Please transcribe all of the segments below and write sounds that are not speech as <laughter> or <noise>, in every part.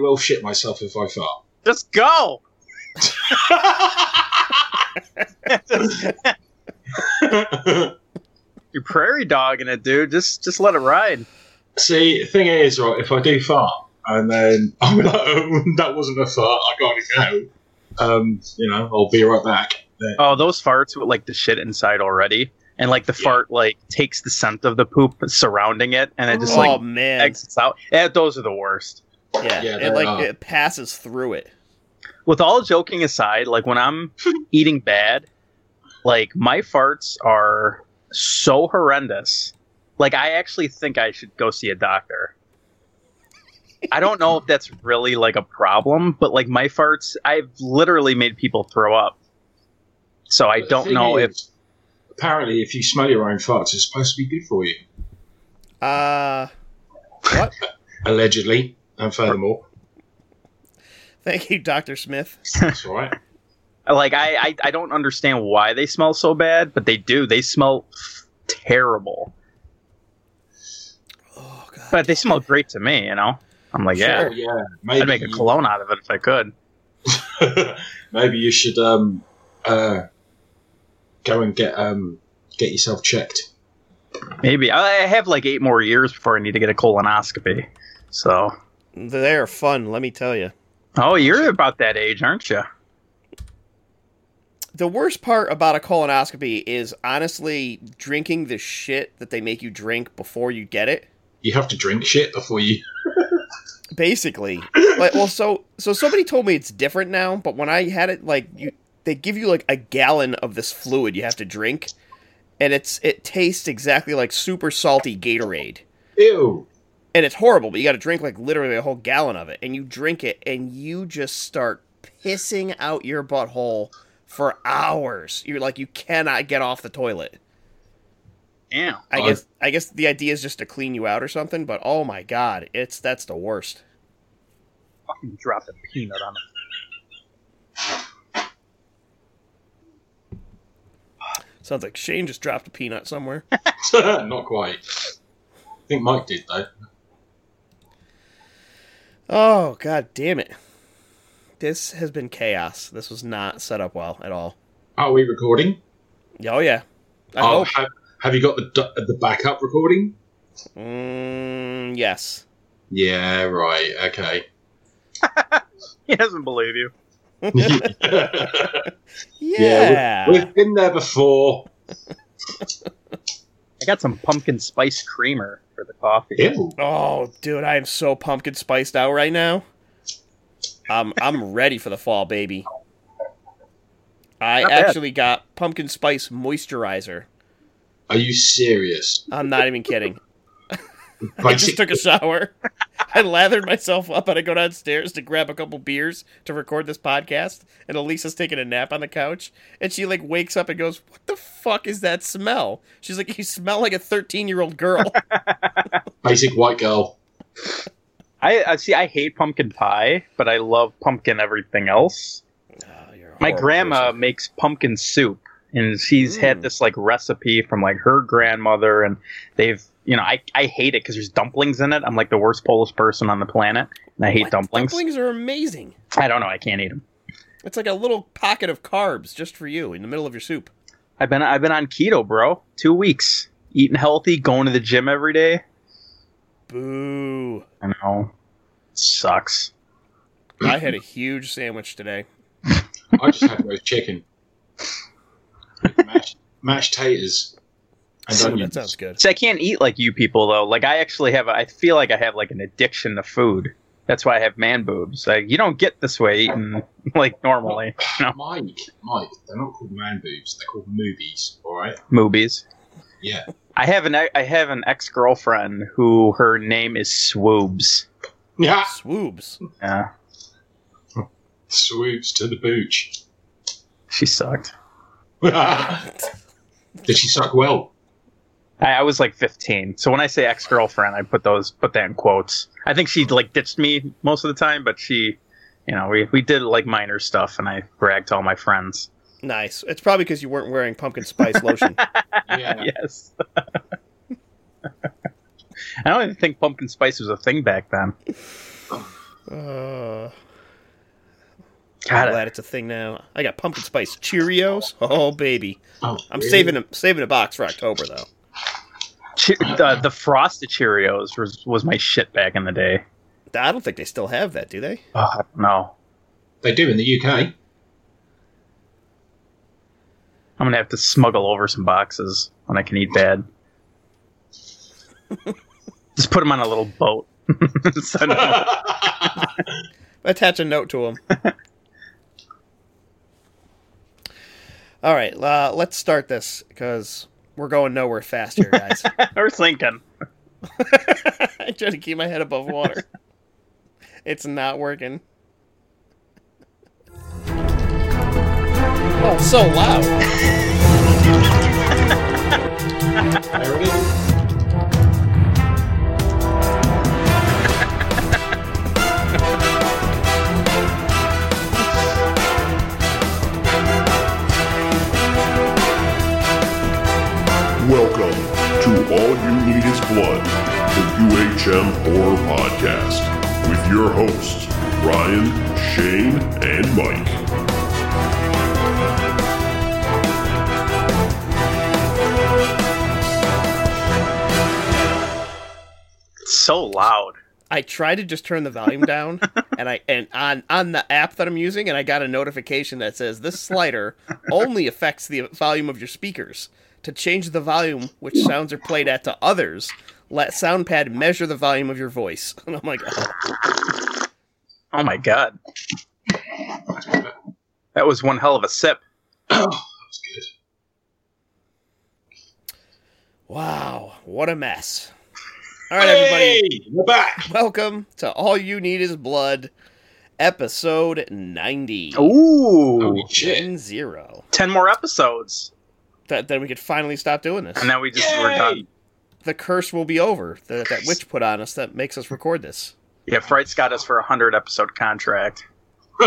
will shit myself if I fart. Just go. <laughs> You're prairie dogging it, dude. Just just let it ride. See, the thing is, right, if I do fart and then I'm like, oh, that wasn't a fart, I gotta go. Um, you know, I'll be right back. Then- Oh, those farts with like the shit inside already, and like the Yeah. fart like takes the scent of the poop surrounding it, and it just oh like man, exits out. Yeah, those are the worst. Yeah, Yeah, it like are. it passes through it. With all joking aside, like when I'm <laughs> eating bad, like my farts are so horrendous. Like I actually think I should go see a doctor. I don't know if that's really like a problem, but like my farts, I've literally made people throw up. So I don't thing know if Apparently, if you smell your own farts, it's supposed to be good for you. Uh, <laughs> what? Allegedly, and furthermore, Thank you, Doctor Smith. that's all right. <laughs> like I, I I don't understand why they smell so bad, but they do. They smell terrible, Oh god. but they smell great to me. You know, I'm like, yeah, Oh, yeah. Maybe I'd make a you- cologne out of it if I could. <laughs> maybe you should um, uh, go and get um, get yourself checked. Maybe I I have like eight more years before I need to get a colonoscopy. So, They're fun, let me tell you. oh, you're about that age, aren't you? The worst part about a colonoscopy is honestly drinking the shit that they make you drink before you get it. You have to drink shit before you. <laughs> Basically, like, well, so so somebody told me it's different now, but when I had it, like you, they give you like a gallon of this fluid you have to drink, and it's it tastes exactly like super salty Gatorade. Ew. And it's horrible, but you got to drink like literally a whole gallon of it, and you drink it, and you just start pissing out your butthole for hours. You're like you cannot get off the toilet. Damn. I Oh, guess I guess the idea is just to clean you out or something, but oh my god, it's that's the worst. Fucking drop a peanut on it. Sounds like Shane just dropped a peanut somewhere. <laughs> Not quite. I think Mike did though. Oh god damn it. This has been chaos. This was not set up well at all. Are we recording? Oh yeah. I oh, hope. have, have you got the the backup recording? Mm, yes. Yeah, right. Okay. <laughs> He doesn't believe you. <laughs> <laughs> Yeah. we- we've been there before. I got some pumpkin spice creamer for the coffee. Ew. Oh, dude, I am so pumpkin spiced out right now. I'm I'm ready for the fall, baby. I Not bad. actually got pumpkin spice moisturizer. Are you serious? I'm not even kidding. <laughs> I just took a shower. <laughs> <laughs> I lathered myself up and I go downstairs to grab a couple beers to record this podcast. And Elisa's taking a nap on the couch. And she like wakes up and goes, What the fuck is that smell? She's like, You smell like a 13 year old girl. <laughs> basic white girl. I, I see. I hate pumpkin pie, but I love pumpkin everything else. Oh, My grandma person. makes pumpkin soup, and she's Mm. had this like recipe from like her grandmother, and they've you know I I hate it because there's dumplings in it. I'm like the worst Polish person on the planet, and I hate What? dumplings. Dumplings are amazing. I don't know. I can't eat them. It's like a little pocket of carbs just for you in the middle of your soup. I've been I've been on keto, bro. Two weeks, eating healthy, going to the gym every day. Boo. I know, It sucks. I had a huge sandwich today. <laughs> I just had roast chicken. mashed, mashed taters and Ooh, onions. that sounds good. See, I can't eat like you people though. Like I actually have. A, I feel like I have like an addiction to food. That's why I have man boobs. Like you don't get this way eating <laughs> like normally. No. Mike, Mike, they're not called man boobs. They're called movies. All right. Movies. Yeah. I have an I have an ex girlfriend who her name is Swoobs. Yeah. Swoobs. Yeah, Swoops to the booch. she sucked. <laughs> Did she suck well? I, I was like 15, so when I say ex girlfriend, I put those put that in quotes. I think she like ditched me most of the time, but she, you know, we we did like minor stuff, and I bragged to all my friends. Nice. It's probably because you weren't wearing pumpkin spice <laughs> lotion. Yeah. yes. <laughs> I don't even think pumpkin spice was a thing back then. Uh, God, I'm glad it's a thing now. I got pumpkin spice Cheerios. Oh baby, Oh, I'm really? saving a, saving a box for October though. Che- the, the frosted Cheerios was, was my shit back in the day. I don't think they still have that, do they? Oh, I. They do in the UK. I'm gonna have to smuggle over some boxes when I can eat bad. <laughs> Just put them on a little boat. <laughs> <laughs> Attach a note to them. All right, uh, let's start this because we're going nowhere fast here, guys. <laughs> We're thinking. <laughs> I try to keep my head above water. It's not working. Oh, so loud. there it is. All You Need Is Blood, the UHM Horror Podcast, with your hosts, Ryan, Shane, and Mike. It's so loud. I tried to just turn the volume down, <laughs> and I and on on the app that I'm using, and I got a notification that says this slider only affects the volume of your speakers. To change the volume which sounds are played at to others, let SoundPad measure the volume of your voice. And I'm like, oh, Oh my god. That was one hell of a sip. Oh, <coughs> that was good. wow, what a mess. All right, everybody. We're back. Welcome to All You Need Is Blood, episode 90. Ooh. Holy shit. In zero. 10 more episodes. That then we could finally stop doing this. And then we just were Yay! done. The curse will be over that that witch put on us that makes us record this. Yeah, Fright's got us for a 100 episode contract. <laughs> you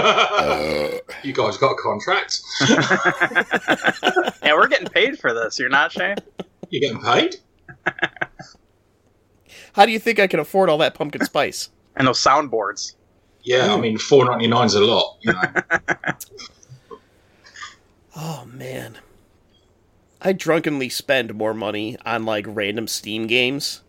guys got a contract? <laughs> Yeah, we're getting paid for this. You're not, Shane? You getting paid? <laughs> How do you think I can afford all that pumpkin spice? And those soundboards. Yeah, I mean, four ninety nine's a lot. You know. Oh man. I drunkenly spend more money on like random Steam games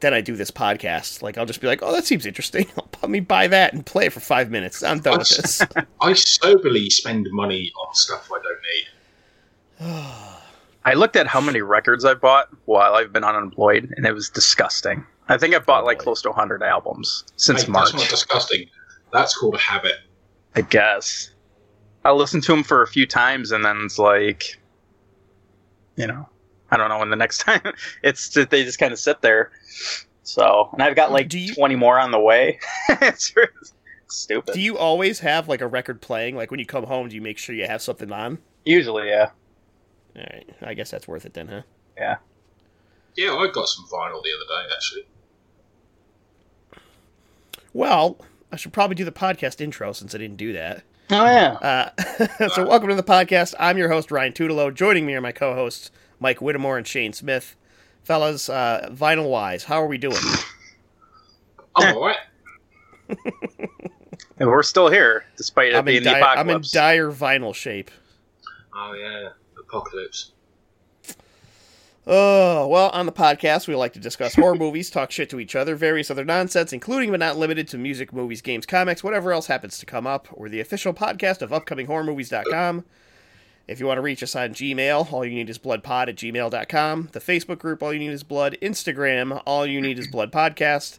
than I do this podcast. Like I'll just be like, "Oh, that seems interesting. I'll <laughs> let me buy that and play it for 5 minutes. I'm done with this." <laughs> I soberly spend money on stuff I don't need. I looked at how many records I bought while I've been unemployed, and it was disgusting. I think I've bought like close to 100 albums since Hey, March. That's not disgusting. That's called a habit. I guess. I'll listen to them for a few times, and then it's like, you know, I don't know when the next <laughs> time. It's just, they just kind of sit there. So, and I've got like you- 20 more on the way. <laughs> it's really stupid. do you always have like a record playing? Like when you come home, do you make sure you have something on? Usually, yeah. All right, I guess that's worth it then, huh? Yeah. Yeah, I got some vinyl the other day actually. Well, I should probably do the podcast intro since I didn't do that. Oh yeah. Uh, <laughs> so, welcome to the podcast. I'm your host, Ryan Tutelo. Joining me are my co hosts, Mike Whittemore and Shane Smith. Fellas, uh, vinyl wise, how are we doing? <laughs> I'm alright. <laughs> And we're still here, despite it I'm being in, the dire, I'm in dire vinyl shape. Oh yeah, apocalypse. Oh, well, on the podcast, we like to discuss horror <laughs> movies, talk shit to each other, various other nonsense, including but not limited to music, movies, games, comics, whatever else happens to come up. We're the official podcast of upcominghorrormovies.com. If you want to reach us on Gmail, all you need is bloodpod at gmail.com. The Facebook group, all you need is blood. Instagram, all you need is blood podcast.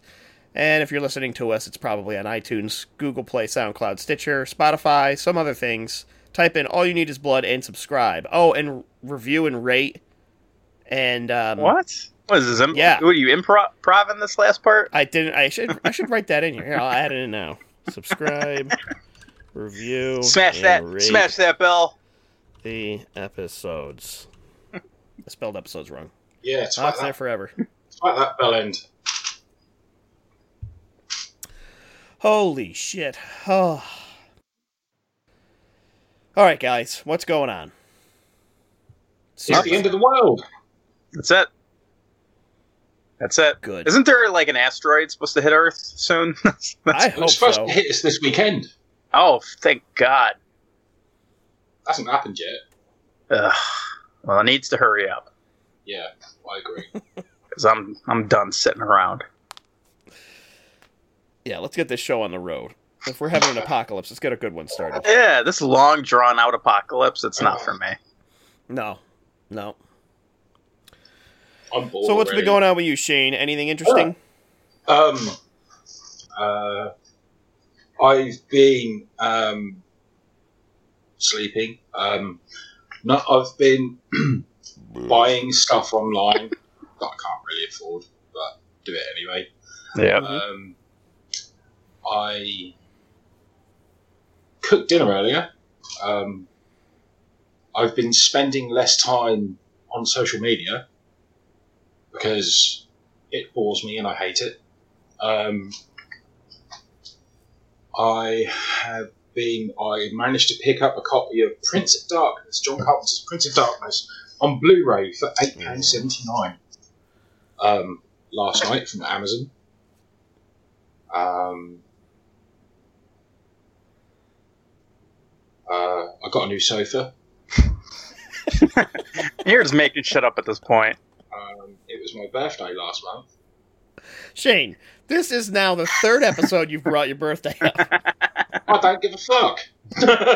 And if you're listening to us, it's probably on iTunes, Google Play, SoundCloud, Stitcher, Spotify, some other things. Type in all you need is blood and subscribe. Oh, and review and rate. And um, what? What is this? Im- Yeah. What are you improv in this last part? I didn't. I should. I should write that in here. Here, I'll add it in now. Subscribe, <laughs> review, Smash that! Smash that bell! the episodes. I spelled episodes wrong. Yeah, it's Oh, like it's there that. forever. It's like that bell end. Holy shit! Oh. All right, guys, what's going on? It's the end of the world. That's it. That's it. Good. Isn't there like an asteroid supposed to hit Earth soon? <laughs> That's- I hope supposed so. to hit us this weekend. oh, thank God. Hasn't happened yet. Ugh. Well, it needs to hurry up Yeah, I agree. <laughs> because I'm I'm done sitting around. Yeah, let's get this show on the road. If we're having an apocalypse, let's get a good one started. Yeah, this long drawn out apocalypse, it's not for me. No, no. I'm bored. So what's been going on with you, Shane? Anything interesting? Um, uh, I've been um, sleeping. Um, not, I've been <clears throat> buying stuff online that I can't really afford, but do it anyway. Yeah. Um, I cooked dinner earlier. Um, I've been spending less time on social media because it bores me and I hate it. Um, I have been. I managed to pick up a copy of Prince of Darkness, John Carpenter's Prince of Darkness, on Blu-ray for eight pounds seventy nine. Um, last night from Amazon. Um, uh, I got a new sofa. <laughs> You're just making shit up at this point. It was my birthday last month. Shane, this is now the third episode you've brought your birthday up. I don't give a fuck.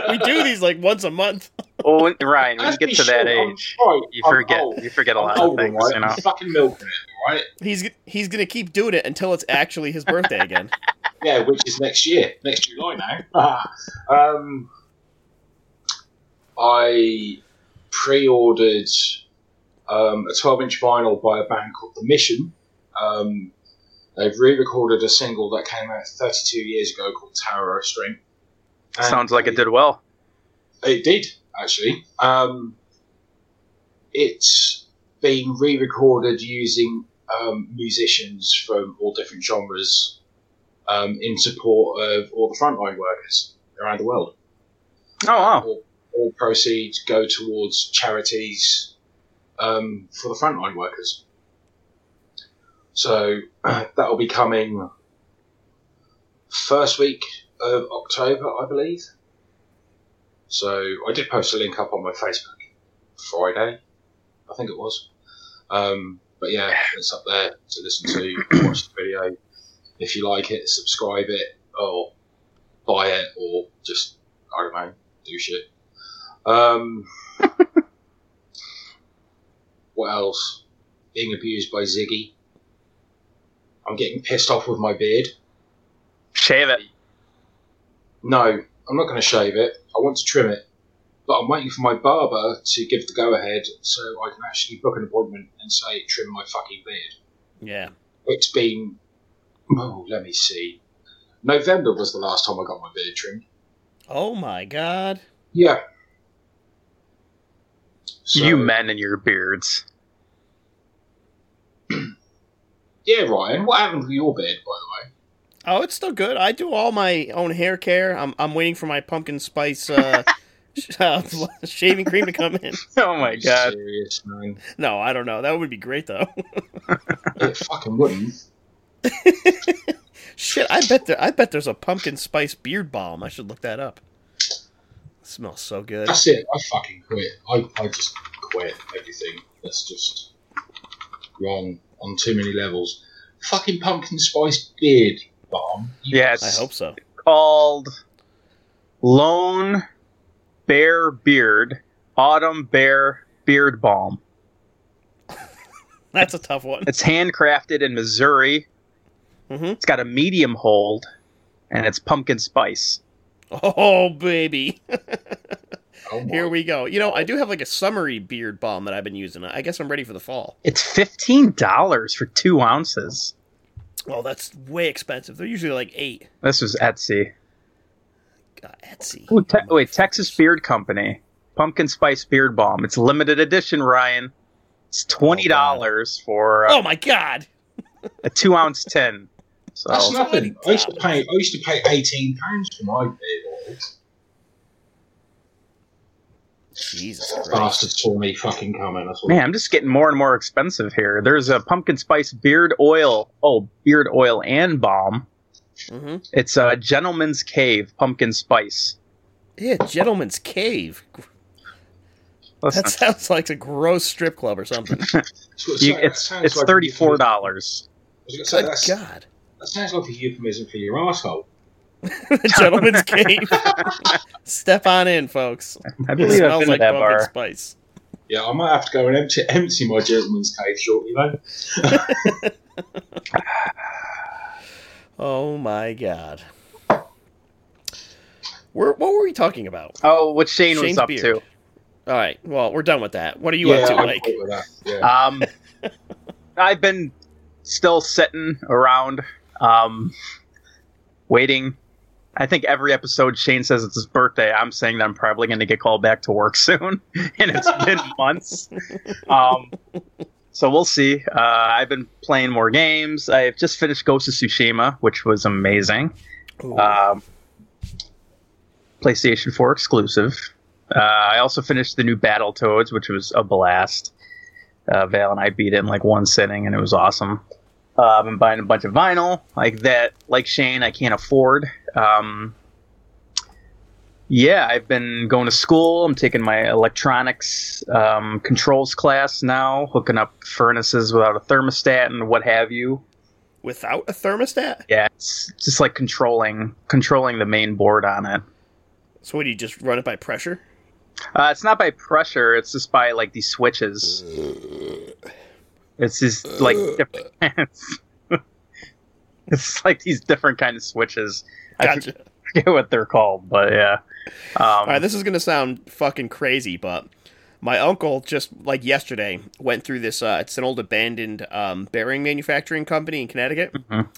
We do these like once a month. Oh, when- Ryan, when you get we to that age, right, you I'm forget old. you forget a lot I'm of old, things. right? You know. I'm fucking milking it, right? He's he's gonna keep doing it until it's actually his birthday again. Yeah, which is next year, next July now. <laughs> um, I pre-ordered um, a 12-inch vinyl by a band called The Mission. Um, they've re-recorded a single that came out 32 years ago called Tower of Strength. And Sounds like it did well. It did actually. Um, it's been re-recorded using um, musicians from all different genres um, in support of all the frontline workers around the world. Oh wow. All, all proceeds go towards charities um, for the frontline workers. So <clears throat> that'll be coming first week of October, I believe. So I did post a link up on my Facebook Friday, I think it was. Um, but yeah, it's up there to listen to, watch the video. If you like it, subscribe it, or buy it, or just I don't know, do shit. Um, <laughs> what else? Being abused by Ziggy. I'm getting pissed off with my beard. Shave it. No, I'm not going to shave it. I want to trim it. But I'm waiting for my barber to give the go ahead so I can actually book an appointment and say, trim my fucking beard. Yeah. It's been. Oh, let me see. November was the last time I got my beard trimmed. Oh my god. Yeah. So- You men and your beards. <clears throat> Yeah, Ryan. What happened with your beard, by the way? Oh, it's still good. I do all my own hair care. I'm I'm waiting for my pumpkin spice uh, <laughs> sh- uh, <laughs> shaving cream to come in. <laughs> Oh my god. Serious, man. No, I don't know. That would be great though. It fucking wouldn't. Shit, I bet there I bet there's a pumpkin spice beard balm. I should look that up. Smells so good. That's it. I fucking quit. I, I just quit everything. That's just wrong on too many levels. Fucking pumpkin spice beard balm. Yes. I hope so. called Lone Bear Beard Autumn Bear Beard Balm. That's a tough one. It's handcrafted in Missouri. hmm It's got a medium hold, and it's pumpkin spice. Oh baby, Oh <laughs> here we go. You know, I do have like a summery beard balm that I've been using. I guess I'm ready for the fall. It's fifteen dollars for two ounces. Oh, that's way expensive. They're usually like eight. This was Etsy. God, Etsy. Ooh, te- wait, Texas Beard Company, pumpkin spice beard balm. It's limited edition, Ryan. It's twenty dollars for uh, Oh my god. <laughs> a two ounce tin. So That's nothing. I used to pay. I used to pay eighteen pounds for my beard oil. Jesus Christ. Bastard saw me fucking coming. That's all. Man, I'm just getting more and more expensive here. There's a pumpkin spice beard oil. Oh, beard oil and balm. hmm It's a Gentleman's Cave pumpkin spice. Yeah, Gentleman's Cave. Listen, That sounds like a gross strip club or something. That's <laughs> you, it's it's like thirty four dollars. I was gonna say, Good that's- God. That sounds like a euphemism for your asshole. <laughs> the Gentleman's Cave. <laughs> Step on in, folks. I It believe I've smells like to that bar. spice. Yeah, I might have to go and empty, <laughs> empty my gentleman's cave shortly, though. Oh my God. We're, what were we talking about? Oh, what Shane Shane's was up beard. to? All right. Well, we're done with that. What are you yeah, up to, I'm Mike? cool with that. Yeah. Um, I've been still sitting around, um, waiting. I think every episode Shane says it's his birthday. I'm saying that I'm probably going to get called back to work <laughs> soon, and it's been <laughs> months. Um, so we'll see. Uh, I've been playing more games. I've just finished Ghost of Tsushima, which was amazing. Um, PlayStation 4 exclusive. Uh, I also finished the new Battletoads, which was a blast. Uh, Val and I beat it in like one sitting, and it was awesome. I've been buying a bunch of vinyl, like that. Like Shane, I can't afford. Um, yeah, I've been going to school. I'm taking my electronics um, controls class now, hooking up furnaces without a thermostat and what have you. Without a thermostat? Yeah, it's just like controlling controlling the main board on it. So, what do you just run it by pressure? Uh, it's not by pressure. It's just by like these switches. <laughs> It's just like different. <laughs> it's like these different kind of switches. I forget what they're called, but yeah. Um, All right, this is going to sound fucking crazy, but my uncle just like yesterday went through this. Uh, it's an old abandoned um, bearing manufacturing company in Connecticut, Mhm.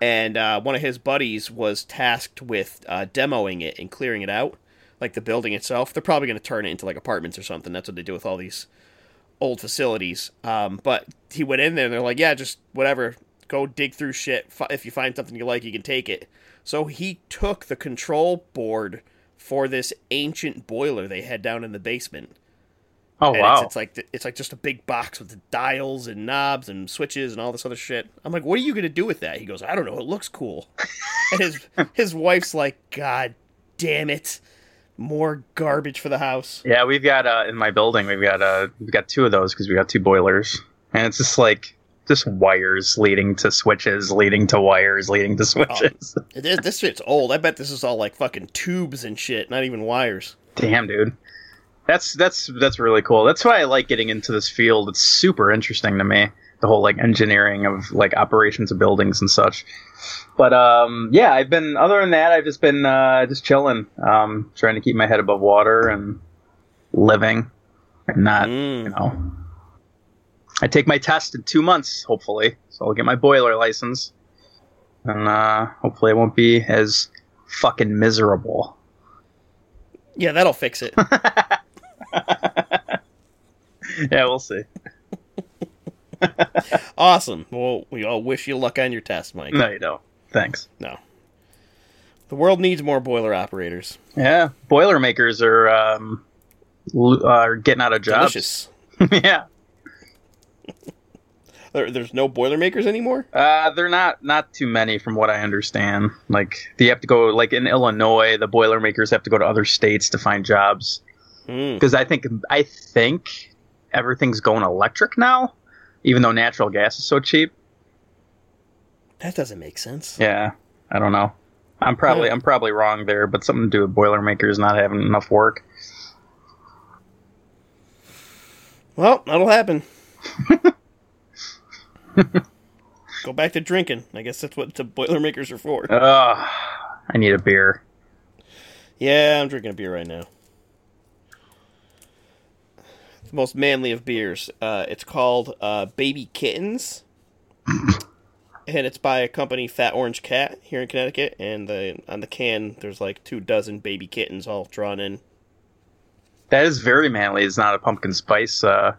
and uh, one of his buddies was tasked with uh, demoing it and clearing it out, like the building itself. They're probably going to turn it into like apartments or something. That's what they do with all these old facilities. Um, but he went in there and they're like, yeah, just whatever. Go dig through shit. If you find something you like, you can take it. So he took the control board for this ancient boiler they had down in the basement. oh and wow! it's, it's like it's like just a big box with the dials and knobs and switches and all this other shit. I'm like, what are you gonna do with that? He goes, I don't know. It looks cool. <laughs> and his his wife's like, God damn it, more garbage for the house. yeah, we've got uh, in my building. We've got uh, we've got two of those because we got two boilers, and it's just like just wires leading to switches, leading to wires, leading to switches. <laughs> This, this shit's old. I bet this is all like fucking tubes and shit, not even wires. Damn, dude. That's that's that's really cool. That's why I like getting into this field. It's super interesting to me. The whole like engineering of like operations of buildings and such. But um yeah, I've been other than that, I've just been uh just chilling. Um trying to keep my head above water and living and not, you Mm. know. I take my test in 2 months hopefully. So I'll get my boiler license. And uh hopefully it won't be as fucking miserable. Yeah, that'll fix it. <laughs> Yeah, we'll see. <laughs> awesome. Well, we all wish you luck on your test, Mike. No, you don't. Thanks. No. The world needs more boiler operators. Yeah, Boilermakers are um, are getting out of jobs. Delicious. <laughs> yeah, <laughs> There, there's no Boilermakers anymore. uh, they're not not too many from what I understand. Like you have to go like in Illinois, the Boilermakers have to go to other states to find jobs Mm. because I think I think everything's going electric now, even though natural gas is so cheap. That doesn't make sense. Yeah, I don't know. I'm probably I'm probably wrong there, but something to do with Boilermakers not having enough work. Well, that'll happen. <laughs> Go back to drinking. I guess that's what the Boilermakers are for. Ugh, I need a beer. Yeah, I'm drinking a beer right now. The most manly of beers. Uh, it's called uh, Baby Kittens, <clears throat> and it's by a company, Fat Orange Cat, here in Connecticut. And the on the can, there's like two dozen baby kittens all drawn in. That is very manly. It's not a pumpkin spice. Uh,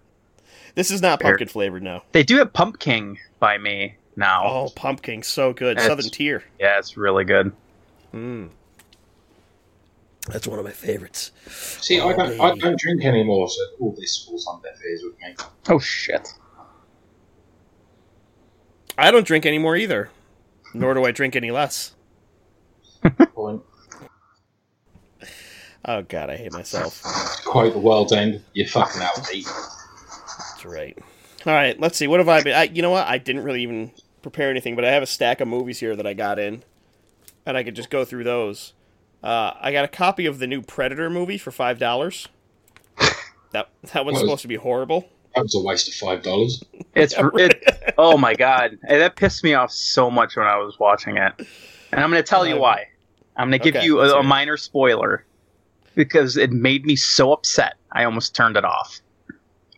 This is not Beer. pumpkin flavored, no. they do have Pumpkin by me now. Oh, pumpkin, so good. It's- Southern tier. Yeah, it's really good. Mm. That's one of my favorites. See, I don't, I uh, don't drink anymore, so all this falls on deaf ears with me. Oh shit. I don't drink anymore either. Nor do I drink any less. <laughs> Point. Oh god, I hate myself. Quote the world end. You fucking out, Pete. That's right. All right, let's see. What have I been? I, you know what? I didn't really even prepare anything, but I have a stack of movies here that I got in, and I could just go through those. Uh, I got a copy of the new Predator movie for five dollars. That that one's What? supposed to be horrible. That was a waste of five dollars. It's <laughs> it. Oh my god, And that pissed me off so much when I was watching it, and I'm going to tell you Uh, why. I'm going to give okay, you a, a minor spoiler because it made me so upset. I almost turned it off.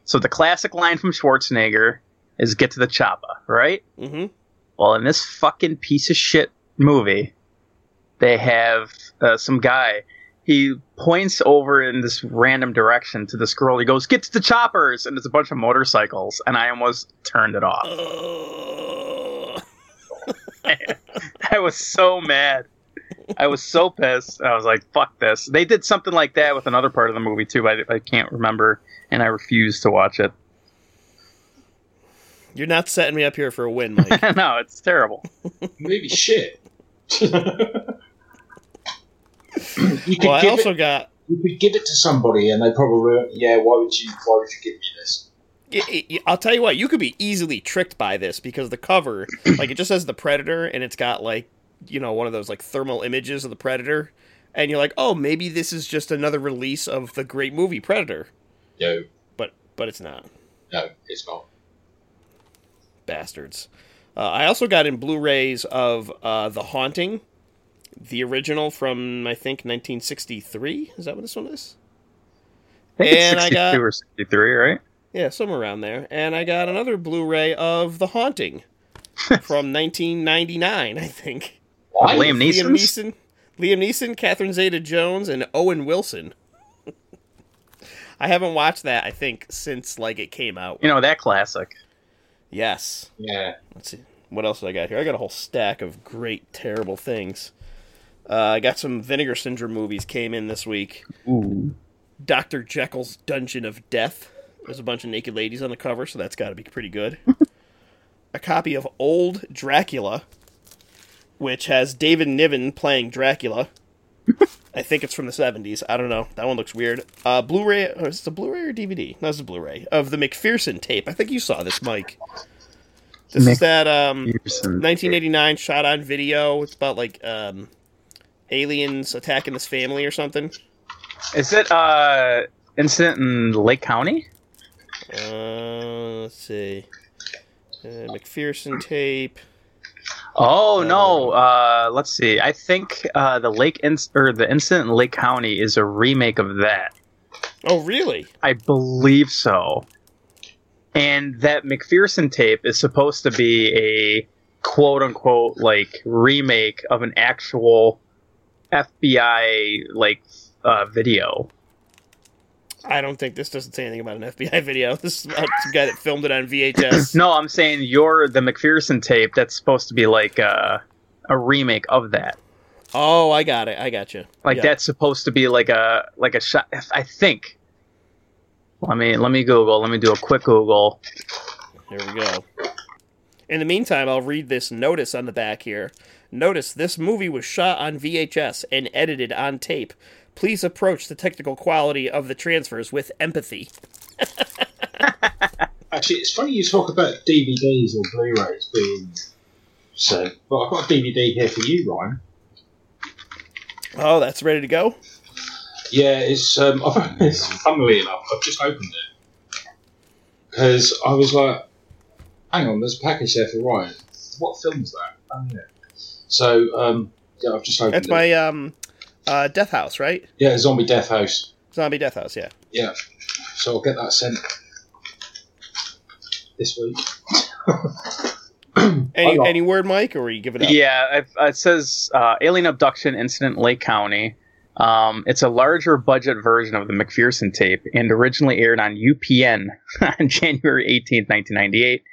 So the classic line from Schwarzenegger is "Get to the chopper," right? Mm-hmm. Well, in this fucking piece of shit movie, they have uh, some guy. He points over in this random direction to this girl. He goes, "Get to the choppers!" And there's a bunch of motorcycles, and I almost turned it off. <laughs> I was so mad. I was so pissed. I was like, "Fuck this!" They did something like that with another part of the movie too. but I, I can't remember, and I refused to watch it. You're not setting me up here for a win, Mike. <laughs> no, it's terrible. Maybe shit. <laughs> you could well, I give also it. got. You could give it to somebody, and they probably, yeah. Why would you? Why would you give me this? I'll tell you what. You could be easily tricked by this because the cover, <clears throat> like, it just says the Predator, and it's got like, you know, one of those like thermal images of the Predator, and you're like, oh, maybe this is just another release of the great movie Predator, No, but but it's not. no, it's not. bastards. Uh, I also got in Blu-rays of uh, The Haunting, the original from I think 1963. Is that what this one is? I think And it's I 62 got- or 63, right? Yeah, somewhere around there. And I got another Blu-ray of The Haunting <laughs> from 1999, I think. Why? Liam Liam Neeson. Neeson, Liam Neeson, Catherine Zeta-Jones, and Owen Wilson. <laughs> I haven't watched that. I think since like it came out. You know that classic. Yes. Yeah. Let's see. What else do I got here? I got a whole stack of great, terrible things. Uh, I got some Vinegar Syndrome movies came in this week. Ooh. Dr. Jekyll's Dungeon of Death. There's a bunch of naked ladies on the cover, so that's got to be pretty good. <laughs> a copy of Old Dracula, which has David Niven playing Dracula. <laughs> I think it's from the 70s. I don't know. That one looks weird. Uh, Blu-ray. Or is it a Blu-ray or DVD? No, it's a Blu-ray of the McPherson tape. I think you saw this, Mike. This is that um, 1989 shot on video. It's about like um, aliens attacking this family or something. Is it uh incident in Lake County? Uh, let's see. Uh, McPherson tape. Oh no. Uh, let's see. I think uh, the Lake in- or the incident in Lake County is a remake of that. Oh, really? I believe so. And that McPherson tape is supposed to be a quote unquote like remake of an actual FBI like uh, video. I don't think this doesn't say anything about an FBI <laughs> video. This is about some guy that filmed it on VHS. No, I'm saying you're the McPherson tape that's supposed to be like uh, a remake of that. Oh, I got it. I got you. Like Yeah. that's supposed to be like a like a shot. I think. Let me let me Google. Let me do a quick Google. Here we go. In the meantime, I'll read this notice on the back here. Notice this movie was shot on VHS and edited on tape. Please approach the technical quality of the transfers with empathy. <laughs> Actually, it's funny you talk about DVDs or Blu-rays being so. But I've got a DVD here for you, Ryan. Oh, that's ready to go? Yeah, it's um. I've, <laughs> it's funnily enough, I've just opened it because I was like, "Hang on, there's a package there for Ryan. What film's that?" Oh yeah. So um, yeah, I've just opened That's it. my um, uh, Death House, right? yeah, Zombie Death House. Zombie Death House, yeah. Yeah, so I'll get that sent this week. <coughs> Any, got- any word, Mike, or are you giving it up? Yeah, I've, it says uh, alien abduction incident Lake County. Um, it's a larger budget version of the McPherson tape and originally aired on UPN <laughs> on January 18th, 1998.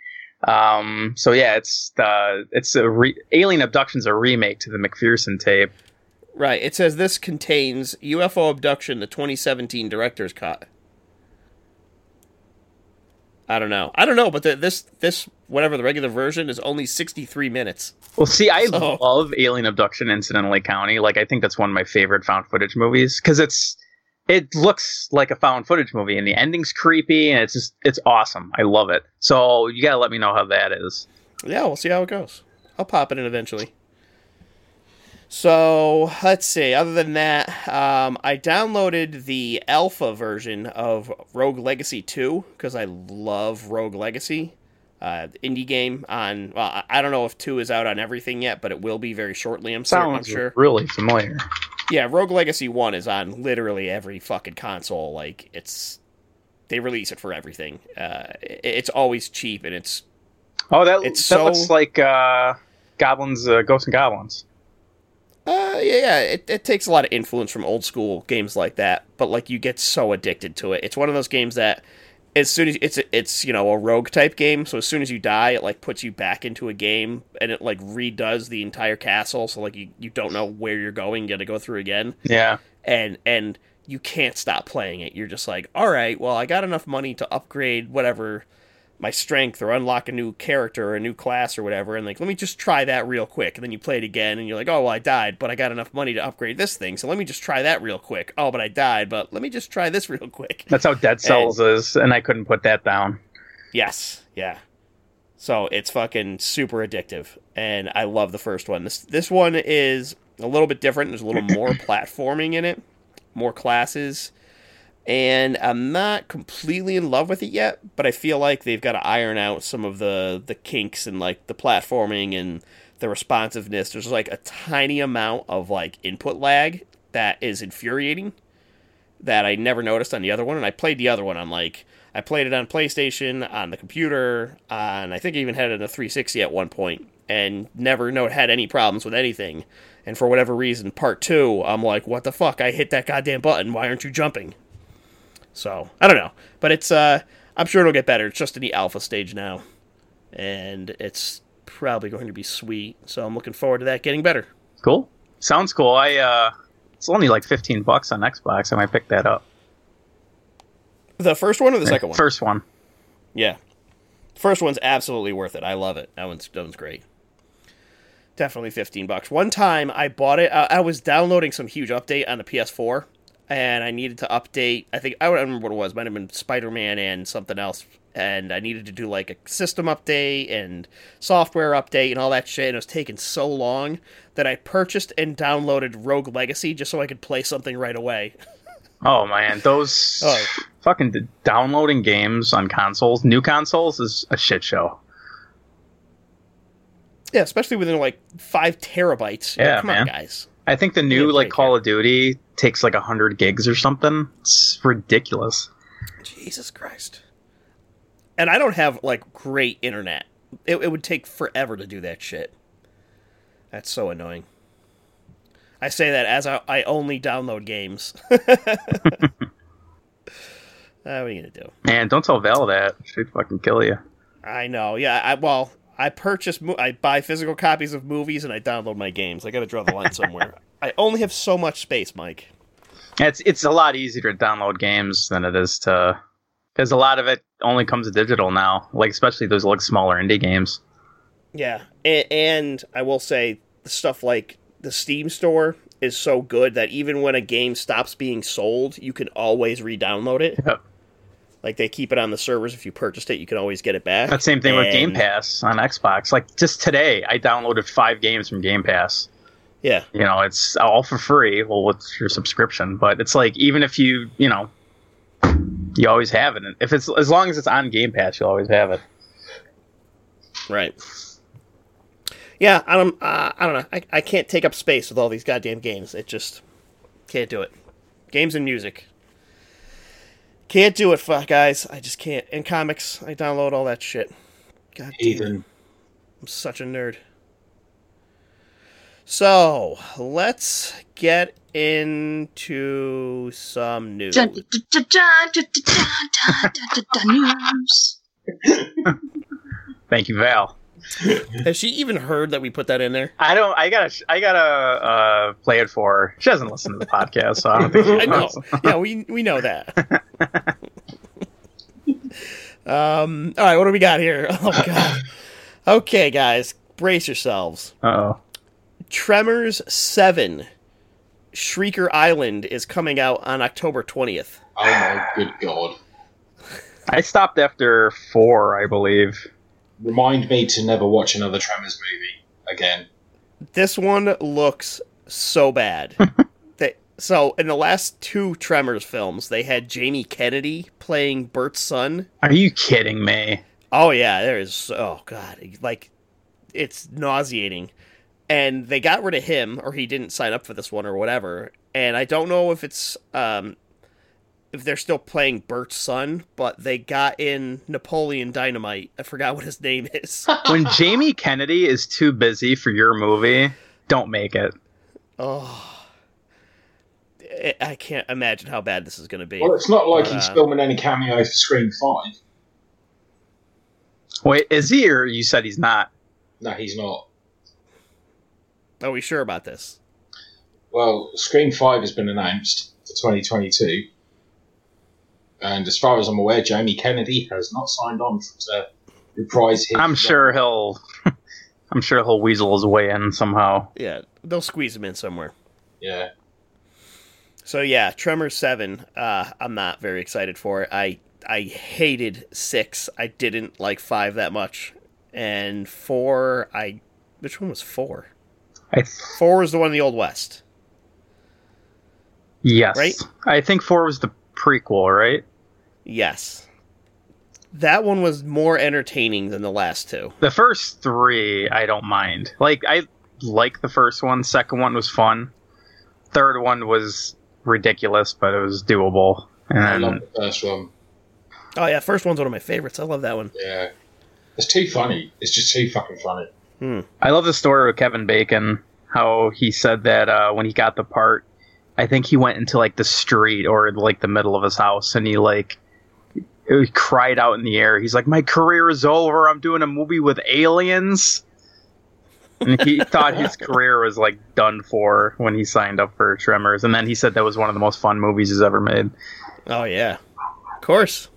Um, so yeah, it's the it's a re- alien abduction's a remake to the McPherson tape. Right. It says this contains UFO abduction, the 2017 director's cut. I don't know. I don't know, but the, this this whatever the regular version is only 63 minutes. Well, see, I So- love Alien Abduction Incident in Lake County. Like, I think that's one of my favorite found footage movies because it's it looks like a found footage movie, and the ending's creepy, and it's just it's awesome. I love it. So you gotta let me know how that is. Yeah, we'll see how it goes. I'll pop it in eventually. So let's see. Other than that, um, I downloaded the alpha version of Rogue Legacy 2 because I love Rogue Legacy. Uh, indie game on. Well, I- don't know if two is out on everything yet, but it will be very shortly. I'm, certain, I'm sure. really familiar. Yeah, Rogue Legacy One is on literally every fucking console. Like it's, they release it for everything. Uh, it- it's always cheap and it's Oh, that It's that so- looks like uh, Goblins, uh, Ghosts and Goblins. Uh, yeah, yeah. It, it takes a lot of influence from old school games like that, but like you get so addicted to it. It's one of those games that, as soon as it's it's you know a rogue type game, so as soon as you die, it like puts you back into a game and it like redoes the entire castle. So like you, you don't know where you're going, you got to go through again, Yeah, and and you can't stop playing it. You're just like, all right, well, I got enough money to upgrade whatever my strength or unlock a new character or a new class or whatever and like let me just try that real quick. And then you play it again and you're like oh well i died but i got enough money to upgrade this thing so let me just try that real quick. Oh but i died but let me just try this <laughs> real quick. That's how Dead Cells is, and I couldn't put that down. yes yeah. So it's fucking super addictive and i love the first one. This this one is a little bit different. There's a little more <coughs> platforming in it more classes and I'm not completely in love with it yet, but I feel like they've got to iron out some of the the kinks and like the platforming and the responsiveness. There's like a tiny amount of like input lag that is infuriating that I never noticed on the other one, and I played the other one on like I played it on PlayStation, on the computer, on I think I even had it on a 360 at one point, and never know had any problems with anything. And for whatever reason, part two, I'm like, what the fuck? I hit that goddamn button. Why aren't you jumping? So I don't know, but it's uh, I'm sure it'll get better. It's just in the alpha stage now, and it's probably going to be sweet. So I'm looking forward to that getting better. Cool. Sounds cool. I uh, it's only like fifteen bucks on Xbox. I might pick that up. The first one or the second one? First one. Yeah. First one's absolutely worth it. I love it. That one's that one's great. Definitely fifteen bucks. One time I bought it. I, I was downloading some huge update on the PS4, and I needed to update. I think I don't remember what it was. Might have been Spider Man and something else. And I needed to do like a system update and software update and all that shit. And it was taking so long that I purchased and downloaded Rogue Legacy just so I could play something right away. <laughs> Oh man, those Oh. fucking downloading games on consoles, new consoles, is a shit show. Yeah, especially within like five terabytes. Yeah, come on, man. guys. I think the new like Call of Duty takes like hundred gigs or something. It's ridiculous. Jesus Christ. And I don't have like great internet. It, it would take forever to do that shit. That's so annoying. I say that as I, I only download games. uh, <laughs> what are you gonna do? Man, don't tell Val that. She'd fucking kill you. I know. Yeah. I well, I purchase. Mo- I buy physical copies of movies and I download my games. I got to draw the line somewhere. I only have so much space, Mike. It's it's a lot easier to download games than it is to because a lot of it only comes digital now. Like especially those like smaller indie games. Yeah, and, and I will say the stuff like the Steam store is so good that even when a game stops being sold, you can always re-download it. Yep. Like they keep it on the servers. If you purchased it, you can always get it back. That same thing with Game Pass on Xbox. Like just today, I downloaded five games from Game Pass. Yeah, You know, it's all for free. Well, with your subscription, but it's like even if you, you know, you always have it. If it's as long as it's on Game Pass, you'll always have it. right. Yeah, I don't. Uh, I don't know. I, I can't take up space with all these goddamn games. It just can't do it. Games and music. Can't do it, fuck guys. I just can't. In comics, I download all that shit. God damn. I'm such a nerd. So let's get into some news. Thank you, Val. <laughs> Has she even heard that we put that in there? I don't. I gotta. I gotta uh, play it for. her. She doesn't listen to the podcast, so I don't think she <laughs> I know. knows. <laughs> yeah, we we know that. um. All right, what do we got here? Oh god. Okay, guys, brace yourselves. Uh-oh. Tremors Seven, Shrieker Island is coming out on October twentieth. Oh my good god. I stopped after four, I believe. Remind me to never watch another Tremors movie again. This one looks so bad. <laughs> they, so in the last two Tremors films, they had Jamie Kennedy playing Bert's son. Are you kidding me? Oh yeah, there is. Oh god, like it's nauseating. And they got rid of him, or he didn't sign up for this one, or whatever. And I don't know if it's um, if they're still playing Bert's son, but they got in Napoleon Dynamite. I forgot what his name is. <laughs> When Jamie Kennedy is too busy for your movie, don't make it. oh, I- I can't imagine how bad this is going to be. Well, it's not like he's Uh, filming any cameos for Scream 5. Wait, is he or you said he's not? No, he's not. Are we sure about this? Well, Scream 5 has been announced for 2022. And as far as I'm aware, Jamie Kennedy has not signed on to reprise his. I'm sure he'll. <laughs> I'm sure he'll weasel his way in somehow. Yeah, they'll squeeze him in somewhere. Yeah. So yeah, Tremors Seven. Uh, I'm not very excited for it. I I hated six. I didn't like five that much, and four. I which one was four? I Four was the one in the Old West. yes. Right? I think four was the prequel, right? Yes, that one was more entertaining than the last two. The first three, I don't mind. Like I like the first one. Second one was fun. Third one was ridiculous, but it was doable. I love the first one. Oh yeah, first one's one of my favorites. I love that one. Yeah. It's too funny. It's just too fucking funny. I love the story with Kevin Bacon. How he said that uh, when he got the part, I think he went into like the street or like the middle of his house, and he like he cried out in the air. He's like, "My career is over. I'm doing a movie with aliens." And he <laughs> thought his career was like done for when he signed up for Tremors, and then he said that was one of the most fun movies he's ever made. Oh yeah, of course.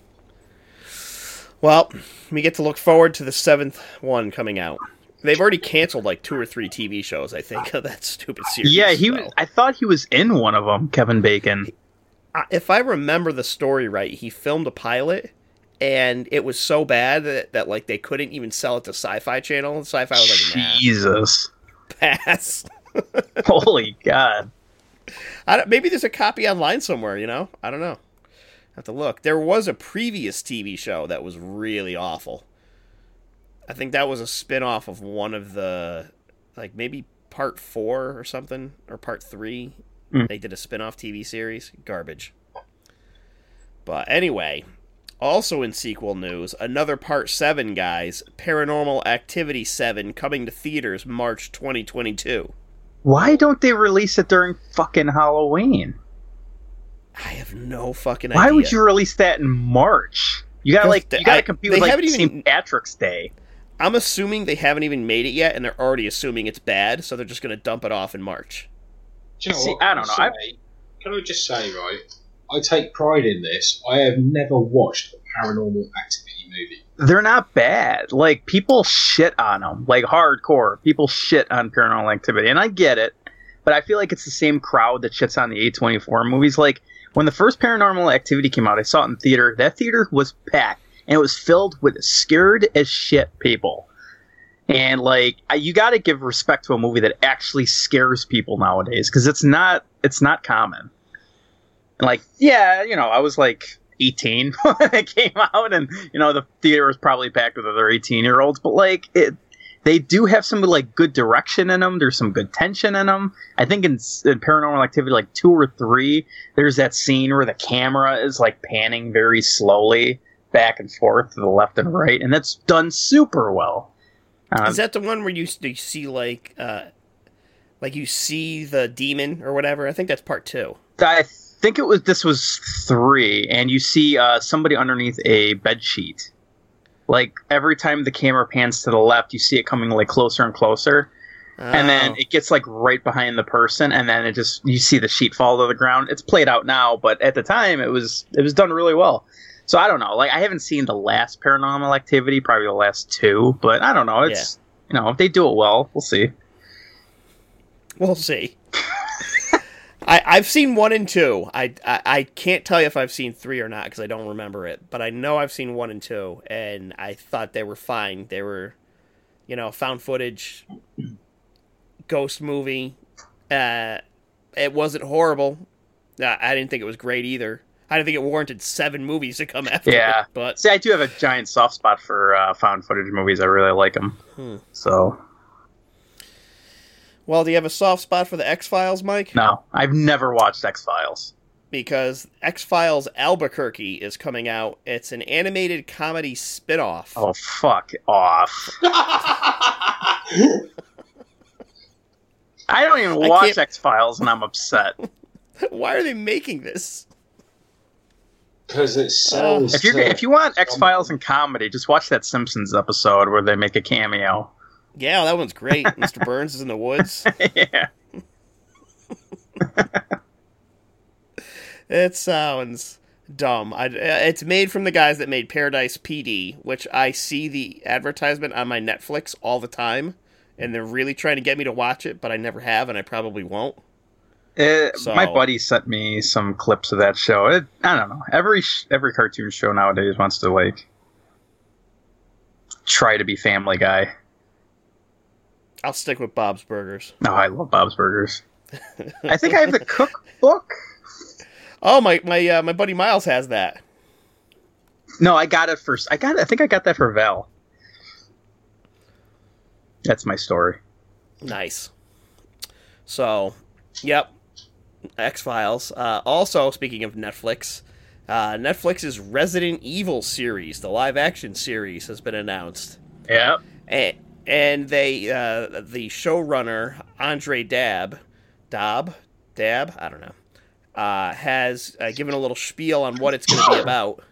Well, we get to look forward to the seventh one coming out. They've already canceled like two or three TV shows. I think <laughs> of that stupid series. Yeah, he. so. I thought he was in one of them. Kevin Bacon. If I remember the story right, he filmed a pilot, and it was so bad that, that like they couldn't even sell it to Sci-Fi Channel. And Sci-Fi was like, nah, Jesus. <laughs> pass. <laughs> Holy God. I don't, maybe there's a copy online somewhere. You know, I don't know. Have to look. There was a previous TV show that was really awful. I think that was a spin-off of one of the like maybe part 4 or something or part 3. Hmm. They did a spin-off TV series. Garbage. But anyway, also in sequel news, another part 7 guys, Paranormal Activity 7 coming to theaters March 2022. Why don't they release it during fucking Halloween? I have no fucking Why idea. Why would you release that in March? You gotta like you gotta I- compete they with like haven't even- St. Patrick's Day. I'm assuming they haven't even made it yet, and they're already assuming it's bad, so they're just going to dump it off in March. Do you know See, what? I don't know, Can I- say- Can I just say, right? I take pride in this. I have never watched a paranormal activity movie. They're not bad. Like people shit on them, like hardcore. People shit on Paranormal Activity, and I get it, but I feel like it's the same crowd that shits on the A24 movies. Like when the first Paranormal Activity came out, I saw it in theater. That theater was packed, and it was filled with scared as shit people. And like you got to give respect to a movie that actually scares people nowadays because it's not it's not common. And like yeah, you know, I was like 18 <laughs> when it came out, and you know the theater was probably packed with other 18 year olds. But like it, they do have some like good direction in them. There's some good tension in them. I think in, in Paranormal Activity, like two or three, there's that scene where the camera is like panning very slowly back and forth to the left and right, and that's done super well. Um, Is that the one where you, you see like, uh, like you see the demon or whatever? I think that's part two. I think it was this was three, and you see uh, somebody underneath a bed sheet. Like every time the camera pans to the left, you see it coming like closer and closer, and then Oh. it gets like right behind the person, and then it just you see the sheet fall to the ground. It's played out now, but at the time it was it was done really well. So I don't know. Like I haven't seen the last Paranormal Activity, probably the last two, but I don't know. It's you know if they do it well, we'll see. We'll see. <laughs> I, I've seen one and two. I, I I can't tell you if I've seen three or not because I don't remember it. But I know I've seen one and two, and I thought they were fine. They were, you know, found footage, ghost movie. Uh, it wasn't horrible. Uh, I didn't think it was great either. I didn't think it warranted seven movies to come after. Yeah. it, but See, I do have a giant soft spot for uh, found footage movies. I really like them. Hmm. So well, do you have a soft spot for the X Files, Mike? no, I've never watched X Files. because X Files Albuquerque is coming out. It's an animated comedy spin-off. Oh fuck off! <laughs> I don't even watch X Files, and I'm upset. <laughs> Why are they making this? Because it sells. If you to- if you want X Files and comedy, just watch that Simpsons episode where they make a cameo. Yeah, that one's great. <laughs> Mr. Burns is in the woods. <laughs> yeah, <laughs> It sounds dumb. I, uh, it's made from the guys that made Paradise PD, which I see the advertisement on my Netflix all the time, and they're really trying to get me to watch it, but I never have, and I probably won't. It- So- my buddy sent me some clips of that show. It, I don't know. Every every cartoon show nowadays wants to like try to be Family Guy. I'll stick with Bob's Burgers. No, I love Bob's Burgers. <laughs> I think I have the cookbook. Oh my my uh, my buddy Miles has that. No, I got it first. I got. it- I think I got that for Val. That's my story. Nice. So, yep. X Files. Uh, also, speaking of Netflix, uh, Netflix's Resident Evil series, the live action series, has been announced. Yep. And, and they, uh, the showrunner, Andre Dab, Dab, Dab, I don't know, uh, has uh, given a little spiel on what it's going to be <coughs> about.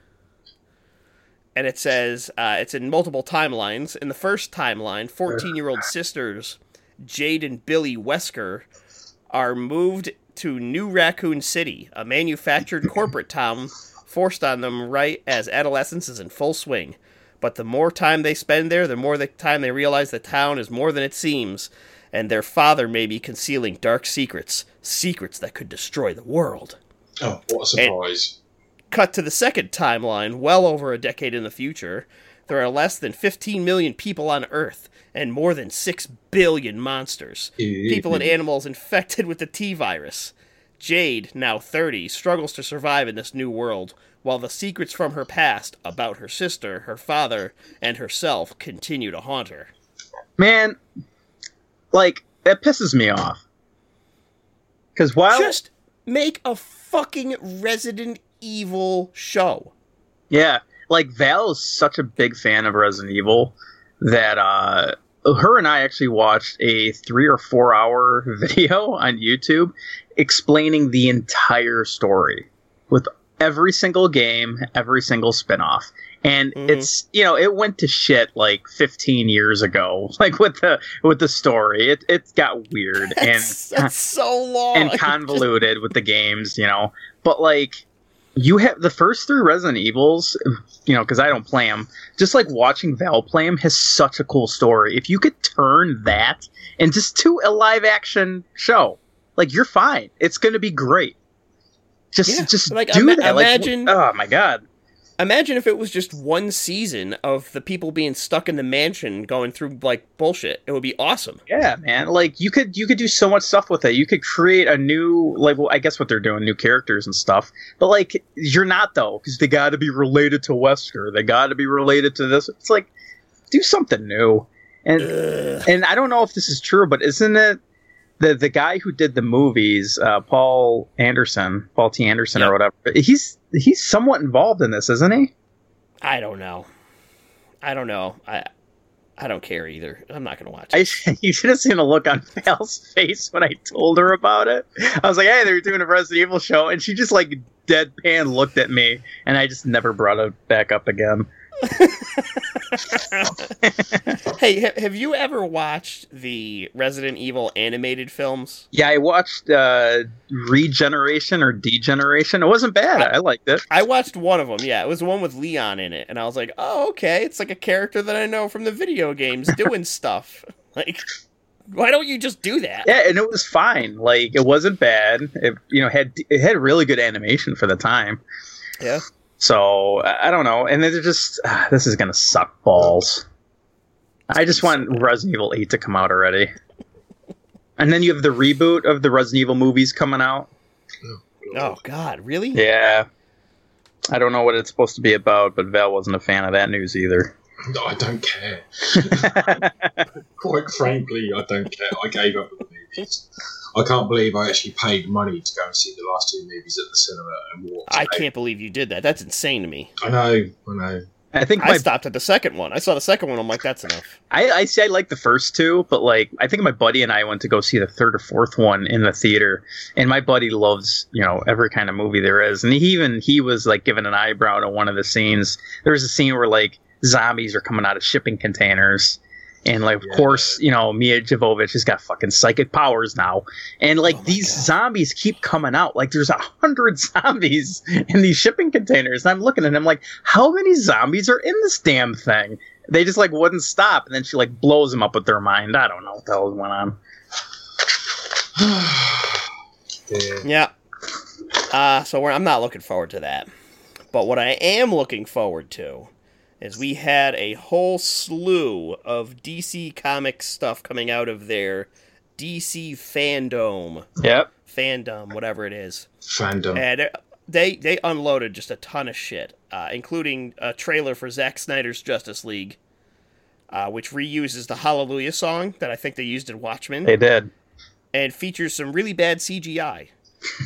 And it says uh, it's in multiple timelines. In the first timeline, 14 year old sisters Jade and Billy Wesker are moved to New Raccoon City, a manufactured corporate town forced on them right as adolescence is in full swing. But the more time they spend there, the more the time they realize the town is more than it seems, and their father may be concealing dark secrets, secrets that could destroy the world. Oh, what a surprise! Cut to the second timeline, well over a decade in the future. There are less than 15 million people on Earth and more than 6 billion monsters. Mm-hmm. People and animals infected with the T virus. Jade, now 30, struggles to survive in this new world, while the secrets from her past about her sister, her father, and herself continue to haunt her. Man, like that pisses me off. Because while Just make a fucking Resident Evil show. Yeah, like Val is such a big fan of Resident Evil that uh her and I actually watched a 3 or 4 hour <laughs> video on YouTube explaining the entire story with every single game, every single spin-off. And Mhm. it's you know, it went to shit like 15 years ago <laughs> like with the with the story. It it got weird <laughs> and That's, that's so long. and convoluted with the games, you know. But like, you have the first three Resident Evils, you know, because I don't play them. Just like watching Val play them has such a cool story. If you could turn that into to a live action show, like you're fine. It's gonna be great. Just Yeah, just like, do ima- that. Like, imagine- oh my god. Imagine if it was just one season of the people being stuck in the mansion going through like bullshit. It would be awesome. Yeah, man. Like you could you could do so much stuff with it. You could create a new like well, I guess what they're doing, new characters and stuff. But like you're not though, because they got to be related to Wesker. They got to be related to this. It's like do something new. And Ugh. and I don't know if this is true, but isn't it the the guy who did the movies, uh, Paul Anderson, Paul T. Anderson Yeah. or whatever? He's he's somewhat involved in this, isn't he? I don't know. I don't know. I I don't care either. I'm not gonna watch I, it. <laughs> you should have seen the look on <laughs> Val's face when I told her about it. I was like, "Hey, they're doing a Resident Evil show," and she just like deadpan looked at me, and I just never brought it back up again. <laughs> hey, ha- have you ever watched the Resident Evil animated films? Yeah, I watched uh, Regeneration or Degeneration. It wasn't bad. I, I liked it. I watched one of them. Yeah, it was the one with Leon in it, and I was like, "Oh, okay, it's like a character that I know from the video games doing <laughs> stuff." <laughs> Like, why don't you just do that? Yeah, and it was fine. Like it wasn't bad. It you know had it had really good animation for the time. Yeah. So I I don't know, and they're just ah, <sighs> this is gonna suck balls. I just want Resident Evil Eight to come out already. And then you have the reboot of the Resident Evil movies coming out. Oh God, really? Yeah. I don't know what it's supposed to be about, but Val wasn't a fan of that news either. No, I don't care. <laughs> Quite frankly, I don't care. I gave up on the movies. I can't believe I actually paid money to go and see the last two movies at the cinema and walked. I away. can't believe you did that. That's insane to me. I know. I know. I think I my stopped at the second one. I saw the second one. I'm like, that's enough. I, I see. I like the first two, but like I think my buddy and I went to go see the third or fourth one in the theater, and my buddy loves you know every kind of movie there is, and he even he was like giving an eyebrow to one of the scenes. There was a scene where like zombies are coming out of shipping containers. And like, of Yeah. course, you know Milla Jovovich has got fucking psychic powers now, and like Oh these God. zombies keep coming out. Like there's a hundred <laughs> zombies in these shipping containers, and I'm looking at him like, how many zombies are in this damn thing? they just like wouldn't stop, and then she like blows them up with their mind. I don't know what the hell went on. Yeah. <sighs> Yeah. Uh, so we're, I'm not looking forward to that. But what I am looking forward to is we had a whole slew of DC Comics stuff coming out of their DC fandom, Yep. fandom, whatever it is. Fandom. And they they unloaded just a ton of shit, uh, including a trailer for Zack Snyder's Justice League, uh, which reuses the Hallelujah song that I think they used in Watchmen They did. and features some really bad CGI.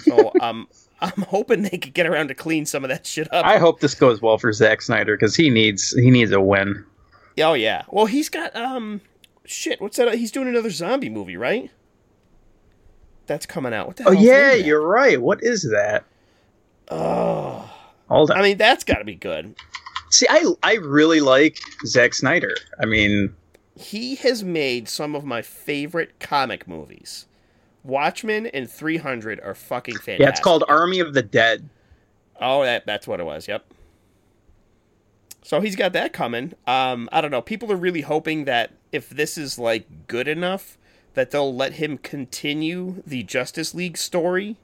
So <laughs> um, I'm hoping they could get around to clean some of that shit up. I hope this goes well for Zack Snyder because he needs he needs a win. oh yeah. Well, he's got um, shit. What's that? He's doing another zombie movie, right? That's coming out. What the Oh yeah, you're right. What is that? Oh, Hold on. I mean that's got to be good. See, I I really like Zack Snyder. I mean, He has made some of my favorite comic movies. Watchmen and 300 are fucking fantastic. yeah, it's called Army of the Dead. Oh, that that's what it was. Yep. So he's got that coming. Um, I don't know. People are really hoping that if this is like good enough, that they'll let him continue the Justice League story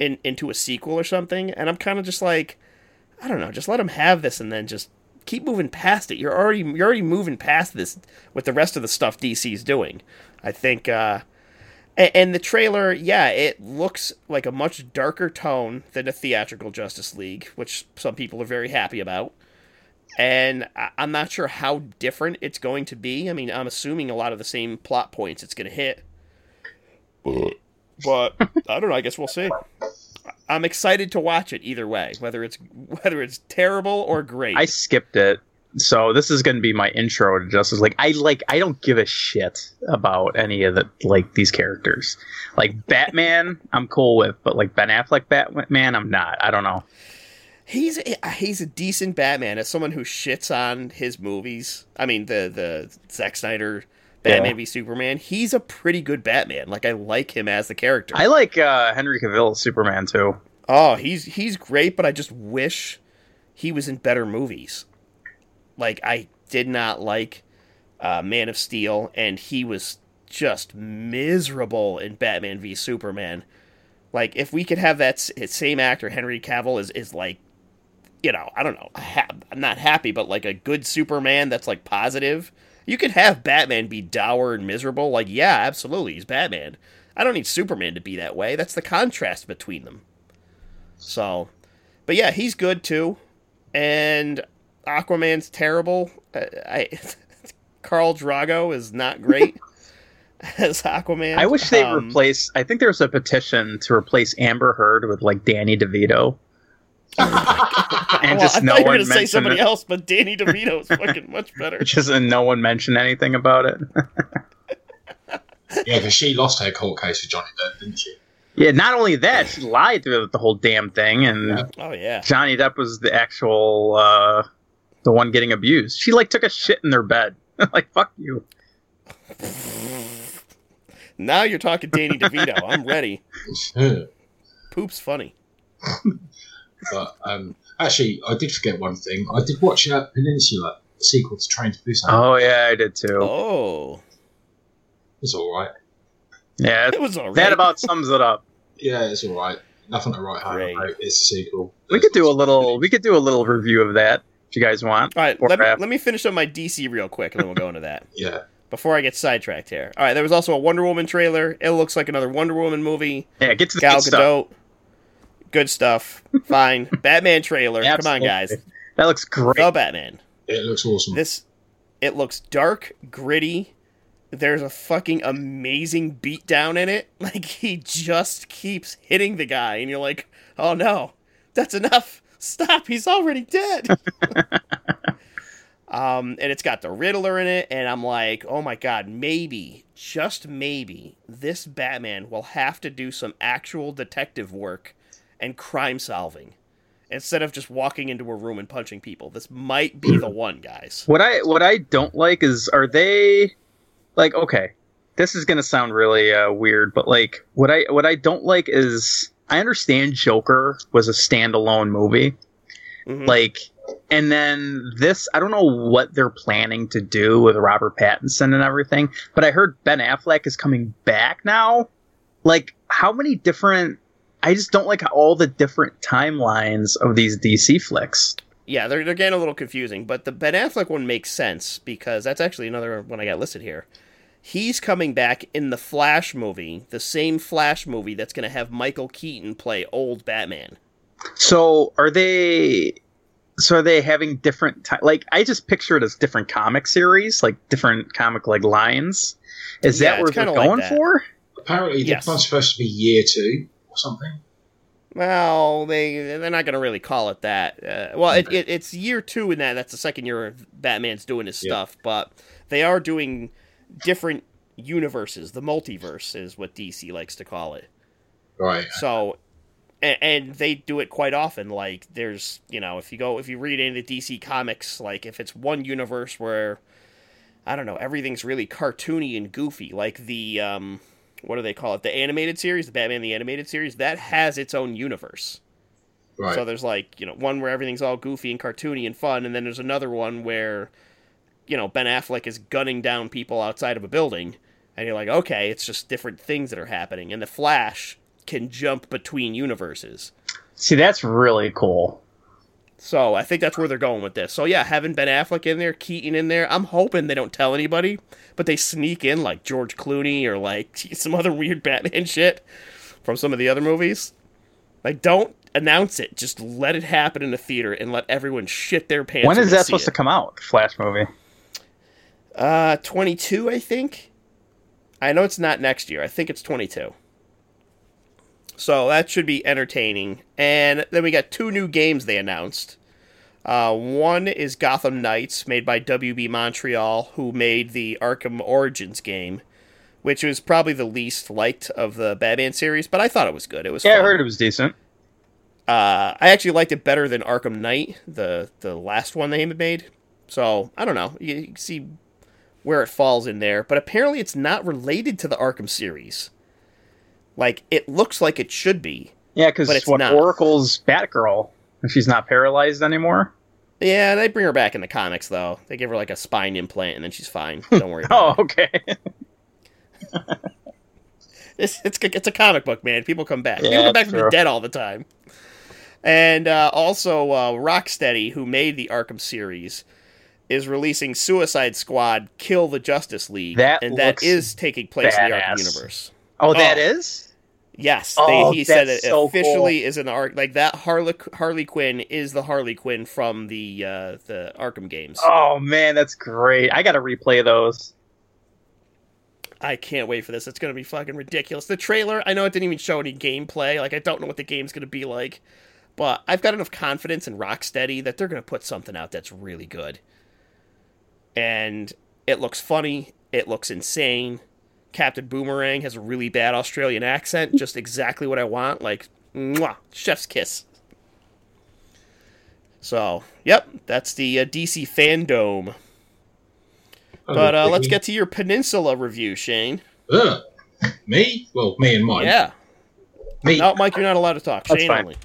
in into a sequel or something. And I'm kind of just like, I don't know. Just let him have this, and then just keep moving past it. You're already you're already moving past this with the rest of the stuff DC's doing. I think. Uh, and the trailer, yeah, it looks like a much darker tone than a theatrical Justice League, which some people are very happy about. And I- I'm not sure how different it's going to be. I mean, I'm assuming a lot of the same plot points it's going to hit. But <laughs> I don't know. I guess we'll see. I'm excited to watch it either way, whether it's <laughs> whether it's terrible or great. I skipped it. So this is going to be my intro to Justice League. I like I don't give a shit about any of the like these characters. Like Batman, I'm cool with, but like Ben Affleck Batman, I'm not. I don't know. He's a, he's a decent Batman. As someone who shits on his movies, I mean the the Zack Snyder Batman Yeah. v Superman, he's a pretty good Batman. Like I like him as the character. I like uh, Henry Cavill Superman too. oh, he's he's great, but I just wish he was in better movies. Like I did not like uh, Man of Steel, and he was just miserable in Batman v Superman. Like if we could have that same actor, Henry Cavill, is is like, you know, I don't know, ha- I'm not happy, but like a good Superman that's like positive. You could have Batman be dour and miserable. Like, yeah, absolutely, he's Batman. I don't need Superman to be that way. That's the contrast between them. So, but yeah, he's good too. And Aquaman's terrible. Uh, I <laughs> Khal Drogo is not great <laughs> as Aquaman. I wish they Um, replace. I think there's a petition to replace Amber Heard with like Danny DeVito. <laughs> and well, just I no thought you were one gonna say somebody it. else, but Danny DeVito is fucking much better. Just and no one mentioned anything about it. Yeah, because she lost her court case with Johnny Depp, didn't she? yeah, not only that, she lied through the whole damn thing, and Yeah. Oh yeah, Johnny Depp was the actual uh, the one getting abused. She like took a shit in their bed. <laughs> like fuck you. Now you're talking Danny DeVito. I'm <laughs> ready. Poop's funny. um, actually, I did forget one thing. I did watch uh, Peninsula, the sequel to Train to Busan. Oh yeah, I did too. Oh, It's all right. Yeah, it was alright. that about sums it up. Yeah, it's all right. Nothing to write home about. It's a sequel. We could do a little. We could do a little review of that if you guys want. All right, let me, let me finish up my DC real quick, and then we'll go into that. <laughs> Yeah. Before I get sidetracked here. All right, there was also a Wonder Woman trailer. It looks like another Wonder Woman movie. Yeah, get to the Gal good stuff. Good stuff. Fine. <laughs> Batman trailer. Come on, guys. That looks great. The Batman. It looks awesome. This it looks dark, gritty. There's a fucking amazing beatdown in it. <laughs> Like he just keeps hitting the guy, and you're like, "Oh no, that's enough! Stop! He's already dead." <laughs> um, and it's got the Riddler in it, and I'm like, "Oh my god, maybe, just maybe, this Batman will have to do some actual detective work and crime solving." Instead of just walking into a room and punching people, this might be the one, guys. What I what I don't like is are they like okay, this is gonna sound really uh, weird, but like what I what I don't like is I understand Joker was a standalone movie, Mhm. like, and then this I don't know what they're planning to do with Robert Pattinson and everything, but I heard Ben Affleck is coming back now. Like, how many different? I just don't like all the different timelines of these DC flicks. Yeah, they're, they're getting a little confusing, but the Ben Affleck one makes sense because that's actually another one I got listed here. He's coming back in the Flash movie, the same Flash movie that's going to have Michael Keaton play old Batman. So are they? So are they having different ti like I just picture it as different comic series, like different comic like lines. Is Yeah, that where it's they're kinda like going for? Apparently, Yes. this one's supposed to be year two or something. Well, they they're not going to really call it that. Uh, well, it, it, it's year two in that. That's the second year Batman's doing his Yeah. stuff, but they are doing different universes. The multiverse is what DC likes to call it. Right. So, and, and they do it quite often. Like, there's, you know, if you go, if you read any of the DC comics, like, if it's one universe where, I don't know, everything's really cartoony and goofy, like the, um, what do they call it? The animated series, the Batman the animated series, that has its own universe. Right. So there's like, you know, one where everything's all goofy and cartoony and fun, and then there's another one where, you know, Ben Affleck is gunning down people outside of a building, and you're like, okay, it's just different things that are happening. And the Flash can jump between universes. See, that's really cool. So I think that's where they're going with this. So yeah, having Ben Affleck in there, Keaton in there, I'm hoping they don't tell anybody, but they sneak in like George Clooney or like <laughs> some other weird Batman shit from some of the other movies. Like, don't announce it. Just let it happen in the theater and let everyone shit their pants. when is that supposed to come out? Flash movie. Uh, 22, I think. I know it's not next year. I think it's 22. So that should be entertaining. And then we got two new games they announced. Uh, one is Gotham Knights, made by WB Montreal, who made the Arkham Origins game, which was probably the least liked of the Batman series, but I thought it was good. It was Yeah, I heard it was decent. Uh, I actually liked it better than Arkham Knight, the the last one they made. So I don't know. You, you see where it falls in there, but apparently it's not related to the Arkham series. Like it looks like it should be. Yeah, because it's what not. Oracle's Batgirl, and she's not paralyzed anymore. Yeah, they bring her back in the comics though. They give her like a spine implant and then she's fine. Don't worry. <laughs> Oh, okay. <laughs> It's, it's it's a comic book, man. People come back. Yeah, People come back from the dead all the time. And uh, also, uh, Rocksteady, who made the Arkham series, is releasing Suicide Squad: Kill the Justice League, That and that is taking place in the Arkham universe. Oh, that Oh. is. Yes, Oh, he said it so officially is an arc like that. Harley Harley Quinn is the Harley Quinn from the uh, the Arkham games. Oh man, that's great. I got to replay those. I can't wait for this. It's gonna be fucking ridiculous. The trailer, I know it didn't even show any gameplay. Like I don't know what the game's gonna be like, but I've got enough confidence in Rocksteady that they're gonna put something out that's really good. And it looks funny. It looks insane. Captain Boomerang has a really bad Australian accent, just exactly what I want. Like, mwah, chef's kiss. So, yep, that's the uh, DC fandom. But uh, let's get to your Peninsula review, Shane. Ugh. me. Well, me and Mike. Yeah. Me. No, Mike, you're not allowed to talk. That's Shane fine. only.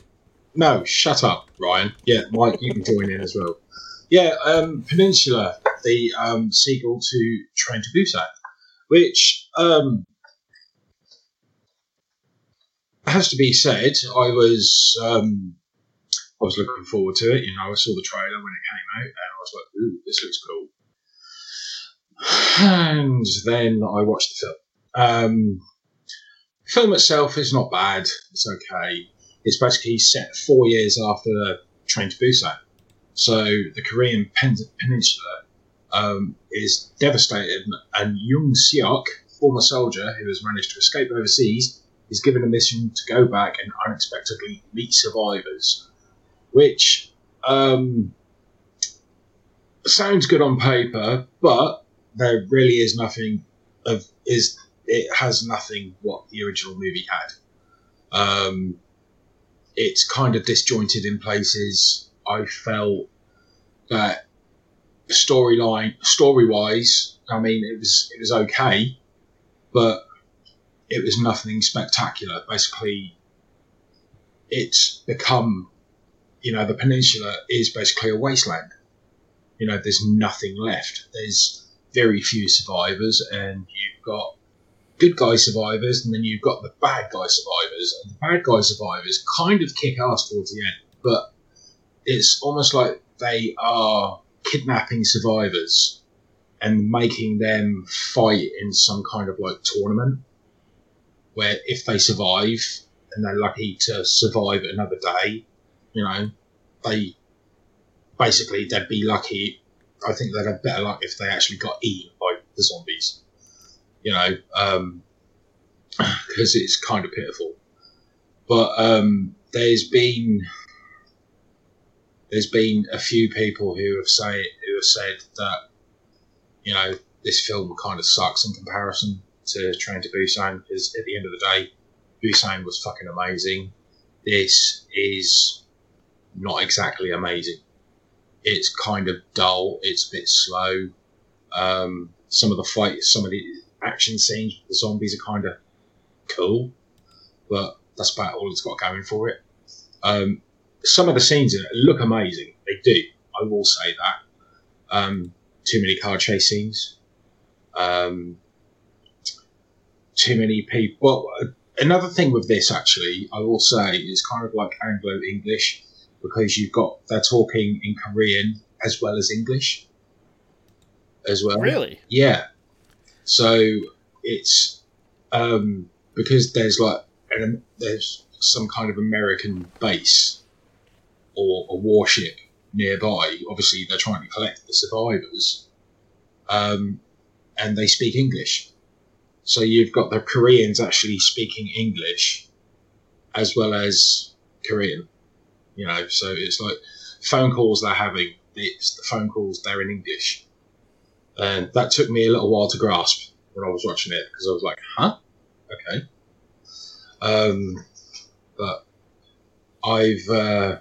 No, shut up, Ryan. Yeah, Mike, you can join in as well. Yeah, um, Peninsula, the um, sequel to Train to Busan, which um, has to be said. I was um, I was looking forward to it. You know, I saw the trailer when it came out, and I was like, "Ooh, this looks cool." And then I watched the film. Um, film itself is not bad. It's okay. It's basically set four years after Train to Busan. So the Korean pen- peninsula um, is devastated, and Young Seok, former soldier who has managed to escape overseas, is given a mission to go back and unexpectedly meet survivors, which um, sounds good on paper, but there really is nothing of is it has nothing what the original movie had. Um, it's kind of disjointed in places. I felt that storyline, story wise, I mean, it was it was okay, but it was nothing spectacular. Basically, it's become, you know, the peninsula is basically a wasteland. You know, there's nothing left. There's very few survivors, and you've got good guy survivors, and then you've got the bad guy survivors. And the bad guy survivors kind of kick ass towards the end, but it's almost like they are kidnapping survivors and making them fight in some kind of like tournament where if they survive and they're lucky to survive another day, you know, they basically they'd be lucky. I think they'd have better luck if they actually got eaten by the zombies, you know, <sighs> because it's kind of pitiful. But um, there's been there's been a few people who have say who have said that you know this film kind of sucks in comparison to Train to Busan because at the end of the day, Busan was fucking amazing. This is not exactly amazing. It's kind of dull. It's a bit slow. Um, some of the fights, some of the action scenes, with the zombies are kind of cool, but that's about all it's got going for it. Um, some of the scenes in it look amazing. They do. I will say that. Um, too many car chase scenes. Um, too many people. Well, another thing with this, actually, I will say, is kind of like Anglo English because you've got they're talking in Korean as well as English as well. Really? Yeah. So it's um, because there's like an, there's some kind of American base or a warship nearby. Obviously, they're trying to collect the survivors, um, and they speak English. So you've got the Koreans actually speaking English as well as Korean. You know, so it's like phone calls they're having. It's the phone calls they're in English, and that took me a little while to grasp when I was watching it because I was like, "Huh, okay." Um, but I've, uh,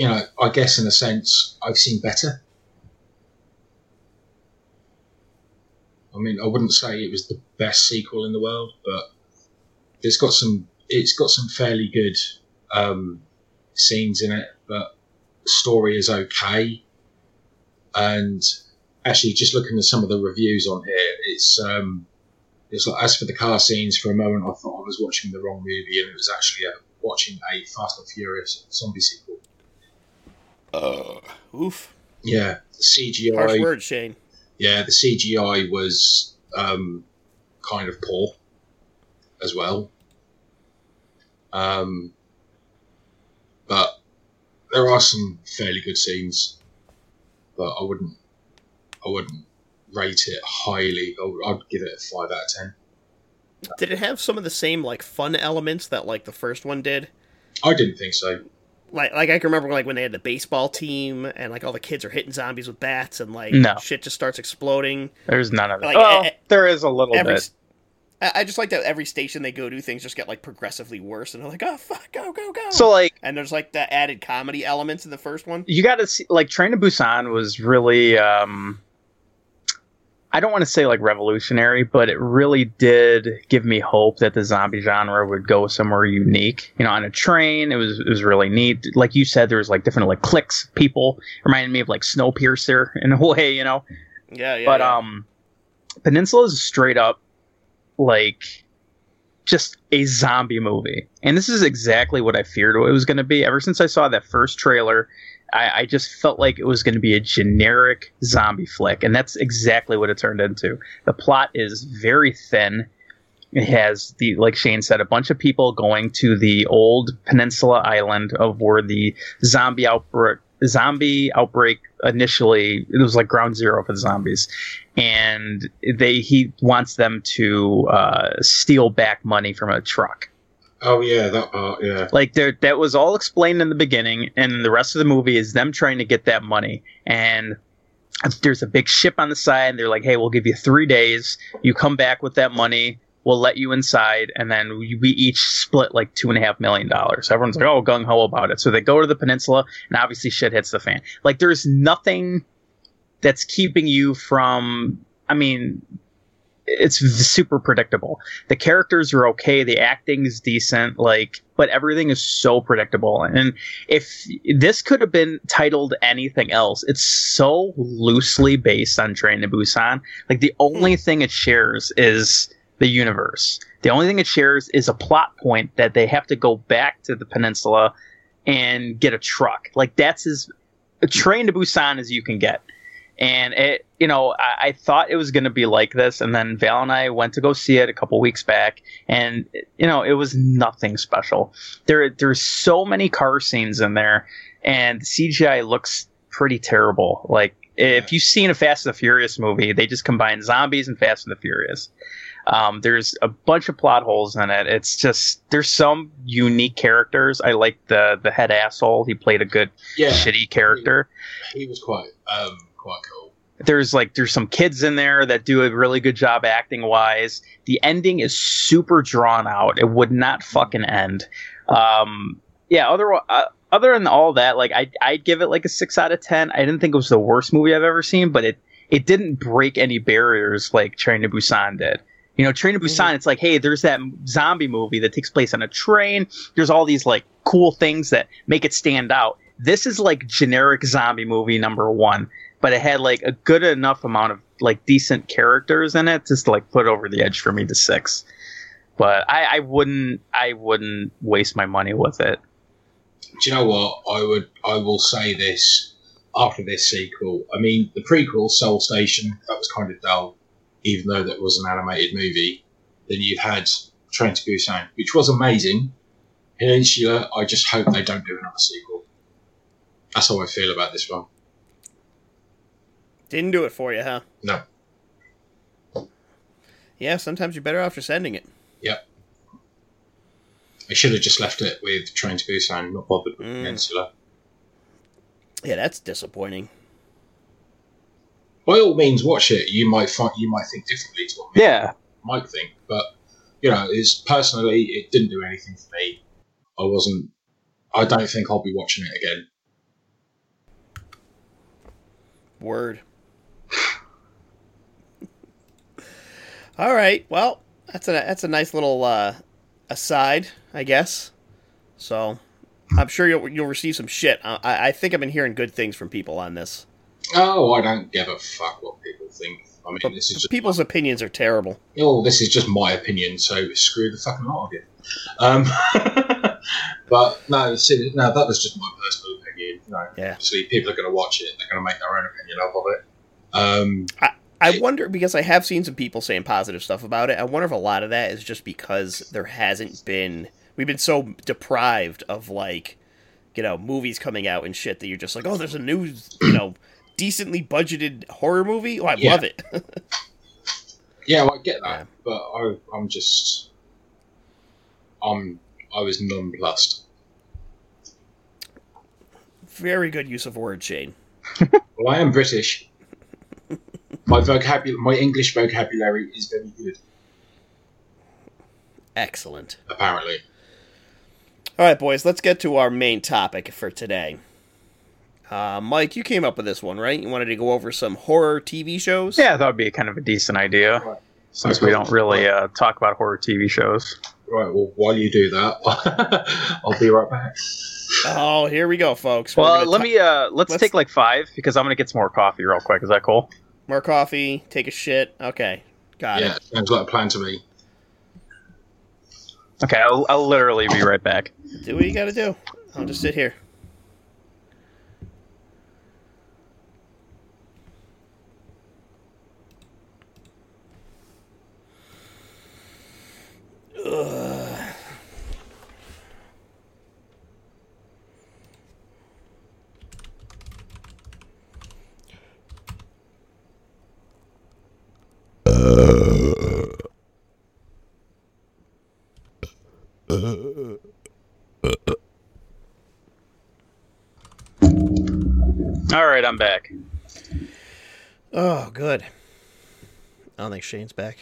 you know, I guess in a sense, I've seen better. I mean, I wouldn't say it was the best sequel in the world, but it's got some. It's got some fairly good um, scenes in it, but the story is okay. And actually, just looking at some of the reviews on here, it's um, it's like as for the car scenes, for a moment I thought I was watching the wrong movie, and it was actually a, watching a Fast and Furious zombie sequel. Uh, oof. Yeah, the CGI. Harsh words, Shane. yeah, the CGI was um, kind of poor as well. Um, but there are some fairly good scenes, but I wouldn't, I wouldn't rate it highly. I would, I'd give it a five out of ten. Did it have some of the same like fun elements that like the first one did? I didn't think so. Like, like I can remember like when they had the baseball team and like all the kids are hitting zombies with bats and like No. shit just starts exploding. There's none of that. Like, well, e- there is a little Every bit. s- I, I just like that every station they go to, things just get like progressively worse, and they're like, oh fuck, go go go. So like and there's like the added comedy elements in the first one. you got to see like Train to Busan was really um I don't want to say like revolutionary, but it really did give me hope that the zombie genre would go somewhere unique. You know, on a train, it was it was really neat. Like you said, there was like different like clicks, people reminded me of like Snowpiercer <laughs> in a way. You know, Yeah, yeah. but yeah. um, Peninsula is straight up like just a zombie movie, and this is exactly what I feared it was going to be. Ever since I saw that first trailer, I, I just felt like it was going to be a generic zombie flick, and that's exactly what it turned into. The plot is very thin. It has the like Shane said, a bunch of people going to the old peninsula island of where the zombie outbreak zombie outbreak initially it was like ground zero for the zombies and they he wants them to uh, steal back money from a truck Oh yeah, that part. Yeah. like there that was all explained in the beginning and the rest of the movie is them trying to get that money. And there's a big ship on the side and they're like hey we'll give you three days. You come back with that money. We'll let you inside and then we, we each split like two and a half million dollars. Everyone's like oh gung-ho about it. So they go to the peninsula and obviously shit hits the fan. Like there's nothing that's keeping you from i mean it's super predictable. The characters are okay the acting is decent like but everything is so predictable. And if this could have been titled anything else it's so loosely based on train to busan. Like the only hmm. thing it shares is the universe. The only thing it shares is a plot point that they have to go back to the peninsula and get a truck. Like that's as a train to busan as you can get and it you know I, I thought it was going to be like this and then val and i went to go see it a couple weeks back and you know it was nothing special there there's so many car scenes in there and cgi looks pretty terrible like if you've seen a fast and the furious movie they just combine zombies and fast and the furious um, there's a bunch of plot holes in it. It's just there's some unique characters. I like the the head asshole. He played a good Yeah. shitty character He was quite um quite cool. there's like there's some kids in there that do a really good job acting wise the ending is super drawn out. It would not fucking end. Um yeah other uh, other than all that like I, i'd give it like a 6 out of 10 i didn't think it was the worst movie i've ever seen but it it didn't break any barriers like train to busan did. You know train to busan it's like hey there's that zombie movie that takes place on a train. There's all these like cool things that make it stand out. This is like generic zombie movie number one but it had like a good enough amount of like decent characters in it just to like put over the edge for me to six. But I, I wouldn't I wouldn't waste my money with it. Do you know what? I would I will say this after this sequel. I mean, the prequel, Seoul Station, that was kind of dull, even though that was an animated movie. Then you had Train to Busan, which was amazing. Peninsula, I just hope they don't do another sequel. That's how I feel about this one. Didn't do it for you, huh? No. Yeah, sometimes you're better off just ending it. Yep. I should have just left it with Train to Busan, not bothered with Mm. Peninsula. Yeah, that's disappointing. By all means, watch it. You might find you might think differently to what me Yeah. might think, but you know, it's personally it didn't do anything for me. I wasn't. I don't think I'll be watching it again. Word. <sighs> All right. Well, that's a that's a nice little uh, aside, I guess. So, I'm sure you'll you'll receive some shit. I, I think I've been hearing good things from people on this. Oh, I don't give a fuck what people think. I mean, But this is just people's opinions are terrible. oh, this is just my opinion. So screw the fucking lot of you. Um, <laughs> but no, see, no, that was just my personal opinion. You know, Yeah. obviously people are going to watch it. They're going to make their own opinion of it. Um, I wonder because I have seen some people saying positive stuff about it. I wonder if a lot of that is just because there hasn't been we've been so deprived of like you know movies coming out and shit that you're just like oh there's a new you know <clears throat> decently budgeted horror movie oh I Yeah. love it <laughs> Yeah, well, I get that, Yeah. but I, I'm just, I'm, I was nonplussed. very good use of word, Shane <laughs> Well, I am British. My vocabulary, my English vocabulary is very good. Excellent. apparently. All right, boys, let's get to our main topic for today. Uh, Mike, you came up with this one, right? You wanted to go over some horror TV shows? Yeah, that would be kind of a decent idea since we don't really uh, talk about horror TV shows. Right, well, while you do that, <laughs> I'll be right back. Oh, here we go, folks. We're Well, let ta- me uh, let's, let's- take like five because I'm gonna get some more coffee real quick. Is that cool? More coffee, take a shit. Okay, got Yeah, it. Yeah, sounds like a plan to me. Okay, I'll, I'll literally be right back. Do what you gotta do. I'll just sit here. Ugh. All right, I'm back. Oh, good. I don't think Shane's back.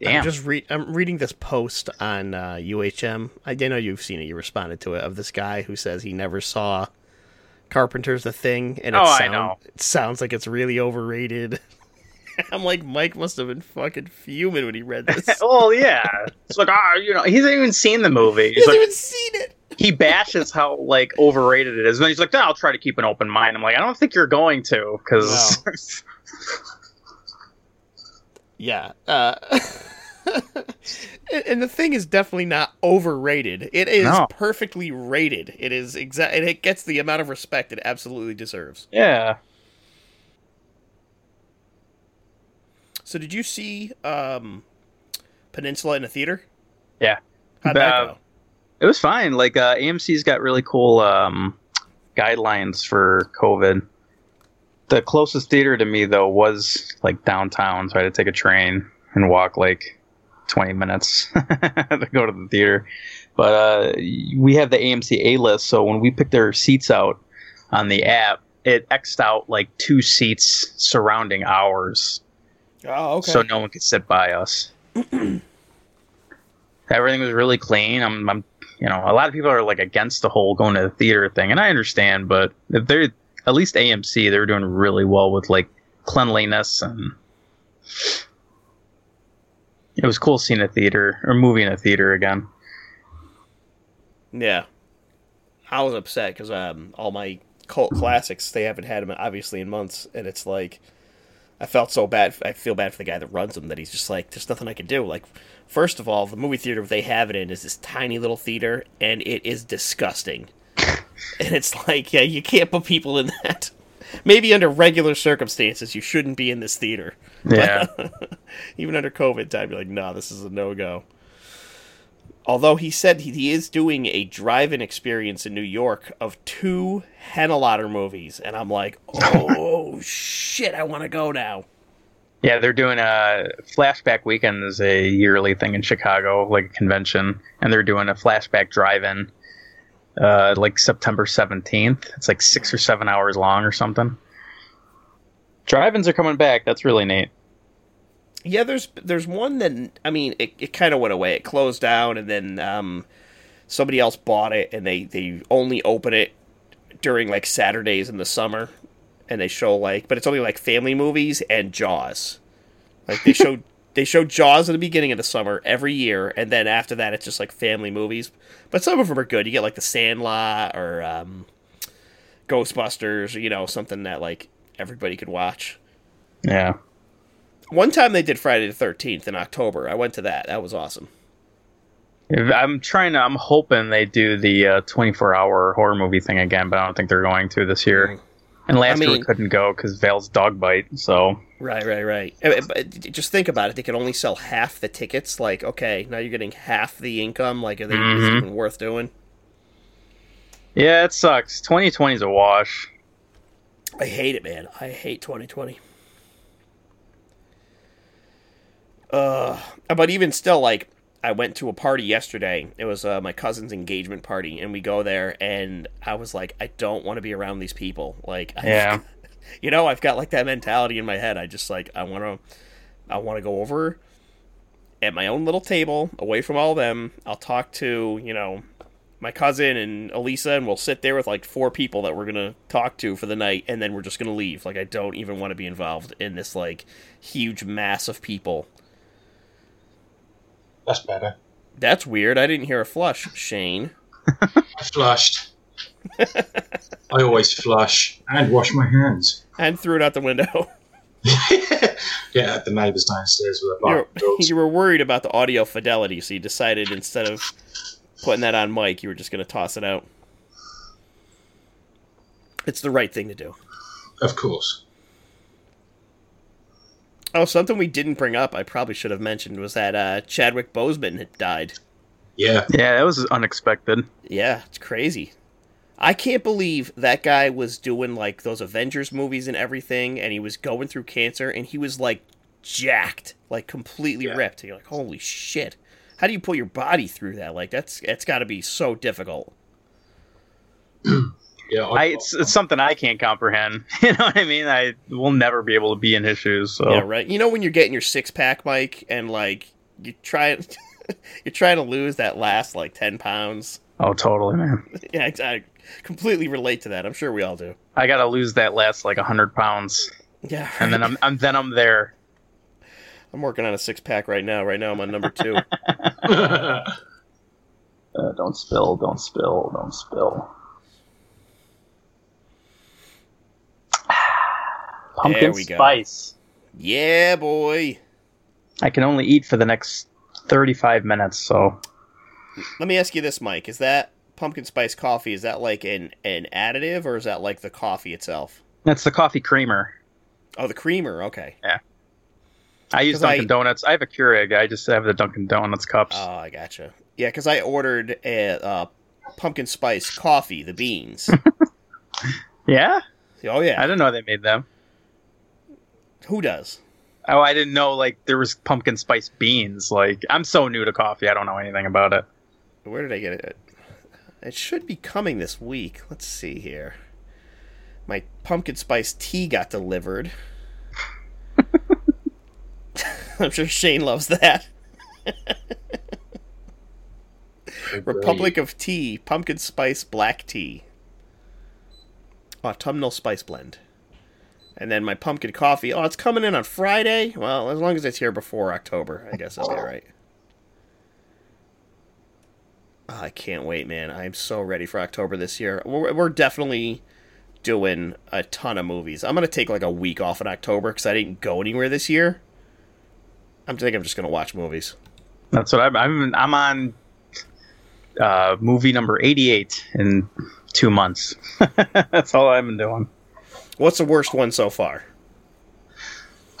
Yeah. I'm just re- I'm reading this post on uh, UHM. I, I know you've seen it. You responded to it of this guy who says he never saw Carpenter's The Thing, and it, Oh, I sound- know. it sounds like it's really overrated. <laughs> <laughs> I'm like, Mike must have been fucking fuming when he read this. <laughs> well, yeah. It's like, ah, you know, he hasn't even seen the movie. he He's hasn't like, even seen it. he bashes how like overrated it is, and he's like, "No, I'll try to keep an open mind." I'm like, I don't think you're going to, because <laughs> Yeah. Uh, and, and the thing is definitely not overrated. It is No. perfectly rated. It is exact. It gets the amount of respect it absolutely deserves. yeah, So, did you see um, Peninsula in a theater? Yeah. How'd that Uh, go? it was fine. Like uh, AMC's got really cool um, guidelines for COVID. The closest theater to me though was like downtown, so I had to take a train and walk like 20 minutes <laughs> to go to the theater. But uh, we have the AMC A list, so when we picked our seats out on the app, it xed out like two seats surrounding ours, Oh, okay. so no one could sit by us. <clears throat> Everything was really clean. I'm, I'm, you know, a lot of people are like against the whole going to the theater thing, and I understand, but if they're at least AMC, they're doing really well with like cleanliness and. It was cool seeing a theater or movie in a theater again. yeah. I was upset because um, all my cult classics they haven't had them obviously in months, and it's like I felt so bad. I feel bad for the guy that runs them that he's just like, there's nothing I can do. Like, first of all, the movie theater they have it in is this tiny little theater, and it is disgusting. <laughs> and it's like, yeah, you can't put people in that. Maybe under regular circumstances, you shouldn't be in this theater. Yeah. <laughs> Even under COVID time, you're like, no, this is a no go. Although he said he, is doing a drive-in experience in New York of two Henenlotter movies, and I'm like, <laughs> oh shit, I want to go now. Yeah, they're doing a flashback weekend is a yearly thing in Chicago, like a convention, and they're doing a flashback drive-in, uh, like September seventeenth. It's like six or seven hours long or something. Drive-ins are coming back. That's really neat. Yeah, there's there's one that I mean, it, it kind of went away. It closed down, and then um, somebody else bought it, and they they only open it during like Saturdays in the summer, and they show like, but it's only like family movies and Jaws. Like they show <laughs> they show Jaws at the beginning of the summer every year, and then after that, it's just like family movies. But some of them are good. You get like The Sandlot or um, Ghostbusters, or, you know, something that like everybody could watch. Yeah. One time they did Friday the Thirteenth in October. I went to that. That was awesome. I'm trying to. I'm hoping they do the uh, 24-hour horror movie thing again, but I don't think they're going to this year. And last year mean- we couldn't go because Vale's dog bite. So Right, right, right. Uh, But just think about it. They could only sell half the tickets. Like, okay, now you're getting half the income. Like, are they is it Mhm. even worth doing? yeah, it sucks. 2020 is a wash. I hate it, man. I hate 2020. Uh, but even still, like, I went to a party yesterday. It was uh, my cousin's engagement party, and we go there, and I was like, I don't want to be around these people. Like, I, <laughs> Yeah. you know, I've got like that mentality in my head. I just like, I want to, I want to go over at my own little table, away from all them. I'll talk to you know my cousin and Elisa, and we'll sit there with like four people that we're gonna talk to for the night, and then we're just gonna leave. Like I don't even want to be involved in this like huge mass of people. That's better. That's weird. I didn't hear a flush, Shane. <laughs> I flushed. I always flush and wash my hands. And threw it out the window. <laughs> <laughs> yeah, at the neighbours downstairs with you their were, oh, you were worried about the audio fidelity, so you decided instead of putting that on mic, you were just going to toss it out. It's the right thing to do. Of course. Oh, something we didn't bring up, I probably should have mentioned, was that uh, Chadwick Boseman had died. Yeah. Yeah, that was unexpected. Yeah, it's crazy. I can't believe that guy was doing like those Avengers movies and everything, and he was going through cancer, and he was like jacked, like completely Yeah. ripped. You're like, holy shit! How do you put your body through that? Like that's it's got to be so difficult. <clears throat> Yeah. I, it's, it's something I can't comprehend. <laughs> You know what I mean? I will never be able to be in his shoes. So Yeah, right. You know when you're getting your six pack, Mike, and like you try <laughs> you're trying to lose that last like ten pounds. oh, totally, man. <laughs> Yeah, I, I completely relate to that. I'm sure we all do. I gotta lose that last like hundred pounds, Yeah, and then I'm, I'm then I'm there. I'm working on a six pack right now. Right now I'm on number two. Uh, don't spill, don't spill, don't spill. Pumpkin There we go. spice. yeah, boy. I can only eat for the next 35 minutes, so Let me ask you this, Mike. Is that pumpkin spice coffee? Is that like an an additive, or is that like the coffee itself? that's the coffee creamer. Oh, the creamer. Okay. Yeah. I use 'Cause I- Dunkin' Donuts. I have a Keurig. I just have the Dunkin' Donuts cups. Oh, I gotcha. Yeah, because I ordered a uh, pumpkin spice coffee, the beans. <laughs> yeah? oh yeah. I yeah. didn't know they made them. Who does? Oh, I didn't know like there was pumpkin spice beans. Like I'm so new to coffee, I don't know anything about it. Where did I get it? It should be coming this week. Let's see here. My pumpkin spice tea got delivered. <laughs> I'm sure Shane loves that. Republic of Tea, pumpkin spice black tea. Autumnal spice blend. And then my pumpkin coffee. Oh, it's coming in on Friday. Well, as long as it's here before October, I guess I'll be all right. Oh, I can't wait, man. I'm so ready for October this year. We're, we're definitely doing a ton of movies. I'm going to take like a week off in October because I didn't go anywhere this year. I'm think I'm just going to watch movies. That's what I'm. I'm, I'm on uh, movie number 88 in two months. <laughs> That's all I've been doing. What's the worst one so far?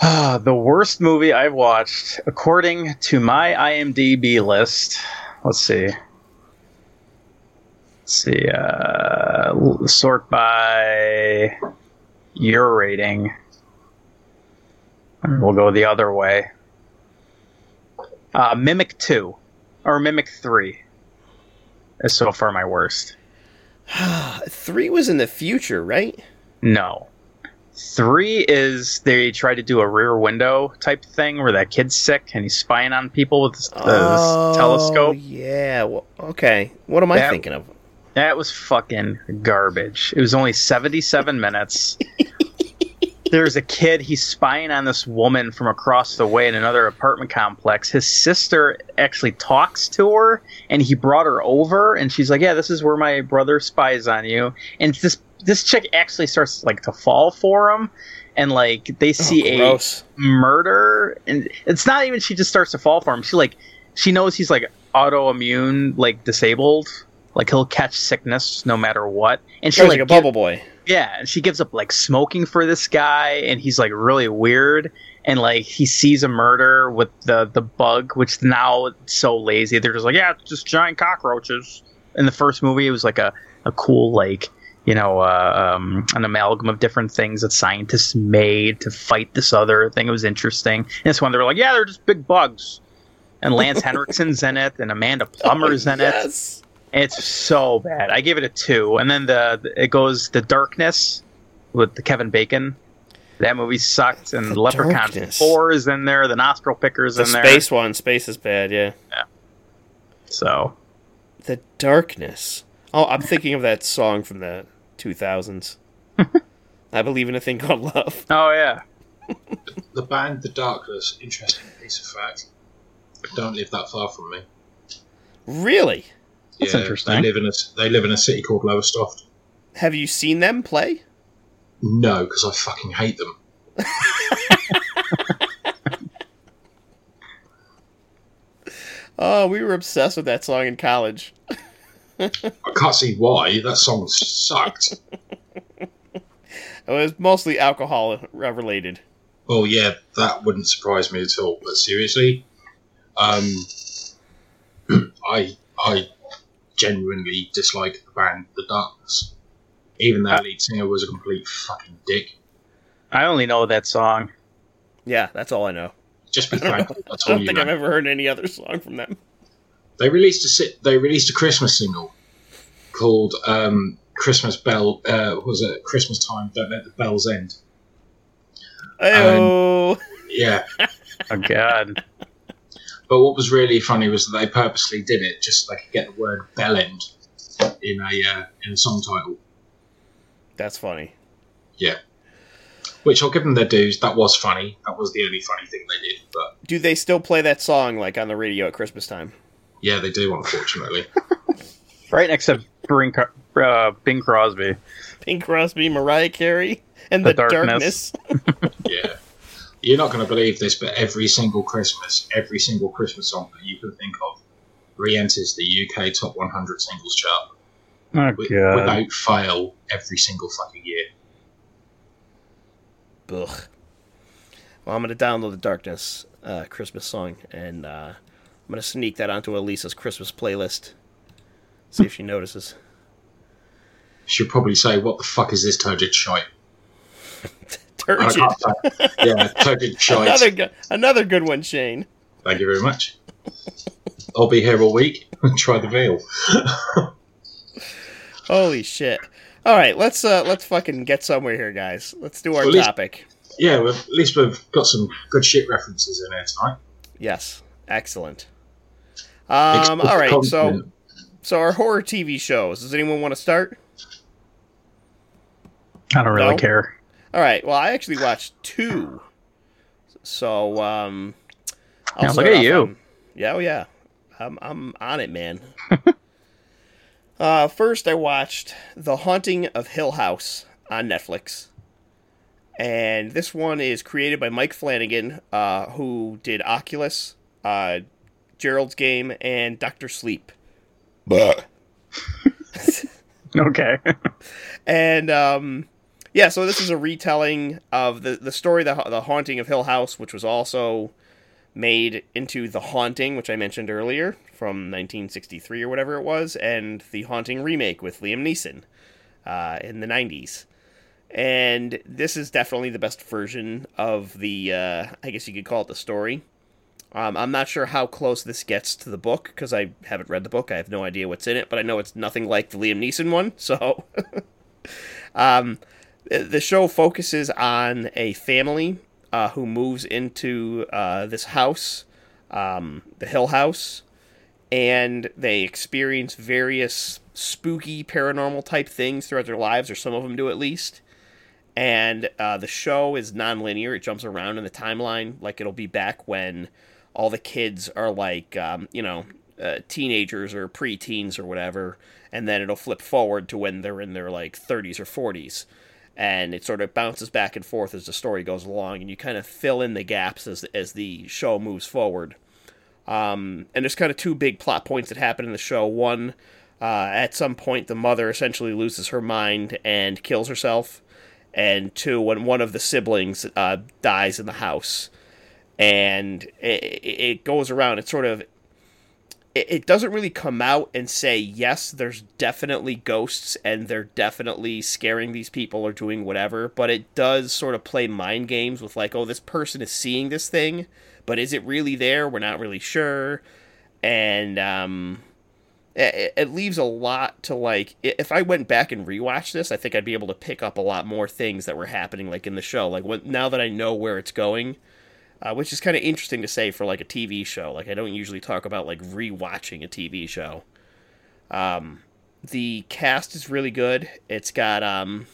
Ah, the worst movie I've watched, according to my IMDb list. Let's see. Let's see. Uh, sort by your rating. We'll go the other way. Uh, Mimic 2. Or Mimic 3 is so far my worst. <sighs> Three was in the future, right? No. Three is they try to do a rear window type thing where that kid's sick and he's spying on people with this, uh, this telescope. Yeah. Well, okay. What am I thinking of? That was fucking garbage. It was only 77 minutes. <laughs> There's a kid, he's spying on this woman from across the way in another apartment complex. His sister actually talks to her and he brought her over and she's like, "Yeah, this is where my brother spies on you." And this this chick actually starts like to fall for him and like they oh, see a murder and it's not even she just starts to fall for him. She like she knows he's like autoimmune like disabled. Like he'll catch sickness no matter what. And she Sounds like, like a bubble boy. yeah and she gives up like smoking for this guy and he's like really weird. And like he sees a murder with the the bug which now it's so lazy. They're just like yeah it's just giant cockroaches. In the first movie it was like a, a cool like you know uh, um, an amalgam of different things that scientists made to fight this other thing it was interesting and this one they were like yeah they're just big bugs and lance <laughs> henriksen's in it and amanda plummer's in it yes. it's so bad. I gave it a two, and then the it goes the darkness with the Kevin Bacon. That movie sucked, and The Leprechaun Darkness. Four is in there. The Nostril Picker's The in there. space one, space is bad, yeah. So The darkness. Oh, I'm thinking of that song from the 2000s. <laughs> I believe in a thing called love. Oh yeah. The band The Darkness, interesting piece of fact, don't live that far from me. Really? That's interesting. They live in a they live in a city called Lowestoft. Have you seen them play? No, because I fucking hate them. <laughs> Oh, we were obsessed with that song in college. <laughs> I can't see why. That song sucked. It was mostly alcohol related. Oh yeah, that wouldn't surprise me at all. But seriously, um, <clears throat> I I genuinely dislike the band The Darkness. Even their lead singer was a complete fucking dick. I only know that song. Yeah, that's all I know. Just be <laughs> thankful. That's I all don't you think know. I've ever heard any other song from them. They released a si- they released a Christmas single called um, "Christmas Bell." Uh, was it Christmas time? Don't let the bells end. Oh, Yeah, <laughs> Oh God. but what was really funny was that they purposely did it just so they could get the word "bell end" in a uh, in a song title. that's funny. Yeah. Which I'll give them their dues. That was funny. That was the only funny thing they did. But Do they still play that song like on the radio at Christmas time? Yeah, they do. Unfortunately, <laughs> Right next to Bing, Co- uh, Bing Crosby. Pink Crosby, Mariah Carey, and the, The darkness. Darkness. <laughs> yeah. You're not going to believe this, but every single Christmas, every single Christmas song that you can think of re-enters the UK Top 100 Singles Chart. Oh wi- God. without fail every single fucking year. Ugh. Well, I'm gonna download the Darkness uh, Christmas song, and uh, I'm gonna sneak that onto Elisa's Christmas playlist. See if she notices. She'll probably say, "What the fuck is this turgid shite?" <laughs> Turgid. yeah, turgid <laughs> shite. Another good, another good one, Shane. Thank you very much. I'll be here all week and <laughs> try the veal. Holy shit! All right, let's uh, let's fucking get somewhere here, guys. Let's do our Well, least- topic. Yeah, well, at least we've got some good shit references in there tonight. Yes, excellent. Um, all right, so so our horror TV shows. Does anyone want to start? I don't really No? care. All right. Well, I actually watched two. So, um, I'll Yeah, look at you. on- yeah, oh yeah, I'm I'm on it, man. <laughs> uh, first, I watched The Haunting of Hill House on Netflix, and this one is created by Mike Flanagan, uh, who did Oculus, uh, Gerald's Game, and Doctor Sleep. But <laughs> Okay. And um, yeah, so this is a retelling of the the story, the the haunting of Hill House, which was also made into the haunting, which I mentioned earlier from 1963 or whatever it was, and the haunting remake with Liam Neeson uh, in the 90s. And this is definitely the best version of the, uh, I guess you could call it the story. Um, I'm not sure how close this gets to the book because I haven't read the book. I have no idea what's in it, but I know it's nothing like the Liam Neeson one. <laughs> So, um, the show focuses on a family uh, who moves into uh, this house, um, the Hill House, and they experience various spooky paranormal type things throughout their lives, or some of them do at least. And uh, the show is non-linear; it jumps around in the timeline. Like it'll be back when all the kids are like, um, you know, uh, teenagers or pre-teens or whatever, and then it'll flip forward to when they're in their like 30s or 40s and it sort of bounces back and forth as the story goes along, and you kind of fill in the gaps as as the show moves forward. Um, and there's kind of two big plot points that happen in the show. One, uh, at some point, the mother essentially loses her mind and kills herself, and two, when one of the siblings uh, dies in the house, and it, it goes around. It sort of it, doesn't really come out and say yes there's definitely ghosts and they're definitely scaring these people or doing whatever but it does sort of play mind games with like oh this person is seeing this thing but is it really there we're not really sure and um it, it leaves a lot to like. If I went back and rewatched this, I think I'd be able to pick up a lot more things that were happening like in the show. Like when, now that I know where it's going, uh, which is kind of interesting to say for like a TV show. Like I don't usually talk about like rewatching a TV show. Um, the cast is really good. It's got um,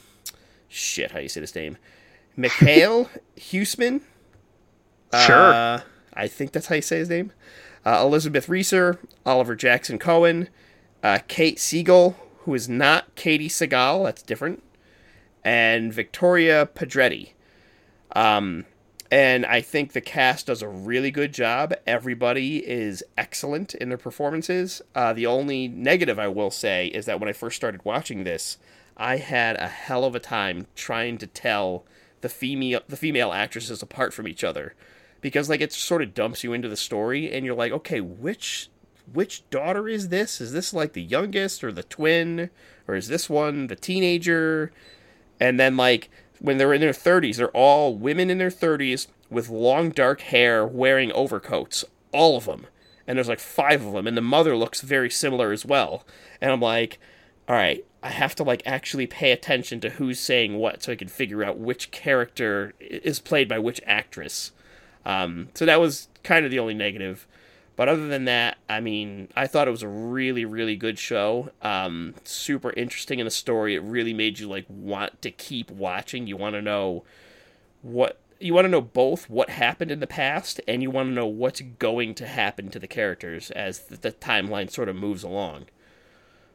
shit, how do you say this name? <laughs> Mikhail Huseman. Sure. Uh, I think that's how you say his name. Uh, Elizabeth Reeser, Oliver Jackson Cohen, uh, Kate Siegel, who is not Katey Sagal, that's different, and Victoria Pedretti. Um, and I think the cast does a really good job. Everybody is excellent in their performances. Uh, the only negative I will say is that when I first started watching this, I had a hell of a time trying to tell the female the female actresses apart from each other because like it sort of dumps you into the story and you're like okay which which daughter is this is this like the youngest or the twin or is this one the teenager and then like when they're in their 30s they're all women in their 30s with long dark hair wearing overcoats all of them and there's like five of them and the mother looks very similar as well. And i'm like all right i have to like actually pay attention to who's saying what so i can figure out which character is played by which actress. Um, so that was kind of the only negative but other than that, I mean, I thought it was a really, really good show. Um, super interesting in the story. It really made you like want to keep watching. You want to know what you want to know both what happened in the past and you want to know what's going to happen to the characters as the, the timeline sort of moves along.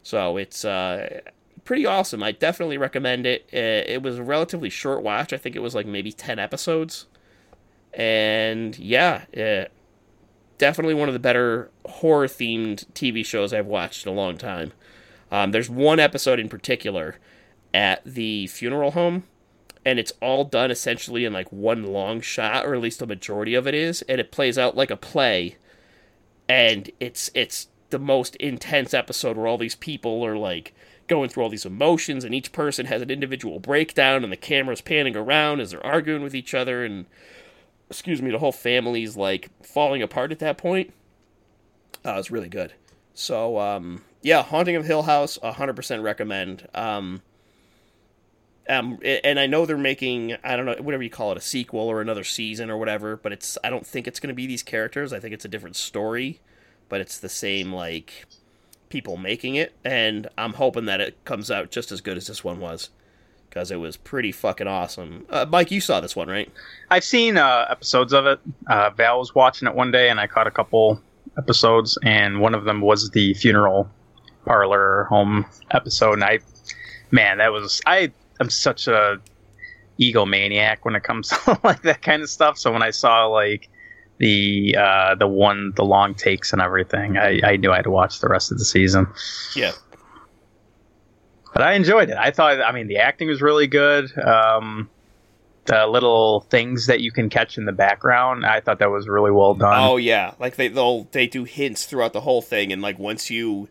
So it's uh, pretty awesome. I definitely recommend it. Uh, It was a relatively short watch. I think it was like maybe ten episodes, and yeah. Definitely one of the better horror themed TV shows I've watched in a long time. Um, there's one episode in particular at the funeral home, and it's all done essentially in like one long shot, or at least the majority of it is, and it plays out like a play. And it's it's the most intense episode where all these people are like going through all these emotions, and each person has an individual breakdown, and the camera's panning around as they're arguing with each other, and excuse me, the whole family's like falling apart at that point. Uh, it's really good. So, um, yeah, Haunting of Hill House, 100% recommend. Um, um, and I know they're making, I don't know, whatever you call it, a sequel or another season or whatever, but it's, I don't think it's going to be these characters. I think it's a different story, but it's the same, like, people making it. And I'm hoping that it comes out just as good as this one was. Because it was pretty fucking awesome. Uh, Mike, you saw this one, right? I've seen uh, episodes of it. Uh, Val was watching it one day, and I caught a couple episodes, and one of them was the funeral parlor home episode. And I, man, that was I. am such a egomaniac when it comes <laughs> to like that kind of stuff. So when I saw like the uh, the one the long takes and everything, I, I knew I had to watch the rest of the season. Yeah. But I enjoyed it. I thought, I mean, the acting was really good. Um, the little things that you can catch in the background, I thought that was really well done. Oh yeah, like they they'll they do hints throughout the whole thing, and like once you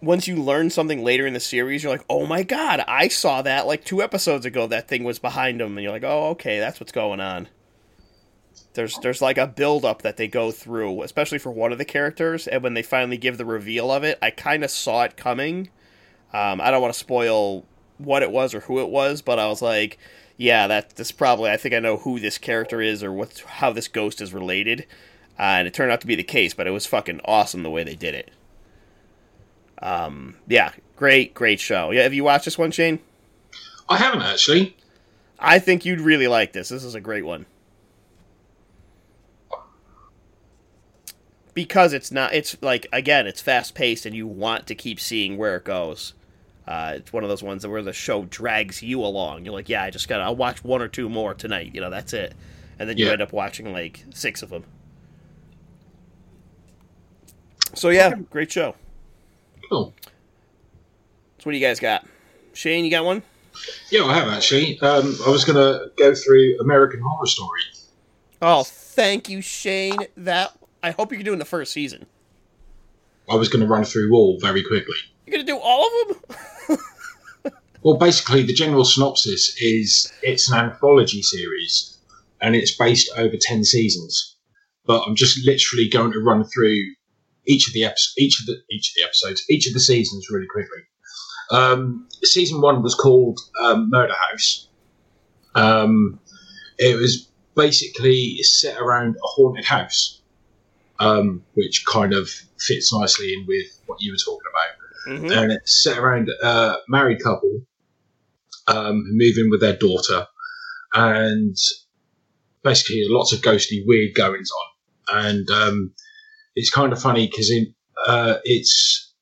once you learn something later in the series, you're like, oh my god, I saw that like two episodes ago. That thing was behind them, and you're like, oh okay, that's what's going on. There's there's like a build up that they go through, especially for one of the characters, and when they finally give the reveal of it, I kind of saw it coming. Um, I don't want to spoil what it was or who it was, but I was like, yeah, that this probably I think I know who this character is or what how this ghost is related, uh, and it turned out to be the case. But it was fucking awesome the way they did it. Um, yeah, great, great show. Yeah, have you watched this one, Shane? I haven't actually. I think you'd really like this. This is a great one. Because it's not, it's like, again, it's fast paced and you want to keep seeing where it goes. Uh, it's one of those ones where the show drags you along. You're like, yeah, I just gotta, I'll watch one or two more tonight. You know, that's it. And then you Yeah. end up watching like six of them. So, yeah, great show. Cool. So, what do you guys got? Shane, you got one? Yeah, I have actually. Um, I was going to go through American Horror Story. Oh, thank you, Shane. That I hope you're doing the first season. I was going to run through all very quickly. You're gonna do all of them? <laughs> Well, basically, the general synopsis is it's an anthology series, and it's based over ten seasons. But I'm just literally going to run through each of the episodes, each of the each of the episodes, each of the seasons really quickly. Um, season one was called um, Murder House. Um, it was basically set around a haunted house, um, which kind of fits nicely in with what you were talking about. Mhm. And it's set around a married couple um, in with their daughter, and basically lots of ghostly, weird goings on. And um, it's kind of funny because uh, it's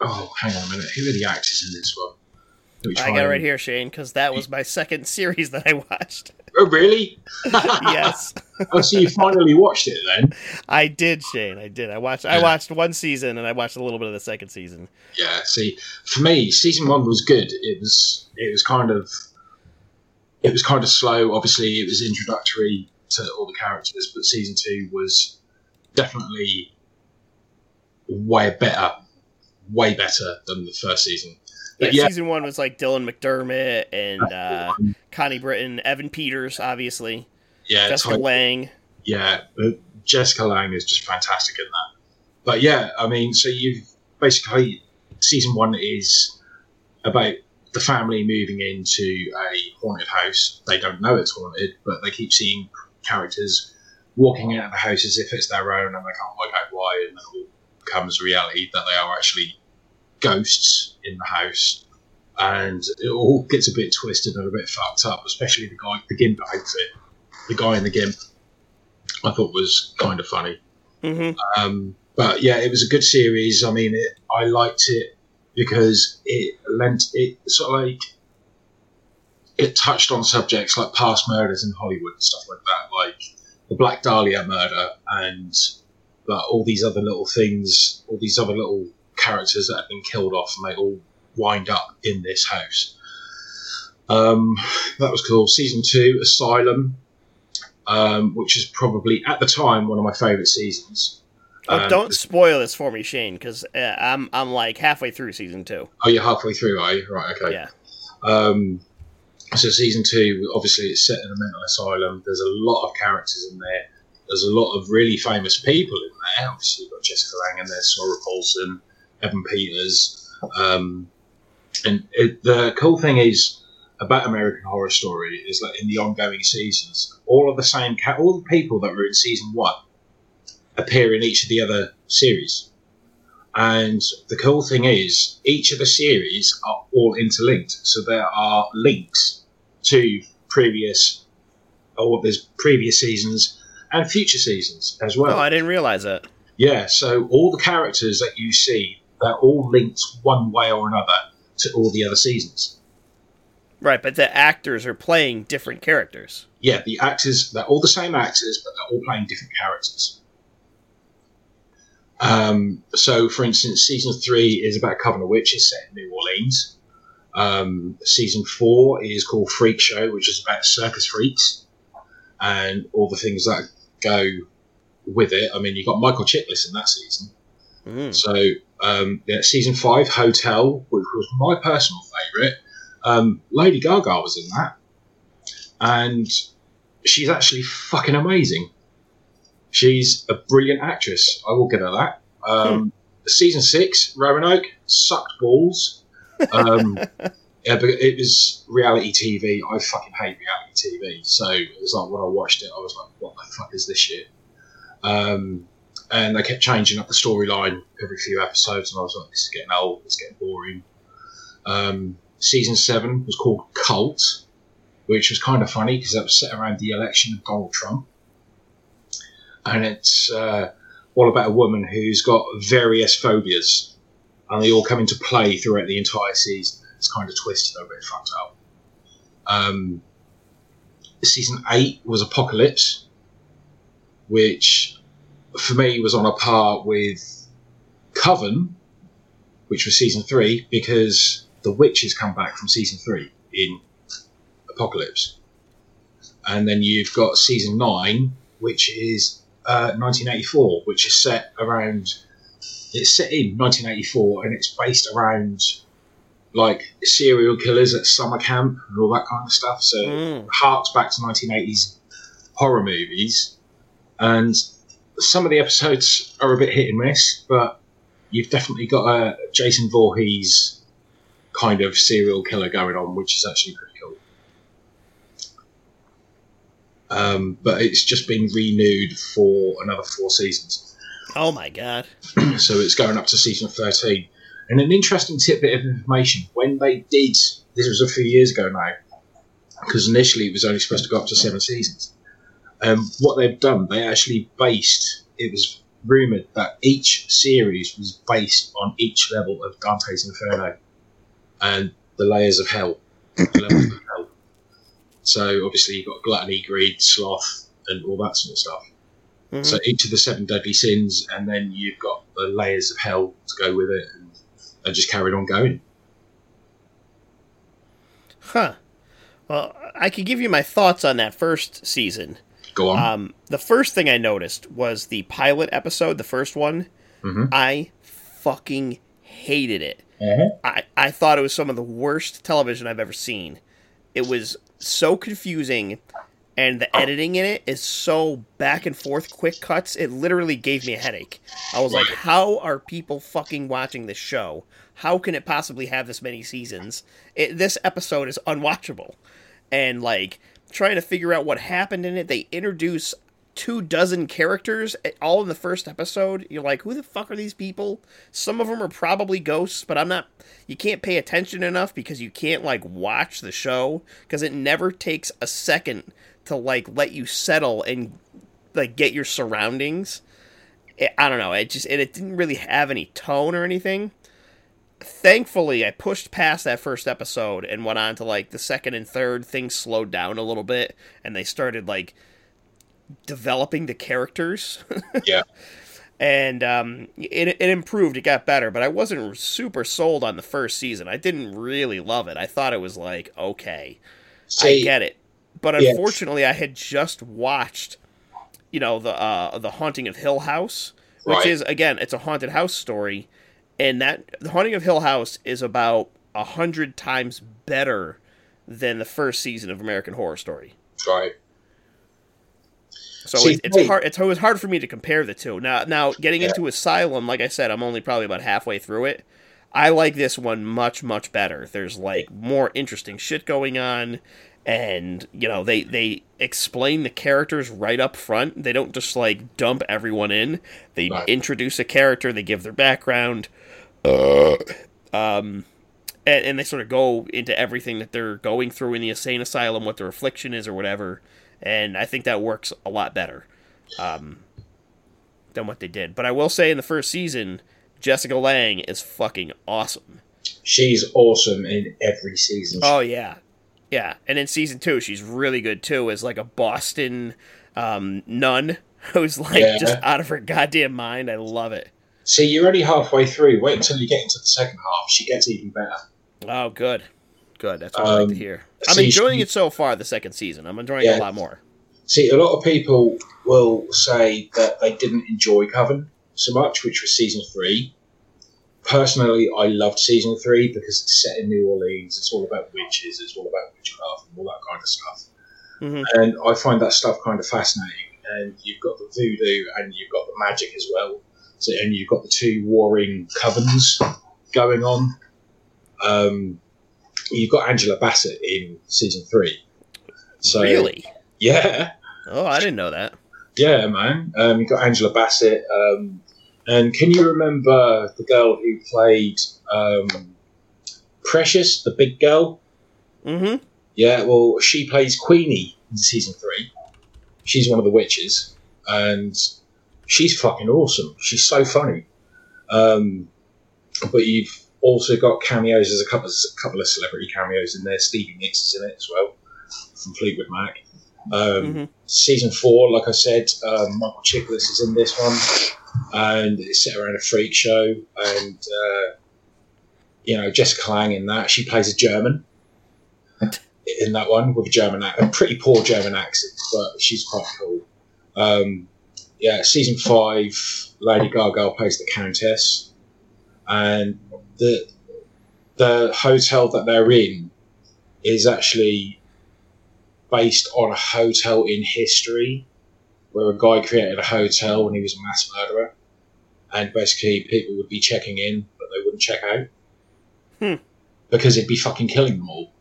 oh, hang on a minute, who are the actors in this one? Let I try got it right here, Shane, because that was my second <laughs> series that I watched. Oh, really? <laughs> <laughs> yes, oh, so you finally watched it then? I did, Shane. I did. I watched. I watched one season, and I watched a little bit of the second season. Yeah. See, for me, season one was good. It was it was kind of it was kind of slow. Obviously, it was introductory to all the characters, but season two was definitely way better, way better than the first season. Yeah, yeah, season one was like Dylan McDermott and uh, Connie Britton, Evan Peters, obviously, yeah, Jessica like- Lange. Yeah, but Jessica Lange is just fantastic in that. But yeah, I mean, so you've basically season one is about the family moving into a haunted house. They don't know it's haunted, but they keep seeing characters walking out of the house as if it's their own, and they can't work out why. And it all becomes reality that they are actually ghosts in the house. And it all gets a bit twisted and a bit fucked up, especially the guy, the gimp outfit. The guy in the gimp, I thought was kind of funny. hmm Um, but yeah, it was a good series. I mean, it, I liked it because it lent it sort of like it touched on subjects like past murders in Hollywood and stuff like that, like the Black Dahlia murder and but all these other little things, all these other little characters that have been killed off, and they all wind up in this house. Um, that was cool. Season two, Asylum, um, which is probably at the time one of my favourite seasons. Oh, Um, don't spoil this for me, Shane, because uh, I'm I'm like halfway through season two. Oh, you're halfway through, are you? Right, okay. Yeah. Um, so season two, obviously, it's set in a mental asylum. There's a lot of characters in there. There's a lot of really famous people in there. Obviously, you've got Jessica Lange in there, Sarah Paulson, Evan Peters. Um, and it, the cool thing is about American Horror Story is that in the ongoing seasons, all of the same, ca- all the people that were in season one appear in each of the other series. And the cool thing is, each of the series are all interlinked. So there are links to previous, or there's previous seasons and future seasons as well. oh, I didn't realize that. Yeah, so all the characters that you see, they're all linked one way or another to all the other seasons. Right, but the actors are playing different characters. Yeah, the actors, they're all the same actors, but they're all playing different characters. Um, so, for instance, season three is about Coven of Witches set in New Orleans. Um, season four is called Freak Show, which is about circus freaks and all the things that go with it. I mean, you've got Michael Chiklis in that season. Mm. So, um, yeah, season five, Hotel, which was my personal favourite. Um, Lady Gaga was in that, and she's actually fucking amazing. She's a brilliant actress. I will give her that. Um, Season six, Roanoke, sucked balls. Um, <laughs> yeah, but it was reality TV. I fucking hate reality TV. So it was like when I watched it, I was like, "What the fuck is this shit?" Um, and they kept changing up the storyline every few episodes, and I was like, "This is getting old. It's getting boring." Um, season seven was called Cult, which was kind of funny because that was set around the election of Donald Trump, and it's uh, all about a woman who's got various phobias, and they all come into play throughout the entire season. It's kind of twisted, a bit fucked up. Um, season eight was Apocalypse, which for me was on a par with Coven, which was season three, because the witches come back from season three in Apocalypse. And then you've got season nine, which is uh, 1984, which is set around. It's set in 1984, and it's based around like serial killers at summer camp and all that kind of stuff. So Mm. harks back to 1980s horror movies, and some of the episodes are a bit hit and miss, but you've definitely got a Jason Voorhees kind of serial killer going on, which is actually pretty cool. Um, but it's just been renewed for another four seasons, Oh my god. <clears throat> so it's going up to season thirteen. And an interesting tidbit of information: when they did, this was a few years ago now, because initially it was only supposed to go up to seven seasons. Um, what they've done, they actually based. It was rumored that each series was based on each level of Dante's Inferno and the layers of hell. levels of hell. So obviously you've got gluttony, greed, sloth, and all that sort of stuff. Mhm. So each of the seven deadly sins, and then you've got the layers of hell to go with it, and, and just carried on going. Huh. Well, I could give you my thoughts on that first season. Go on. Um, the first thing I noticed was the pilot episode, the first one. Mhm. I fucking hated it. Uh-huh. I, I thought it was some of the worst television I've ever seen. It was so confusing, and the editing in it is so back and forth, quick cuts. It literally gave me a headache. I was like, how are people fucking watching this show? How can it possibly have this many seasons? It, this episode is unwatchable. And, like, trying to figure out what happened in it, they introduce two dozen characters eh, all in the first episode. You're like, who the fuck are these people? Some of them are probably ghosts, but I'm not. You can't pay attention enough because you can't like watch the show because it never takes a second to like let you settle and like get your surroundings. It, I don't know. It just it, it didn't really have any tone or anything. Thankfully, I pushed past that first episode and went on to like the second and third. Things slowed down a little bit, and they started like developing the characters. <laughs> Yeah. and um, it, it improved. It got better, but I wasn't super sold on the first season. I didn't really love it. I thought it was like okay, I get it, but Yeah. unfortunately, I had just watched, you know, the uh, the Haunting of Hill House, which Right. is again, it's a haunted house story, and that the Haunting of Hill House is about a hundred times better than the first season of American Horror Story. right. So See, it's, it's wait. hard. It's always hard for me to compare the two. Now, now getting Yeah. into Asylum, like I said, I'm only probably about halfway through it. I like this one much, much better. There's like more interesting shit going on, and you know they they explain the characters right up front. They don't just like dump everyone in. They Right. introduce a character. They give their background. Um, and, and they sort of go into everything that they're going through in the insane asylum, what their affliction is, or whatever. And I think that works a lot better um, than what they did. But I will say, in the first season, Jessica Lange is fucking awesome. She's awesome in every season. Oh yeah, yeah. And in season two, she's really good too, as like a Boston um, nun <laughs> who's like Yeah. just out of her goddamn mind. I love it. See, you're only halfway through. Wait until you get into the second half. She gets even better. Oh, good, good. That's what I like to Um, hear. I'm see, enjoying it so far. The second season, I'm enjoying it a lot more. See, a lot of people will say that they didn't enjoy Coven so much, which was season three. Personally, I loved season three because it's set in New Orleans. It's all about witches. It's all about witchcraft and all that kind of stuff. Mhm. And I find that stuff kind of fascinating. And you've got the voodoo and you've got the magic as well. So, and you've got the two warring covens going on. Um, you've got Angela Bassett in season three. So, really? Yeah. Oh, I didn't know that. Yeah, man. Um, you got Angela Bassett. Um, and can you remember the girl who played um, Precious, the big girl? Mm-hmm. Yeah, well, she plays Queenie in season three. She's one of the witches, and she's fucking awesome. She's so funny. Um, but you've also got cameos. There's a couple of, a couple of celebrity cameos in there. Stevie Nicks is in it as well from Fleetwood Mac. Um, Mhm. Season four, like I said, um, Michael Chiklis is in this one, and it's set around a freak show. And uh, you know Jessica Lange in that. She plays a German in that one with a German a pretty poor German accent, but she's quite cool. Um, yeah, season five, Lady Gaga plays the Countess, and the the hotel that they're in is actually based on a hotel in history where a guy created a hotel when he was a mass murderer, and basically people would be checking in, but they wouldn't check out Hmm. because he'd be fucking killing them all.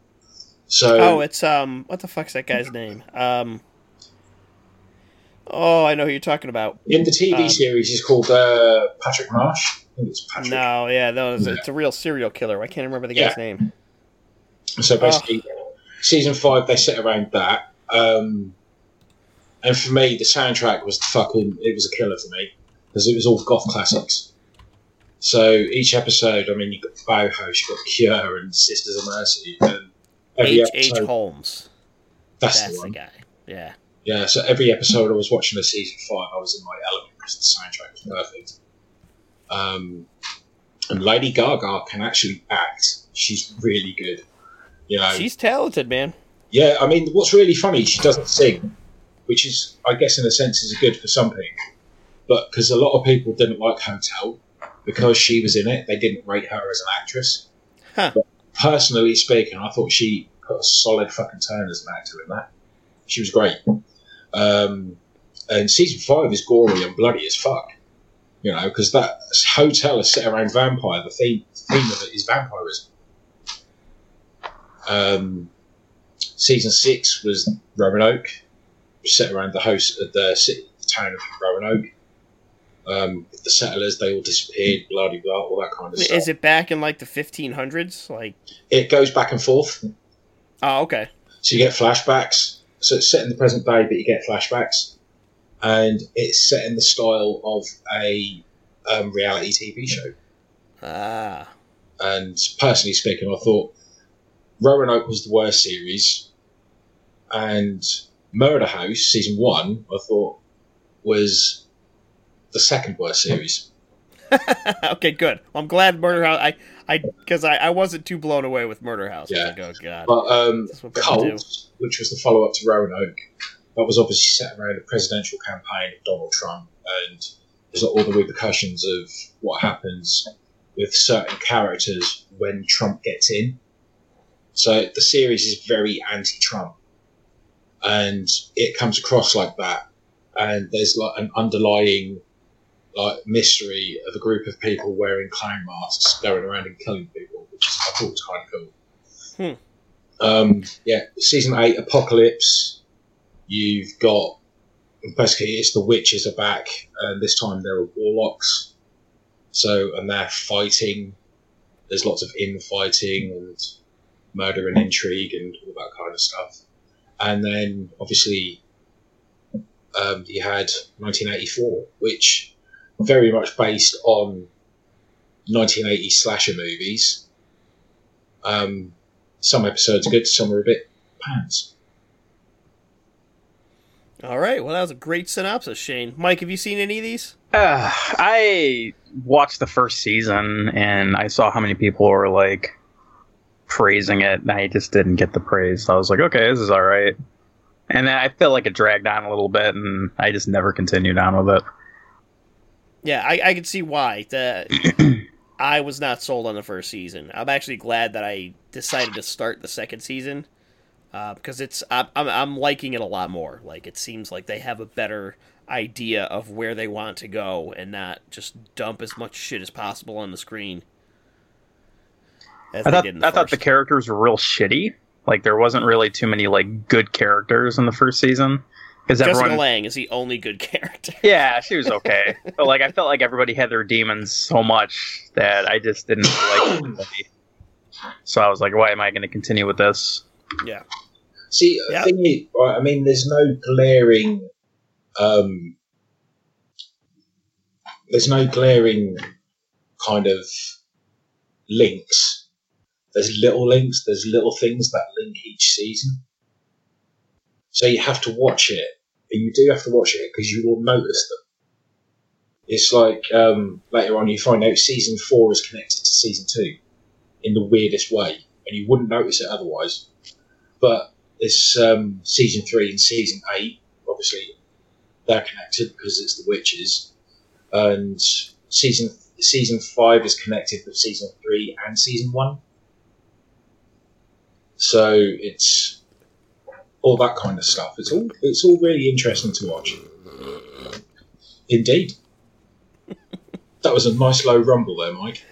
So Oh, it's um, what the fuck's that guy's name? Um, oh, I know who you're talking about. in the TV um, series, he's called uh, Patrick March. I think it's Patrick. No, yeah, no, it's, Yeah. it's a real serial killer. I can't remember the Yeah. guy's name. So basically, season five they sit around that. Um, and for me, the soundtrack was fucking. It was a killer for me because it was all goth classics. So each episode, I mean, you've got Bauhaus, you've got Cure, and Sisters of Mercy, and every H. H. Holmes. that's, That's the the guy. Yeah. Yeah. So every episode I was watching the season five, I was in my element because the soundtrack was perfect. Um, and Lady Gaga can actually act. She's really good. You know, She's talented, man. Yeah, I mean, what's really funny, she doesn't sing, which is, I guess, in a sense, is good for something. But because a lot of people didn't like Hotel because she was in it, they didn't rate her as an actress. Huh. But personally speaking, I thought she put a solid fucking turn as an actor in that. She was great. Um, and season five is gory and bloody as fuck. You know, because that hotel is set around vampire. The theme, theme of it is vampirism. Um, season six was Roanoke, set around the host of the city, the town of Roanoke. Um, the settlers they all disappeared, blah blah blah, all that kind of stuff. Is it back in like the 1500s? Like, It goes back and forth, oh, okay. so you get flashbacks. So it's set in the present day, but you get flashbacks, and it's set in the style of a um, reality TV show. Ah, And personally speaking, I thought Roanoke was the worst series, and Murder House season one I thought was the second worst series. <laughs> okay, good. Well, I'm glad Murder House. I, I, because I, I wasn't too blown away with Murder House. Yeah. like, oh god. But um, That's what people do. Cult, which was the follow up to Roanoke, that was obviously set around the presidential campaign of Donald Trump, and there's all the repercussions of what happens with certain characters when Trump gets in. So the series is very anti-Trump, and it comes across like that. And there's like an underlying like mystery of a group of people wearing clown masks going around and killing people, which is, I thought was kind of cool. Um, yeah, season eight, Apocalypse. You've got basically it's the witches are back, and this time there are warlocks. So and they're fighting. There's lots of infighting and murder and intrigue and all that kind of stuff. And then obviously um, you had 1984, which very much based on 1980 slasher movies. Um, some episodes are good, some are a bit pants. All right. Well, that was a great synopsis, Shane. Mike, have you seen any of these? Uh, I watched the first season and I saw how many people were like praising it, and I just didn't get the praise. So I was like, okay, this is all right. And then I felt like it dragged on a little bit, and I just never continued on with it. Yeah, I, I can see why. The, <clears throat> I was not sold on the first season. I'm actually glad that I decided to start the second season uh, because it's I'm, I'm liking it a lot more. Like it seems like they have a better idea of where they want to go and not just dump as much shit as possible on the screen. As I thought did in the I thought the characters were real shitty. Like there wasn't really too many like good characters in the first season because Jessica everyone. Lange is the only good <laughs> character. Yeah, she was okay, but like I felt like everybody had their demons so much that I just didn't like. Everybody. <coughs> So I was like, why am I going to continue with this? yeah. See, Yeah. thing is, right, I mean, there's no glaring, um, there's no glaring kind of links. There's little links. There's little things that link each season. So you have to watch it, and you do have to watch it because you will notice them. It's like um, later on you find out season four is connected to season two in the weirdest way, and you wouldn't notice it otherwise. But this um, season three and season eight, obviously, they're connected because it's the witches, and season season five is connected with season three and season one. So it's all that kind of stuff. It's all it's all really interesting to watch. Indeed. <laughs> that was a nice low rumble there, Mike.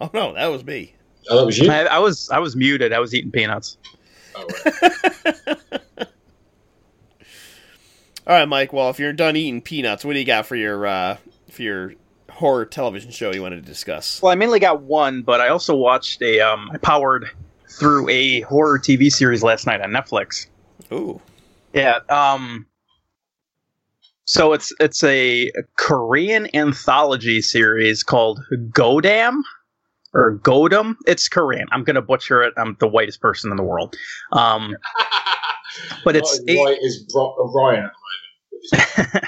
Oh no, that was me. Oh, that was you. I, I was I was muted. I was eating peanuts. Oh, right. <laughs> All right, Mike. Well, if you're done eating peanuts, what do you got for your uh, for your horror television show you wanted to discuss? Well, I mainly got one, but I also watched a. Um, I powered through a horror TV series last night on Netflix. Ooh, Yeah. Um. So it's it's a Korean anthology series called Goedam or Goedam. It's Korean. I'm gonna butcher it. I'm the whitest person in the world. Um. <laughs> But it's white Bro- Ryan at the moment.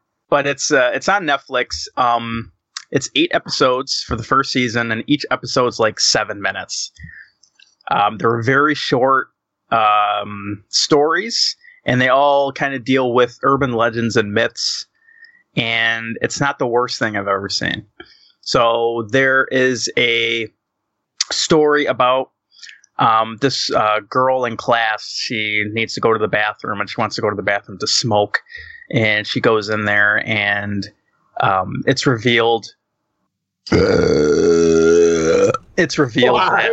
<laughs> but it's uh, it's on Netflix. Um, it's eight episodes for the first season, and each episode's like seven minutes. Um, they're very short um, stories, and they all kind of deal with urban legends and myths. And it's not the worst thing I've ever seen. So there is a story about um, this uh, girl in class. She needs to go to the bathroom, and she wants to go to the bathroom to smoke and she goes in there and um, it's revealed <laughs> it's revealed that,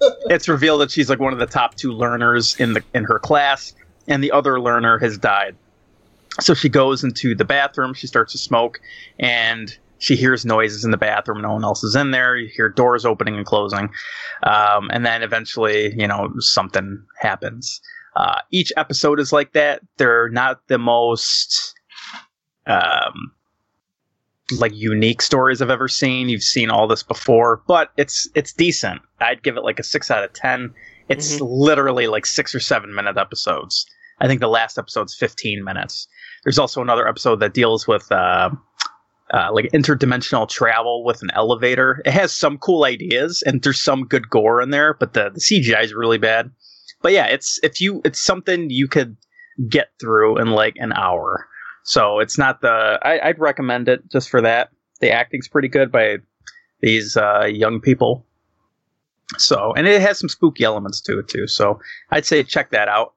<laughs> it's revealed that she's like one of the top two learners in the in her class and the other learner has died. So she goes into the bathroom she starts to smoke and she hears noises in the bathroom. No one else is in there. You hear doors opening and closing. Um, and then eventually you know something happens. Uh, each episode is like that. They're not the most um, like unique stories I've ever seen. You've seen all this before, but it's it's decent. I'd give it like a six out of ten. It's literally like six or seven minute episodes. I think the last episode's fifteen minutes. There's also another episode that deals with uh, uh, like interdimensional travel with an elevator. It has some cool ideas and there's some good gore in there, but the, the CGI is really bad. But yeah, it's if you it's something you could get through in like an hour. So it's not the I, I'd recommend it just for that. The acting's pretty good by these uh, young people. So and it has some spooky elements to it too. So I'd say check that out.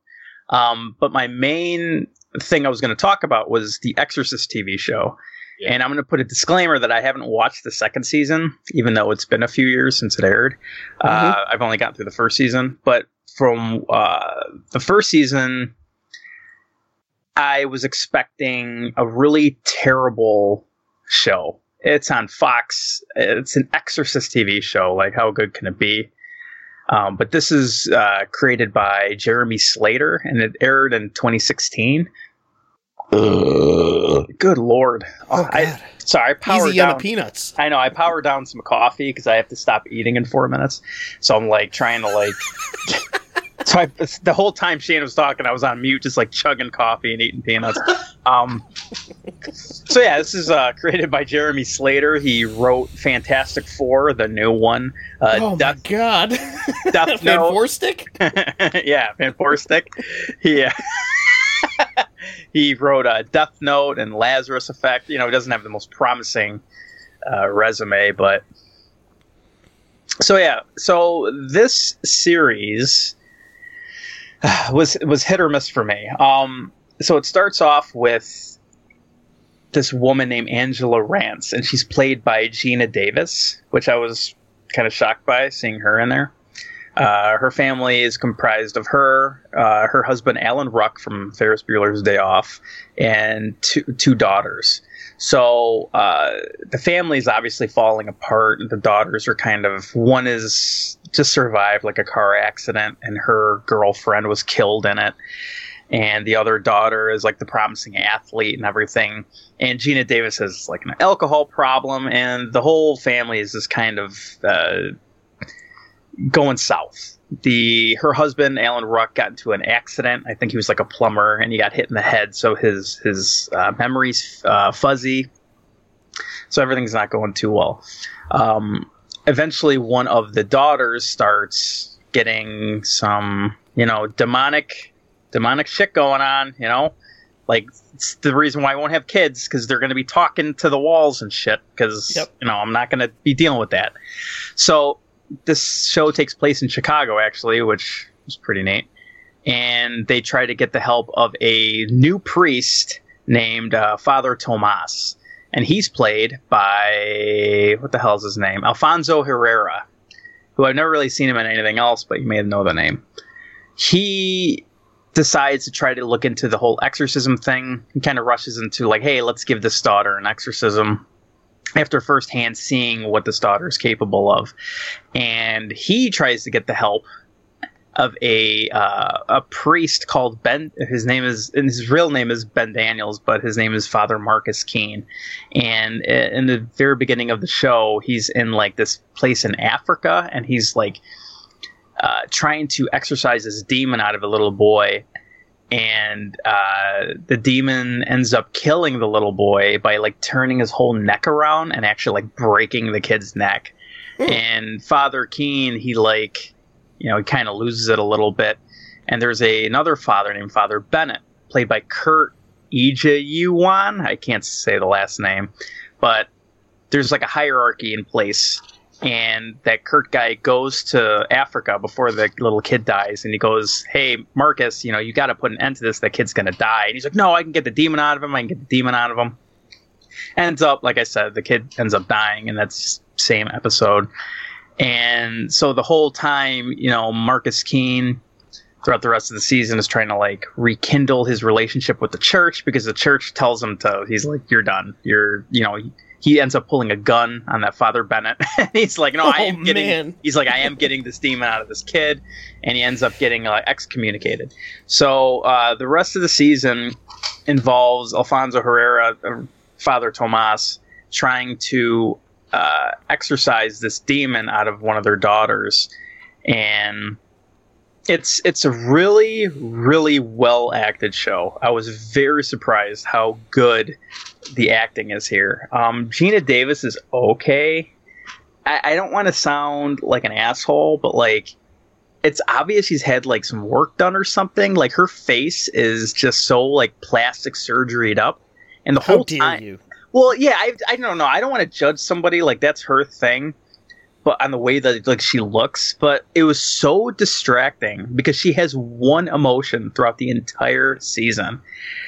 Um, but my main thing I was going to talk about was the Exorcist TV show. Yeah. And I'm going to put a disclaimer that I haven't watched the second season, even though it's been a few years since it aired. Uh, I've only gotten through the first season, but from uh, the first season, I was expecting a really terrible show. It's on Fox. It's an Exorcist TV show. Like, how good can it be? Um, but this is uh, created by Jeremy Slater, and it aired in 2016. Good lord! Oh, I, God. sorry, I powered Easy on down. the peanuts. I know I powered down some coffee because I have to stop eating in four minutes. So I'm like trying to like. <laughs> so I, the whole time Shane was talking, I was on mute, just like chugging coffee and eating peanuts. Um, so yeah, this is uh, created by Jeremy Slater. He wrote Fantastic Four, the new one. Uh, oh Death, my god! Death <laughs> Van Note. Forstick? <laughs> yeah, Van Forstick. He uh, <laughs> he wrote uh, Death Note and Lazarus Effect. You know, he doesn't have the most promising uh, resume, but so yeah. So this series <sighs> was was hit or miss for me. Um, so it starts off with this woman named Angela Rance, and she's played by Geena Davis, which I was kind of shocked by seeing her in there. Uh, her family is comprised of her, uh, her husband Alan Ruck from Ferris Bueller's Day Off, and two two daughters. So uh, the is obviously falling apart. The daughters are kind of one is just survived like a car accident, and her girlfriend was killed in it. And the other daughter is like the promising athlete and everything. And Geena Davis has like an alcohol problem, and the whole family is just kind of uh, going south. The her husband Alan Ruck got into an accident. I think he was like a plumber, and he got hit in the head, so his his uh, memory's uh, fuzzy. So everything's not going too well. Um, eventually, one of the daughters starts getting some, you know, demonic demonic shit going on. You know, like it's the reason why I won't have kids because they're going to be talking to the walls and shit. Because Yep. you know I'm not going to be dealing with that. So this show takes place in Chicago, actually, which is pretty neat. and they try to get the help of a new priest named uh, Father Tomas, and he's played by what the hell is his name? Alfonso Herrera, who I've never really seen him in anything else, but you may know the name. He decides to try to look into the whole exorcism thing. He kind of rushes into like, hey, let's give this daughter an exorcism after firsthand seeing what this daughter is capable of. And he tries to get the help of a uh, a priest called Ben. His name is and his real name is Ben Daniels, but his name is Father Marcus Keene. And in the very beginning of the show, he's in like this place in Africa, and he's like uh, trying to exorcise this demon out of a little boy. And uh, the demon ends up killing the little boy by like turning his whole neck around and actually like breaking the kid's neck. And Father Keene, he like you know, he kind of loses it a little bit. And there's a, another father named Father Bennett, played by Kurt Egyiawan. I can't say the last name, but there's like a hierarchy in place. And that Kurt guy goes to Africa before the little kid dies, and he goes, "Hey, Marcus, you know you got to put an end to this. That kid's gonna die." And he's like, "No, I can get the demon out of him. I can get the demon out of him." Ends up, like I said, the kid ends up dying, and that's same episode. And so the whole time, you know, Marcus Keene throughout the rest of the season is trying to like rekindle his relationship with the church because the church tells him to he's like you're done. You're you know he ends up pulling a gun on that father bennett. <laughs> He's like no i am Oh, getting man. he's like i am getting this demon out of this kid and he ends up getting uh, excommunicated. So uh, the rest of the season involves alfonso herrera uh, father tomas trying to uh, exorcise this demon out of one of their daughters and it's it's a really really well acted show. I was very surprised how good the acting is here. Um, Geena Davis is okay. I, I don't want to sound like an asshole, but like it's obvious she's had like some work done or something. Like her face is just so like plastic surgeryed up, and the How whole time. you? Well, yeah, I, I don't know. I don't want to judge somebody like that's her thing, but on the way that like she looks. But it was so distracting because she has one emotion throughout the entire season.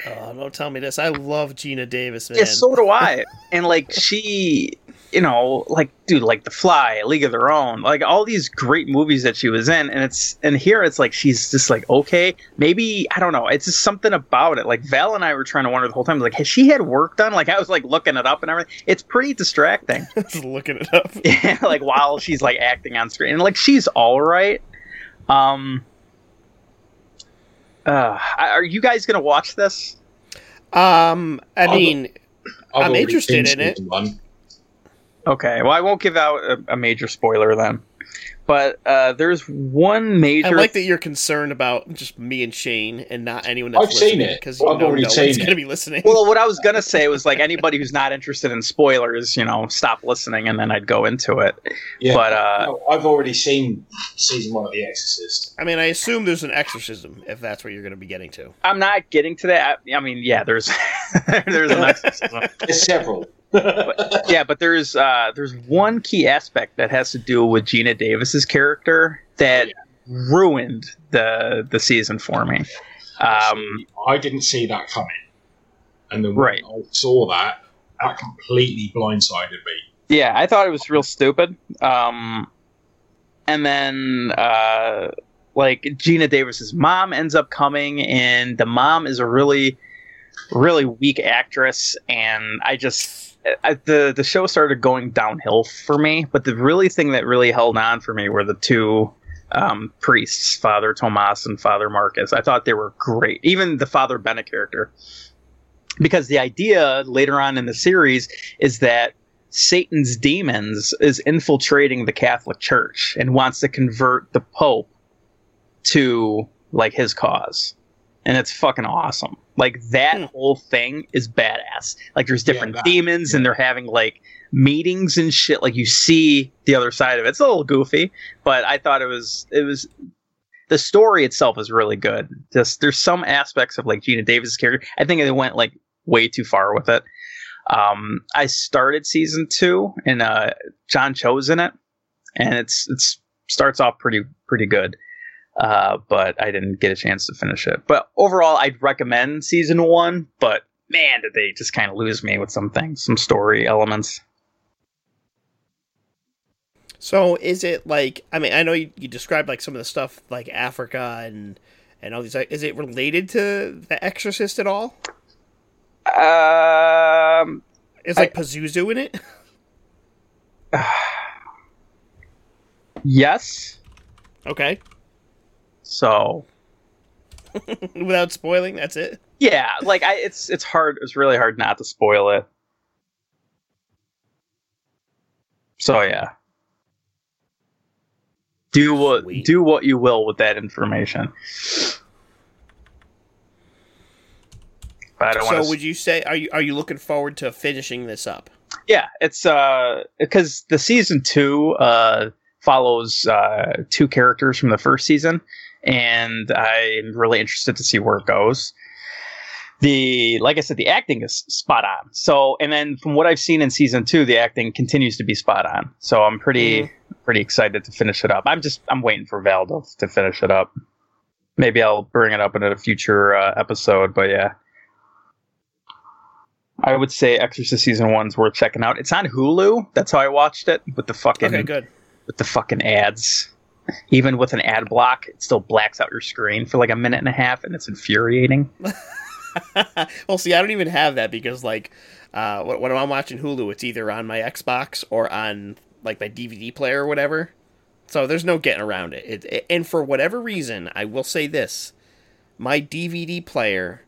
Oh, don't tell me this. I love Geena Davis, man. Yeah, so do I. <laughs> and like she, you know, like dude, like The Fly, League of Their Own, like all these great movies that she was in, and it's and here it's like she's just like okay, maybe I don't know, it's just something about it. Like Val and I were trying to wonder the whole time, like has she had work done? Like I was like looking it up and everything. It's pretty distracting. <laughs> Just looking it up. <laughs> Yeah, like while she's like acting on screen, and like she's all right. Um, uh, are you guys gonna watch this? Um, I I'll- mean, I've I'm interested in it. One. Okay, well, I won't give out a, a major spoiler then. But uh, there's one major. I like that you're concerned about just me and Shane and not anyone that's I've seen it. because you I've know already no seen one's going to be listening. well, what I was gonna say was like anybody who's not interested in spoilers, you know, stop listening, and then I'd go into it. Yeah, But uh, no, I've already seen season one of The Exorcist. I mean, I assume there's an exorcism if that's what you're going to be getting to. I'm not getting to that. I, I mean, yeah, there's <laughs> there's an exorcism. There's several. <laughs> yeah, but there's uh, there's one key aspect that has to do with Geena Davis's character that ruined the the season for me. Um, I didn't see that coming, and then Right. I saw that, that completely blindsided me. yeah, I thought it was real stupid. Um, and then uh, like Geena Davis's mom ends up coming, and the mom is a really really weak actress, and I just. I, the the show started going downhill for me, but the really thing that really held on for me were the two um, priests, Father Tomas and Father Marcus. I thought they were great. Even the Father Bennett character, because the idea later on in the series is that Satan's demons is infiltrating the Catholic Church and wants to convert the Pope to like his cause. And it's fucking awesome. Like that Hmm. whole thing is badass. Like there's Yeah, different that- demons and they're having like meetings and shit. Like you see the other side of it. It's a little goofy, but I thought it was it was the story itself is really good. Just there's some aspects of like Geena Davis' character. I think they went like way too far with it. Um, I started season two and uh, John Cho's in it, and it's it's starts off pretty pretty good. Uh, but I didn't get a chance to finish it. But overall, I'd recommend season one. But man, did they just kind of lose me with some things, some story elements. So is it like? I mean, I know you, you described like some of the stuff like Africa and and all these. like, Is it related to The Exorcist at all? Um, Is like Pazuzu in it? <laughs> <sighs> yes. Okay, So <laughs> without spoiling, that's it. yeah, like I, it's it's hard. It's really hard not to spoil it. So yeah, do what Sweet. do what you will with that information. I don't So want to. would you say are you are you looking forward to finishing this up? Yeah, it's uh because the season two uh follows uh two characters from the first season, and I'm really interested to see where it goes. The like I said, the acting is spot on. So, and then from what I've seen in season two, the acting continues to be spot on. So I'm pretty pretty excited to finish it up. I'm just I'm waiting for Val to, to finish it up. Maybe I'll bring it up in a future uh, episode, but yeah. I would say Exorcist season one's worth checking out. It's on Hulu. That's how I watched it with the fucking Okay, good. with the fucking ads. Even with an ad block, it still blacks out your screen for like a minute and a half, and it's infuriating. <laughs> well, see, I don't even have that because like uh, when I'm watching Hulu, it's either on my Xbox or on like my DVD player or whatever. So there's no getting around it. It, it. And for whatever reason, I will say this: my DVD player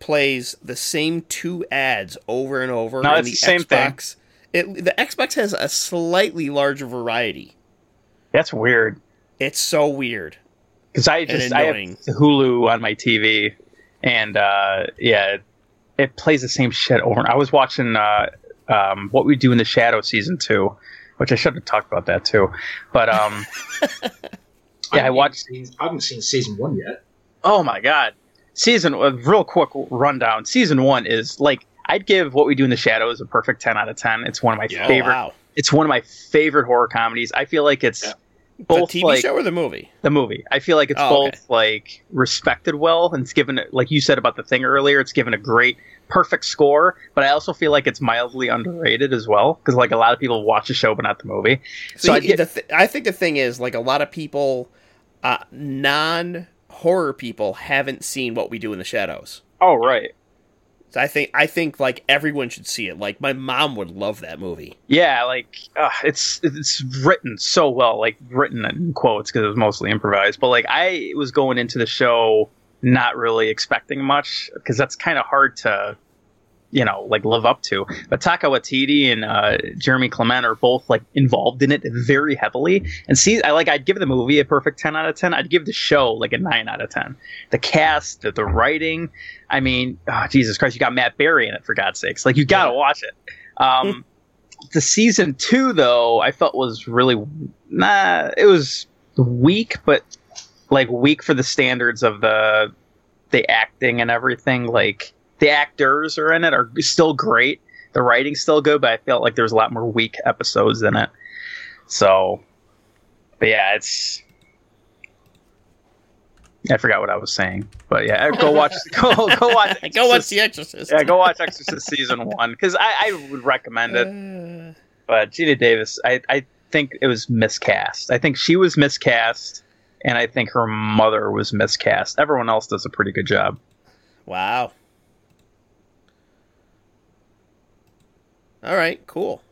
plays the same two ads over and over. No, and it's the same thing. It, the Xbox has a slightly larger variety. That's weird It's so weird. because I just I have annoying. Hulu on my TV, and uh, yeah, it, it plays the same shit over. I was watching uh, um, what we do in the shadow season two, which I should have talked about that too, but um, <laughs> Yeah, I haven't watched- even Seen, I haven't seen season one yet. Oh my god. Season a real quick rundown. Season 1 is like I'd give What We Do in the Shadows a perfect 10 out of 10. It's one of my Oh, favorite wow. it's one of my favorite horror comedies. I feel like it's Yeah. Both the TV like show or the movie? the movie. I feel like it's Oh, both okay. like respected well and it's given like you said about the thing earlier, it's given a great perfect score, but I also feel like it's mildly underrated as well because like a lot of people watch the show but not the movie. So See, I'd get, the th- I think the thing is, like a lot of people, uh, non horror people, haven't seen what we do in the shadows. oh right. So I think I think like everyone should see it. Like my mom would love that movie. Yeah, like uh, it's it's written so well, like written in quotes because it was mostly improvised. But like I was going into the show not really expecting much because that's kind of hard to, you know, like live up to. But Taika Waititi and uh, Jemaine Clement are both like involved in it very heavily. And see, I like I'd give the movie a perfect ten out of ten. I'd give the show like a nine out of ten. The cast, the, the writing. I mean, oh, Jesus Christ, you got Matt Berry in it for God's sakes. Like you gotta watch it. Um, the season two though i felt was really nah it was weak but like weak for the standards of the the acting and everything like the actors are in it are still great the writing's still good but i felt like there's a lot more weak episodes in it so but yeah it's i forgot what i was saying but yeah go watch <laughs> go, go watch <laughs> Go watch The Exorcist. yeah go watch exorcist season one because I, I would recommend it Uh, but Geena Davis, I, I think it was miscast. I think she was miscast, and I think her mother was miscast. Everyone else does a pretty good job. wow. All right, cool.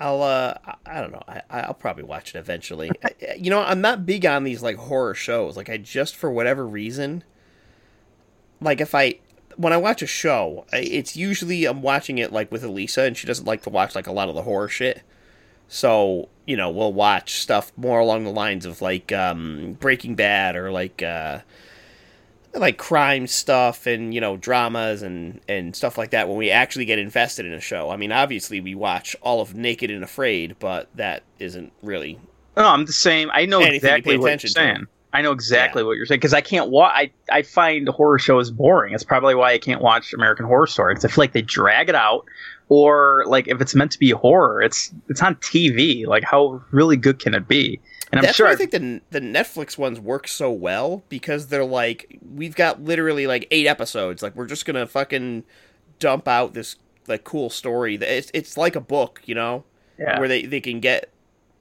I'll uh I, don't know. I I'll probably watch it eventually. <laughs> I, you know, I'm not big on these like horror shows. Like I just for whatever reason like if I when I watch a show, it's usually I'm watching it like with Elisa and she doesn't like to watch like a lot of the horror shit. So, you know, we'll watch stuff more along the lines of like um Breaking Bad or like uh like crime stuff and you know dramas and and stuff like that when we actually get invested in a show. I mean, obviously we watch all of Naked and Afraid, but that isn't really No, I'm the same. I know exactly what you're attention to. saying. I know exactly what you're saying because I can't watch. I I find horror shows boring. It's probably why I can't watch American Horror Story. 'cause I feel like they drag it out, or like if it's meant to be horror, it's it's on TV. Like how really good can it be? And I'm That's sure why I think the the Netflix ones work so well because they're like we've got literally like eight episodes. Like we're just gonna fucking dump out this like cool story. It's it's like a book, you know, yeah. where they they can get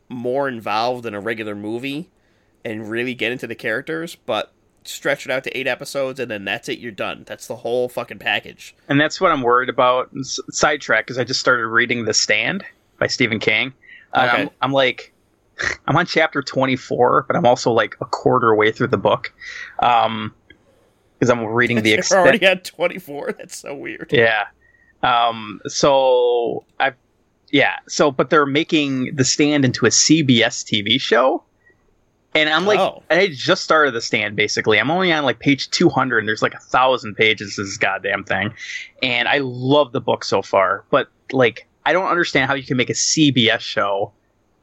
more involved in a regular movie and really get into the characters, but stretch it out to eight episodes and then that's it. You're done. That's the whole fucking package. and that's what I'm worried about. Sidetrack because I just started reading The Stand by Stephen King. Okay. I'm, I'm like, I'm on chapter 24, but I'm also like a quarter way through the book, um, because I'm reading the <laughs> extent. already at 24. That's so weird. Yeah. Um, so I've, yeah. So, but they're making The Stand into a CBS TV show. And I'm like, Oh. I just started The Stand basically. I'm only on like page 200 and there's like a thousand pages of this goddamn thing. And I love the book so far. But like, I don't understand how you can make a CBS show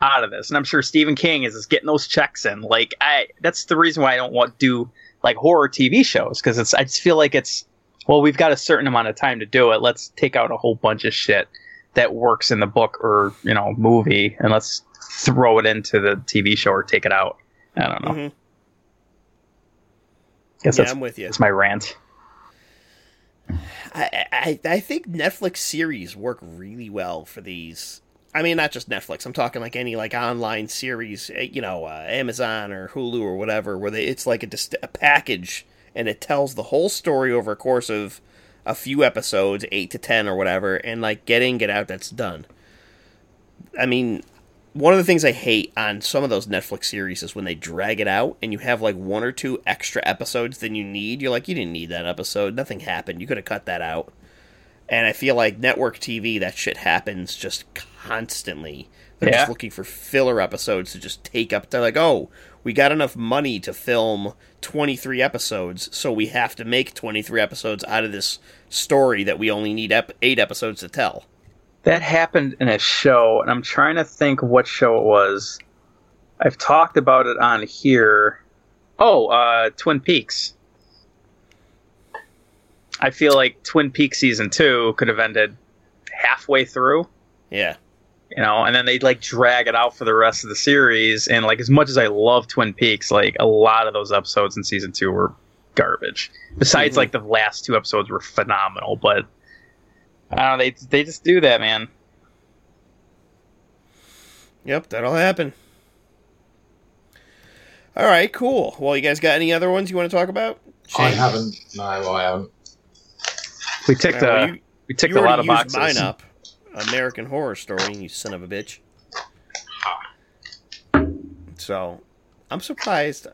out of this. And I'm sure Stephen King is, is getting those checks in. Like, I, that's the reason why I don't want to do like horror TV shows because it's, I just feel like it's, well, we've got a certain amount of time to do it. Let's take out a whole bunch of shit that works in the book or you know movie, and let's throw it into the TV show or take it out. I don't know. Mhm. guess Yeah, that's I'm with you. It's my rant. I, I I think Netflix series work really well for these. I mean, not just Netflix. I'm talking like any like online series, eh, you know, uh, Amazon or Hulu or whatever, where they it's like a, dist- a package and it tells the whole story over a course of a few episodes, eight to ten or whatever, and like get in, get out. That's done. I mean, one of the things I hate on some of those Netflix series is when they drag it out and you have like one or two extra episodes than you need. You're like, you didn't need that episode. Nothing happened. You could have cut that out. And I feel like network TV, that shit happens just constantly. They're Yeah. just looking for filler episodes to just take up. They're like, oh, we got enough money to film 23 episodes, so we have to make 23 episodes out of this story that we only need ep- eight episodes to tell. That happened in a show, and I'm trying to think what show it was. I've talked about it on here. Oh, uh, Twin Peaks. I feel like Twin Peaks season two could have ended halfway through. Yeah. You know, and then they'd like drag it out for the rest of the series. And like, as much as I love Twin Peaks, like a lot of those episodes in season two were garbage. Besides, Mhm. like the last two episodes were phenomenal, but I don't know, they they just do that, man. Yep, that'll happen. All right, cool. Well, you guys got any other ones you want to talk about? I haven't. No, I haven't. We ticked All right, a well, you, we ticked you a lot of boxes. mine up. American Horror Story, you son of a bitch. So, I'm surprised.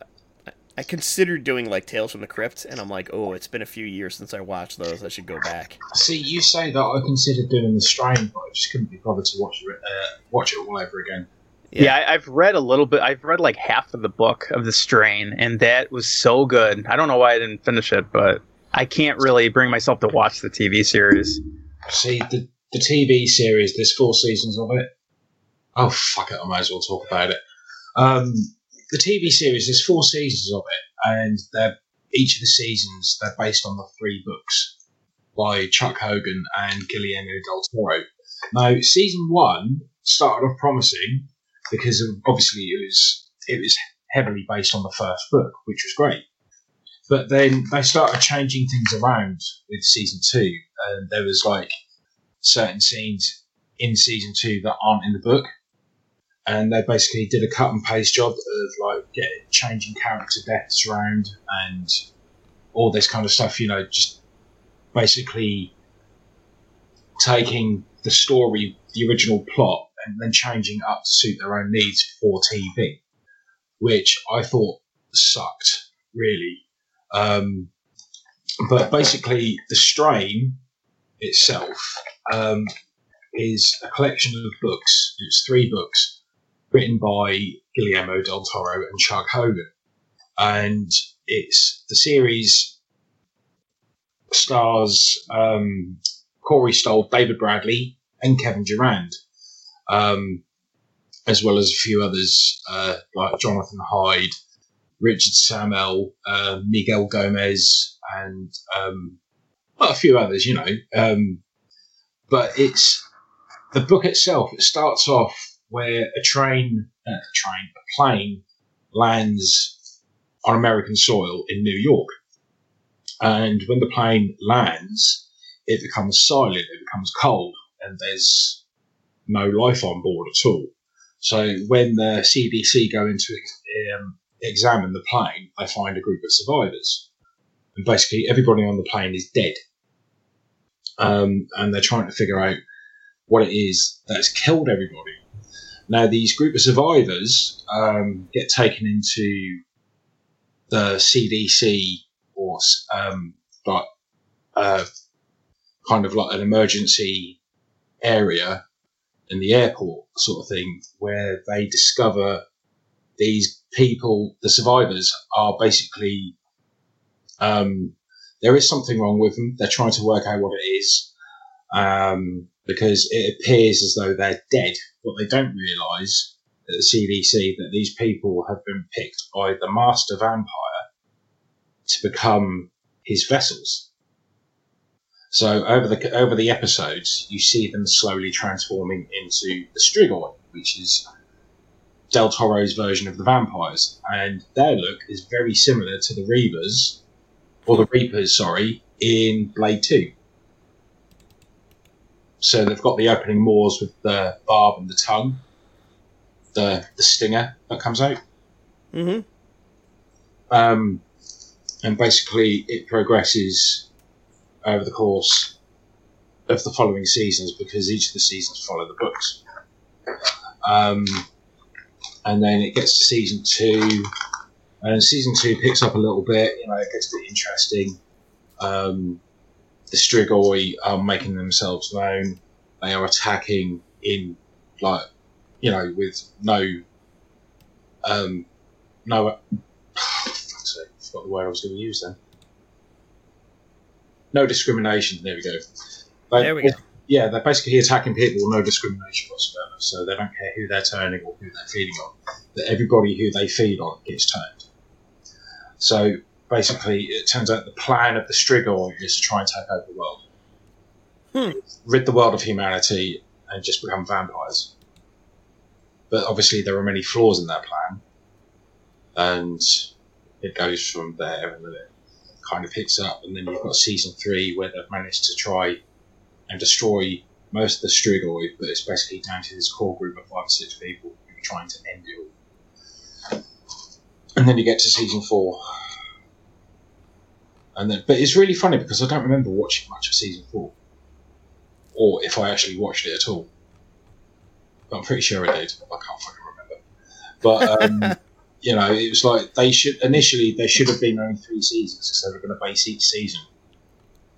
I- I considered doing like Tales from the Crypt, and I'm like, oh, it's been a few years since I watched those. I should go back. See, you say that I considered doing the strain, but I just couldn't be bothered to watch it. Uh, watch it all over again. Yeah, I, I've read a little bit. I've read like half of the book of the strain, and that was so good. I don't know why I didn't finish it, but I can't really bring myself to watch the TV series. See, the the TV series. There's four seasons of it. Oh fuck it! I might as well talk about it. Um, the TV series. There's four seasons of it, and they're each of the seasons they're based on the three books by Chuck Hogan and Guillermo del Toro. Now, season one started off promising because obviously it was it was heavily based on the first book, which was great. But then they started changing things around with season two, and there was like certain scenes in season two that aren't in the book, and they basically did a cut and paste job of like getting changing character deaths around and all this kind of stuff. You know, just basically taking the story, the original plot, and then changing up to suit their own needs for TV, which I thought sucked really. Um, but basically, the strain itself um, is a collection of books. It's three books written by Guillermo del Toro and Chuck Hogan, and it's the series stars um, Corey Stoll, David Bradley, and Kevin Durand, um, as well as a few others uh, like Jonathan Hyde, Richard Sammel, uh, Miguel Gomez, and um, well, a few others, you know. Um, but it's the book itself. It starts off where a train uh, train, a plane lands on American soil in New York. And when the plane lands, it becomes silent, it becomes cold, and there's no life on board at all. So when the CDC go into um, examine the plane, they find a group of survivors. And basically, everybody on the plane is dead. Um, and they're trying to figure out what it is that's killed everybody. Now, these group of survivors um, get taken into the CDC or um, like uh, kind of like an emergency area in the airport sort of thing, where they discover these people, the survivors, are basically um, there is something wrong with them. They're trying to work out what it is um, because it appears as though they're dead. But they don't realise at the CDC that these people have been picked by the master vampire to become his vessels. So over the over the episodes, you see them slowly transforming into the Strigoi, which is Del Toro's version of the vampires, and their look is very similar to the Reavers, or the Reapers, sorry, in Blade Two. So they've got the opening moors with the barb and the tongue, the the stinger that comes out. Mm-hmm. Um, and basically, it progresses over the course of the following seasons because each of the seasons follow the books. Um, and then it gets to season two, and season two picks up a little bit. You know, it gets a bit interesting. Um, the Strigoi are making themselves known. They are attacking in like, you know, with no, um, no. <sighs> fuck's sake, I forgot the word I was going to use then. No discrimination. There we go. They- There we go. Yeah, they're basically attacking people with no discrimination whatsoever. So they don't care who they're turning or who they're feeding on. That everybody who they feed on gets turned. So basically, it turns out the plan of the Strigoi is to try and take over the world, Hmm. rid the world of humanity, and just become vampires. But obviously, there are many flaws in that plan, and it goes from there, and then it kind of picks up, and then you've got season three where they've managed to try and destroy most of the Strigoi, but it's basically down to this core group of five or six people who are trying to end it all. And then you get to season four. And then, but it's really funny because I don't remember watching much of season four, or if I actually watched it at all. But I'm pretty sure I did. I can't fucking remember. But um, <laughs> you know, it was like they should initially there should have been only three seasons because they were going to base each season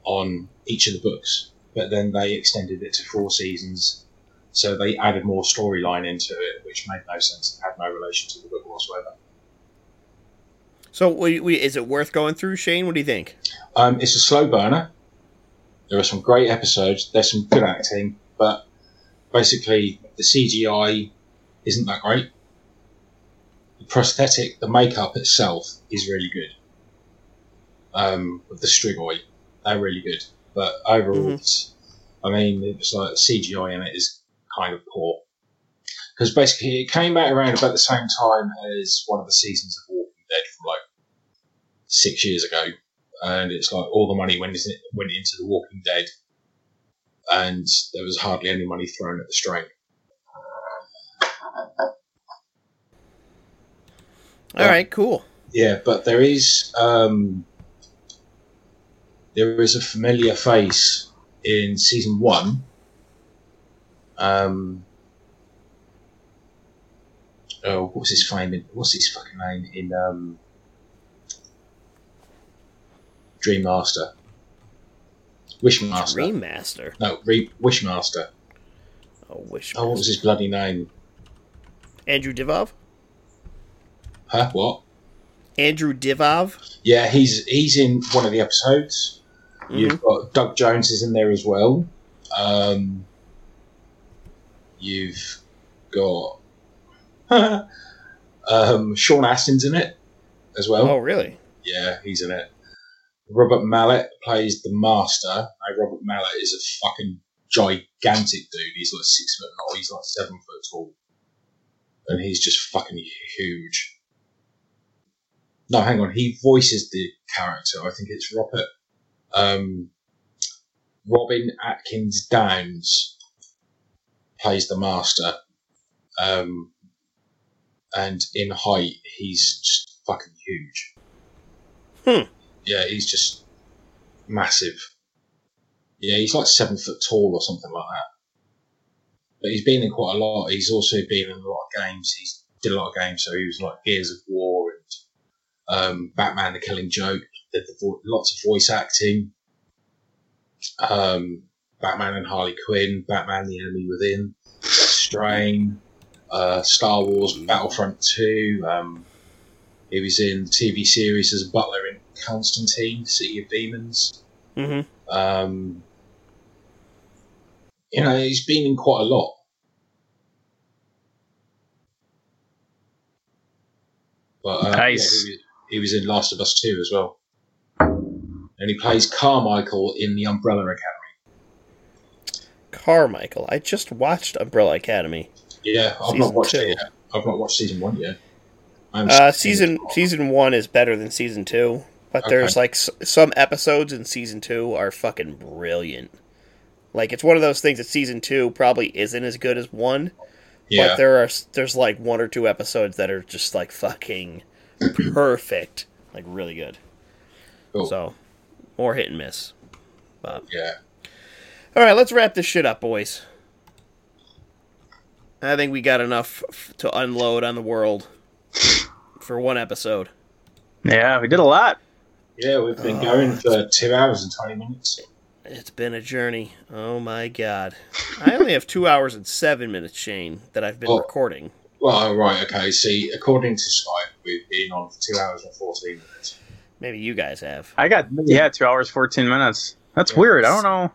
on each of the books but then they extended it to four seasons. So they added more storyline into it, which made no sense and had no relation to the book whatsoever. So, we, we, is it worth going through, Shane? What do you think? Um, it's a slow burner. There are some great episodes. There's some good acting, but basically the CGI isn't that great. The prosthetic, the makeup itself is really good. Um, with the Strigoi, they're really good. But overall, Mhm. it's, I mean, it was like CGI in it is kind of poor. Because basically, it came out around about the same time as one of the seasons of Walking Dead from like six years ago, and it's like all the money went into, went into The Walking Dead, and there was hardly any money thrown at the strain. All right, cool. Yeah, but there is um, there is a familiar face in season one. Um, oh, what's his name? In, what's his fucking name in um, Dream Master? Wishmaster. Dream Master. No, Re- Wishmaster. Oh, wish. Oh, what was his bloody name? Andrew Divoff. Huh? What? Andrew Divoff. Yeah, he's he's in one of the episodes. You've got Doug Jones is in there as well. Um, you've got <laughs> um, Sean Astin's in it as well. Oh, really? Yeah, he's in it. Robert Maillet plays the master. Now, Robert Maillet is a fucking gigantic dude. He's like six foot. No, he's like seven foot tall. and he's just fucking huge. No, hang on. He voices the character. I think it's Robert. Um, Robin Atkin Downes plays the master. Um, and in height, he's just fucking huge. Hmm. Yeah, he's just massive. Yeah, he's like seven foot tall or something like that. But he's been in quite a lot. He's also been in a lot of games. He's did a lot of games, so he was like Gears of War and um, Batman: The Killing Joke. Did the vo- lots of voice acting. Um, Batman and Harley Quinn, Batman: The Enemy Within, Strain, uh, Star Wars Battlefront Two. Um, he was in the TV series as a butler in Constantine: City of Demons. Mm-hmm. Um, you know, he's been in quite a lot. But uh, Nice. yeah, he, was, he was in Last of Us 2 as well. And he plays Carmichael in The Umbrella Academy. Carmichael. I just watched Umbrella Academy. Yeah, I've Season not watched two. it yet. I've not watched season one yet. Uh, season season one is better than season two, but Okay. there's like s- some episodes in season two are fucking brilliant. Like it's one of those things that season two probably isn't as good as one, Yeah, but there are there's like one or two episodes that are just like fucking perfect, like really good. cool. So, more hit and miss. But yeah. All right, let's wrap this shit up, boys. I think we got enough f- to unload on the world <laughs> for one episode. Yeah, we did a lot. Yeah, we've been Oh. going for two hours and 20 minutes. It's been a journey. Oh my god. I only have two hours and seven minutes, Shane, that I've been Oh. recording. Well, oh, right, okay. See, according to Skype, we've been on for two hours and 14 minutes. Maybe you guys have. I got yeah, two hours fourteen minutes. That's Yeah. weird. I don't know.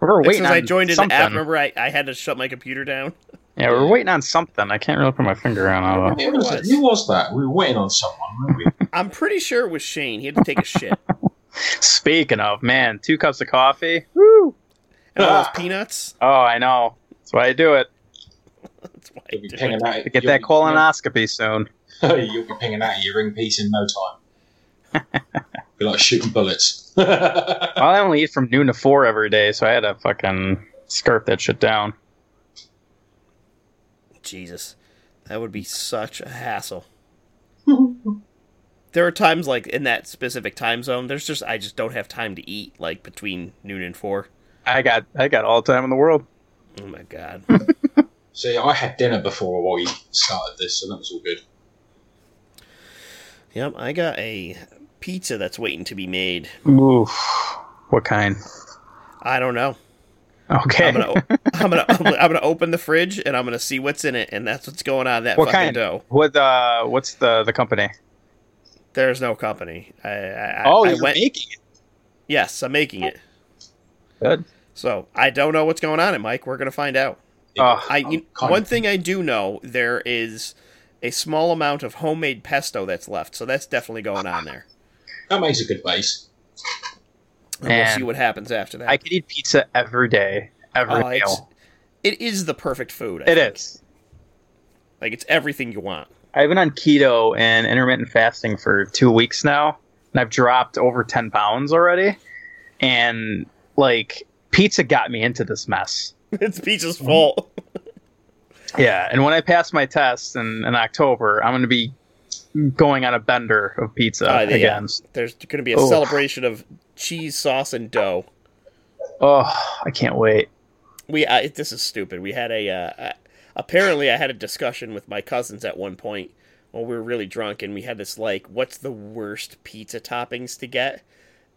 We We're waiting soon as on I joined in something. the app, remember I, I had to shut my computer down? <laughs> Yeah, we're waiting on something. I can't really put my finger on it. Who was, was. who was that? We were waiting on someone, weren't we? <laughs> I'm pretty sure it was Shane. He had to take a shit. <laughs> Speaking of, man, two cups of coffee. Woo! And all those Ah. peanuts. Oh, I know. That's why I do it. That's why You'll be do pinging it. out. To get you'll that colonoscopy soon. <laughs> You'll be pinging out your ring piece in no time. be like shooting bullets. Well, I only eat from noon to four every day, so I had to fucking scarf that shit down. Jesus. That would be such a hassle. <laughs> there are times like in that specific time zone, there's just I just don't have time to eat like between noon and four. I got I got all the time in the world. Oh my god. <laughs> See, I had dinner before we started this, so that was all good. yep, I got a pizza that's waiting to be made. Oof. What kind? I don't know. Okay. I'm gonna I'm gonna I'm gonna open the fridge and I'm gonna see what's in it, and that's what's going on in that what fucking kind? dough. What uh what's the the company? There's no company. I, I, oh, I you're went. making it. Yes, I'm making it. Good. So I don't know what's going on, it Mike. We're gonna find out. Oh, I you- one thing I do know there is a small amount of homemade pesto that's left, so that's definitely going on there. That makes a good base. And we'll see what happens after that. I could eat pizza every day, every oh, it's, meal. it is the perfect food. I It think. is. like it's everything you want. I've been on keto and intermittent fasting for two weeks now, and I've dropped over ten pounds already. And like pizza got me into this mess. <laughs> It's pizza's fault. <laughs> Yeah, and when I pass my test in, in October, I'm going to be going on a bender of pizza uh, yeah. again. There's going to be a Oh. celebration of cheese sauce and dough. Oh, I can't wait. We I, this is stupid. We had a uh, apparently I had a discussion with my cousins at one point when we were really drunk, and we had this like, what's the worst pizza toppings to get?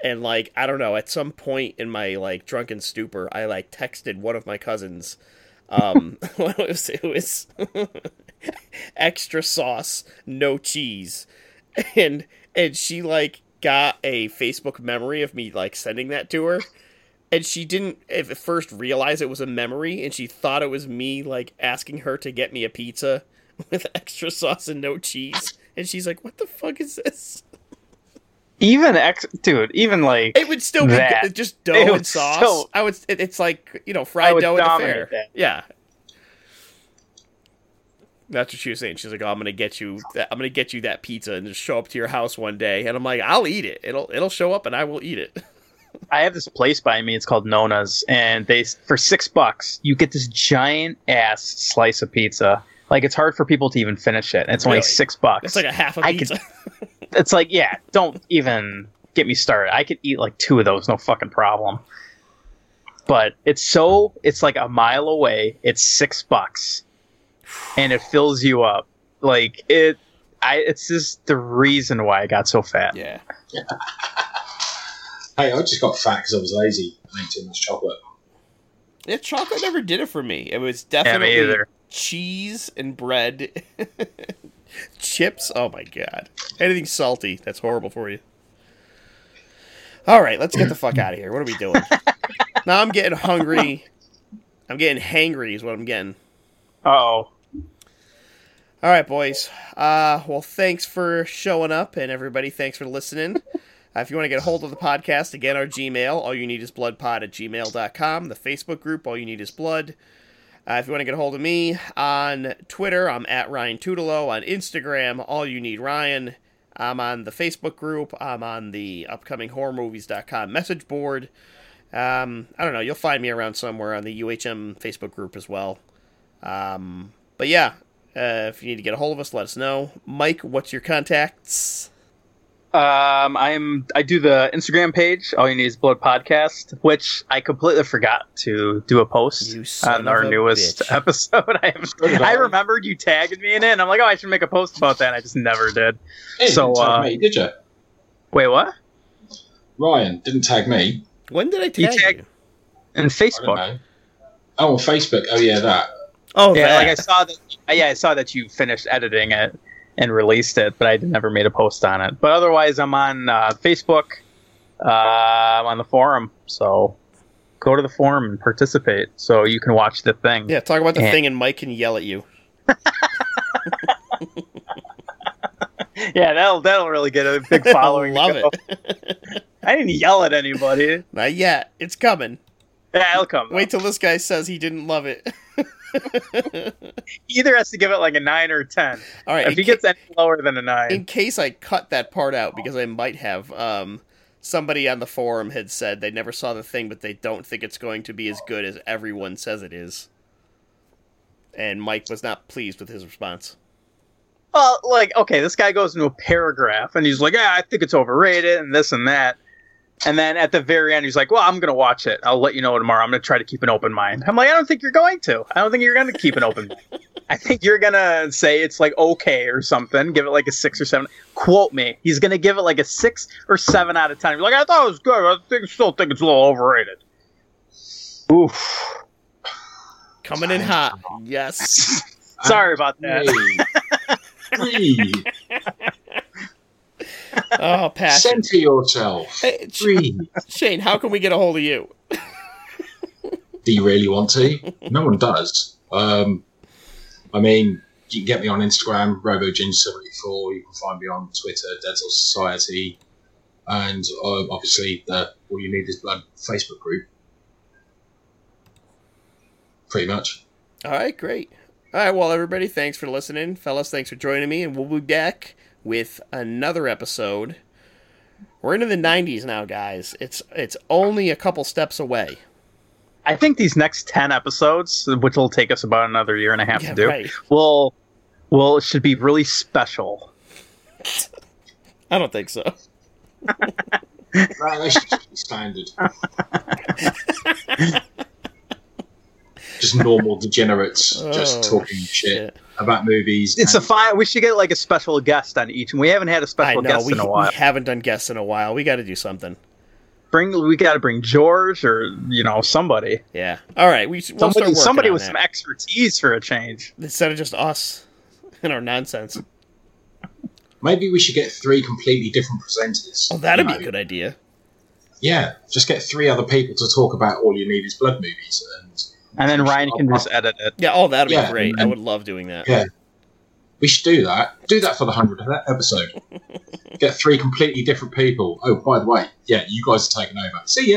And like I don't know, at some point in my like drunken stupor, I like texted one of my cousins. Um, <laughs> <laughs> it was it was <laughs> extra sauce, no cheese, and and she like got a Facebook memory of me like sending that to her and she didn't at first realize it was a memory and she thought it was me like asking her to get me a pizza <laughs> with extra sauce and no cheese and she's like what the fuck is this Even ex, dude. Even like it would still be That. good, just dough and sauce still- i would it, it's like you know fried dough at the fair that. yeah That's what she was saying. She's like, "Oh, I'm gonna get you. That, I'm gonna get you that pizza and just show up to your house one day." And I'm like, "I'll eat it. It'll it'll show up and I will eat it." <laughs> I have this place by me. It's called Nona's, and they for six bucks you get this giant ass slice of pizza. Like it's hard for people to even finish it. It's only six bucks. It's like a half a I could- pizza. it's like yeah. Don't even get me started. I could eat like two of those, no fucking problem. But it's so it's like a mile away. It's six bucks, and it fills you up. Like it, I. It's just the reason why I got so fat. yeah. <laughs> Hey, I just got fat because I was lazy and ate too much chocolate. Yeah, chocolate never did it for me. It was definitely me either. cheese and bread, <laughs> chips. Oh my god, anything salty that's horrible for you. All right, let's get the fuck out of here. What are we doing? <laughs> now I'm getting hungry. I'm getting hangry. Is what I'm getting. Oh, All right, boys. Uh, well, thanks for showing up, and everybody, thanks for listening. <laughs> Uh, if you want to get a hold of the podcast, again, our Gmail, all you need is bloodpod at gmail.com. The Facebook group, all you need is blood. Uh, if you want to get a hold of me on Twitter, I'm at Ryan Tutelo. On Instagram, all you need Ryan. I'm on the Facebook group. I'm on the upcoming horrormovies.com message board. Um, I don't know. You'll find me around somewhere on the UHM Facebook group as well. Um, but yeah, uh, if you need to get a hold of us, let us know. Mike, what's your contacts? Um, I'm I do the Instagram page. All you need is Blood Podcast, which I completely forgot to do a post on our newest bitch. <laughs> episode. I have, I I. remembered you tagged me in it, and I'm like, oh, I should make a post about that. And I just never did. Hey, So, didn't tag uh, me, did you? Wait, what? Ryan didn't tag me. When did I You tag you? tagged- In Facebook. Oh, on Facebook. Oh, yeah, that. Oh, Yeah, that. like I saw that. Yeah, I saw that you finished editing it and released it, but I never made a post on it. But otherwise, I'm on uh, Facebook. Uh, I'm on the forum, so go to the forum and participate, so you can watch the thing. yeah, talk about the Yeah. thing, and Mike can yell at you. <laughs> Yeah, that'll that'll really get a big <laughs> following. Love it. <laughs> I didn't yell at anybody. Not yet. It's coming. Yeah, it'll come. Wait till this guy says he didn't love it. <laughs> He either has to give it like a nine or a ten. All right. If he ca- gets any lower than a nine, in case I cut that part out because I might have, um, somebody on the forum had said they never saw the thing, but they don't think it's going to be as good as everyone says it is. And Mike was not pleased with his response. well, like okay, this guy goes into a paragraph and he's like, "Yeah, I think it's overrated and this and that." And then at the very end, he's like, "Well, I'm gonna watch it. I'll let you know tomorrow. I'm gonna try to keep an open mind." I'm like, "I don't think you're going to. I don't think you're gonna keep an open mind. <laughs> I think you're gonna say it's like okay or something. Give it like a six or seven. Quote me. He's gonna give it like a six or seven out of ten. He's like, I thought it was good. I think still think it's a little overrated. Oof. Coming in hot. Yes. <laughs> Sorry about that. Breathe. <laughs> Oh, passion. Center yourself. Hey, Breathe. <laughs> Shane, how can we get a hold of you? Do you really want to? No one does. Um, I mean, you can get me on Instagram, RoboGin74. You can find me on Twitter, Cell Society, and uh, obviously the All You Need Is Blood Facebook group. Pretty much. All right, great. All right, well, everybody, thanks for listening. Fellas, thanks for joining me, and we'll be back with another episode. We're into the 90s now, guys. It's it's only a couple steps away. I think these next ten episodes, which will take us about another year and a half Yeah, to do, right. will will should be really special. I don't think so. Right, they just standard. just normal degenerates, just Oh, talking shit. About movies. It's a and- fine. We should get like a special guest on each, and we haven't had a special know guest we, in a while. we haven't done guests in a while. We got to do something. Bring we got to bring George or you know somebody, Yeah. All right. We we'll somebody, working somebody with that. some expertise for a change. instead of just us and our nonsense. Maybe we should get three completely different presenters. Oh, that'd you be a good idea. Yeah, just get three other people to talk about all you need is blood movies, and And then Ryan can just edit it. Yeah. Oh, that'd Yeah, be great. I would love doing that. Yeah. we should do that. Do that for the hundredth episode. <laughs> get three completely different people. Oh, by the way, yeah, you guys are taking over. See ya.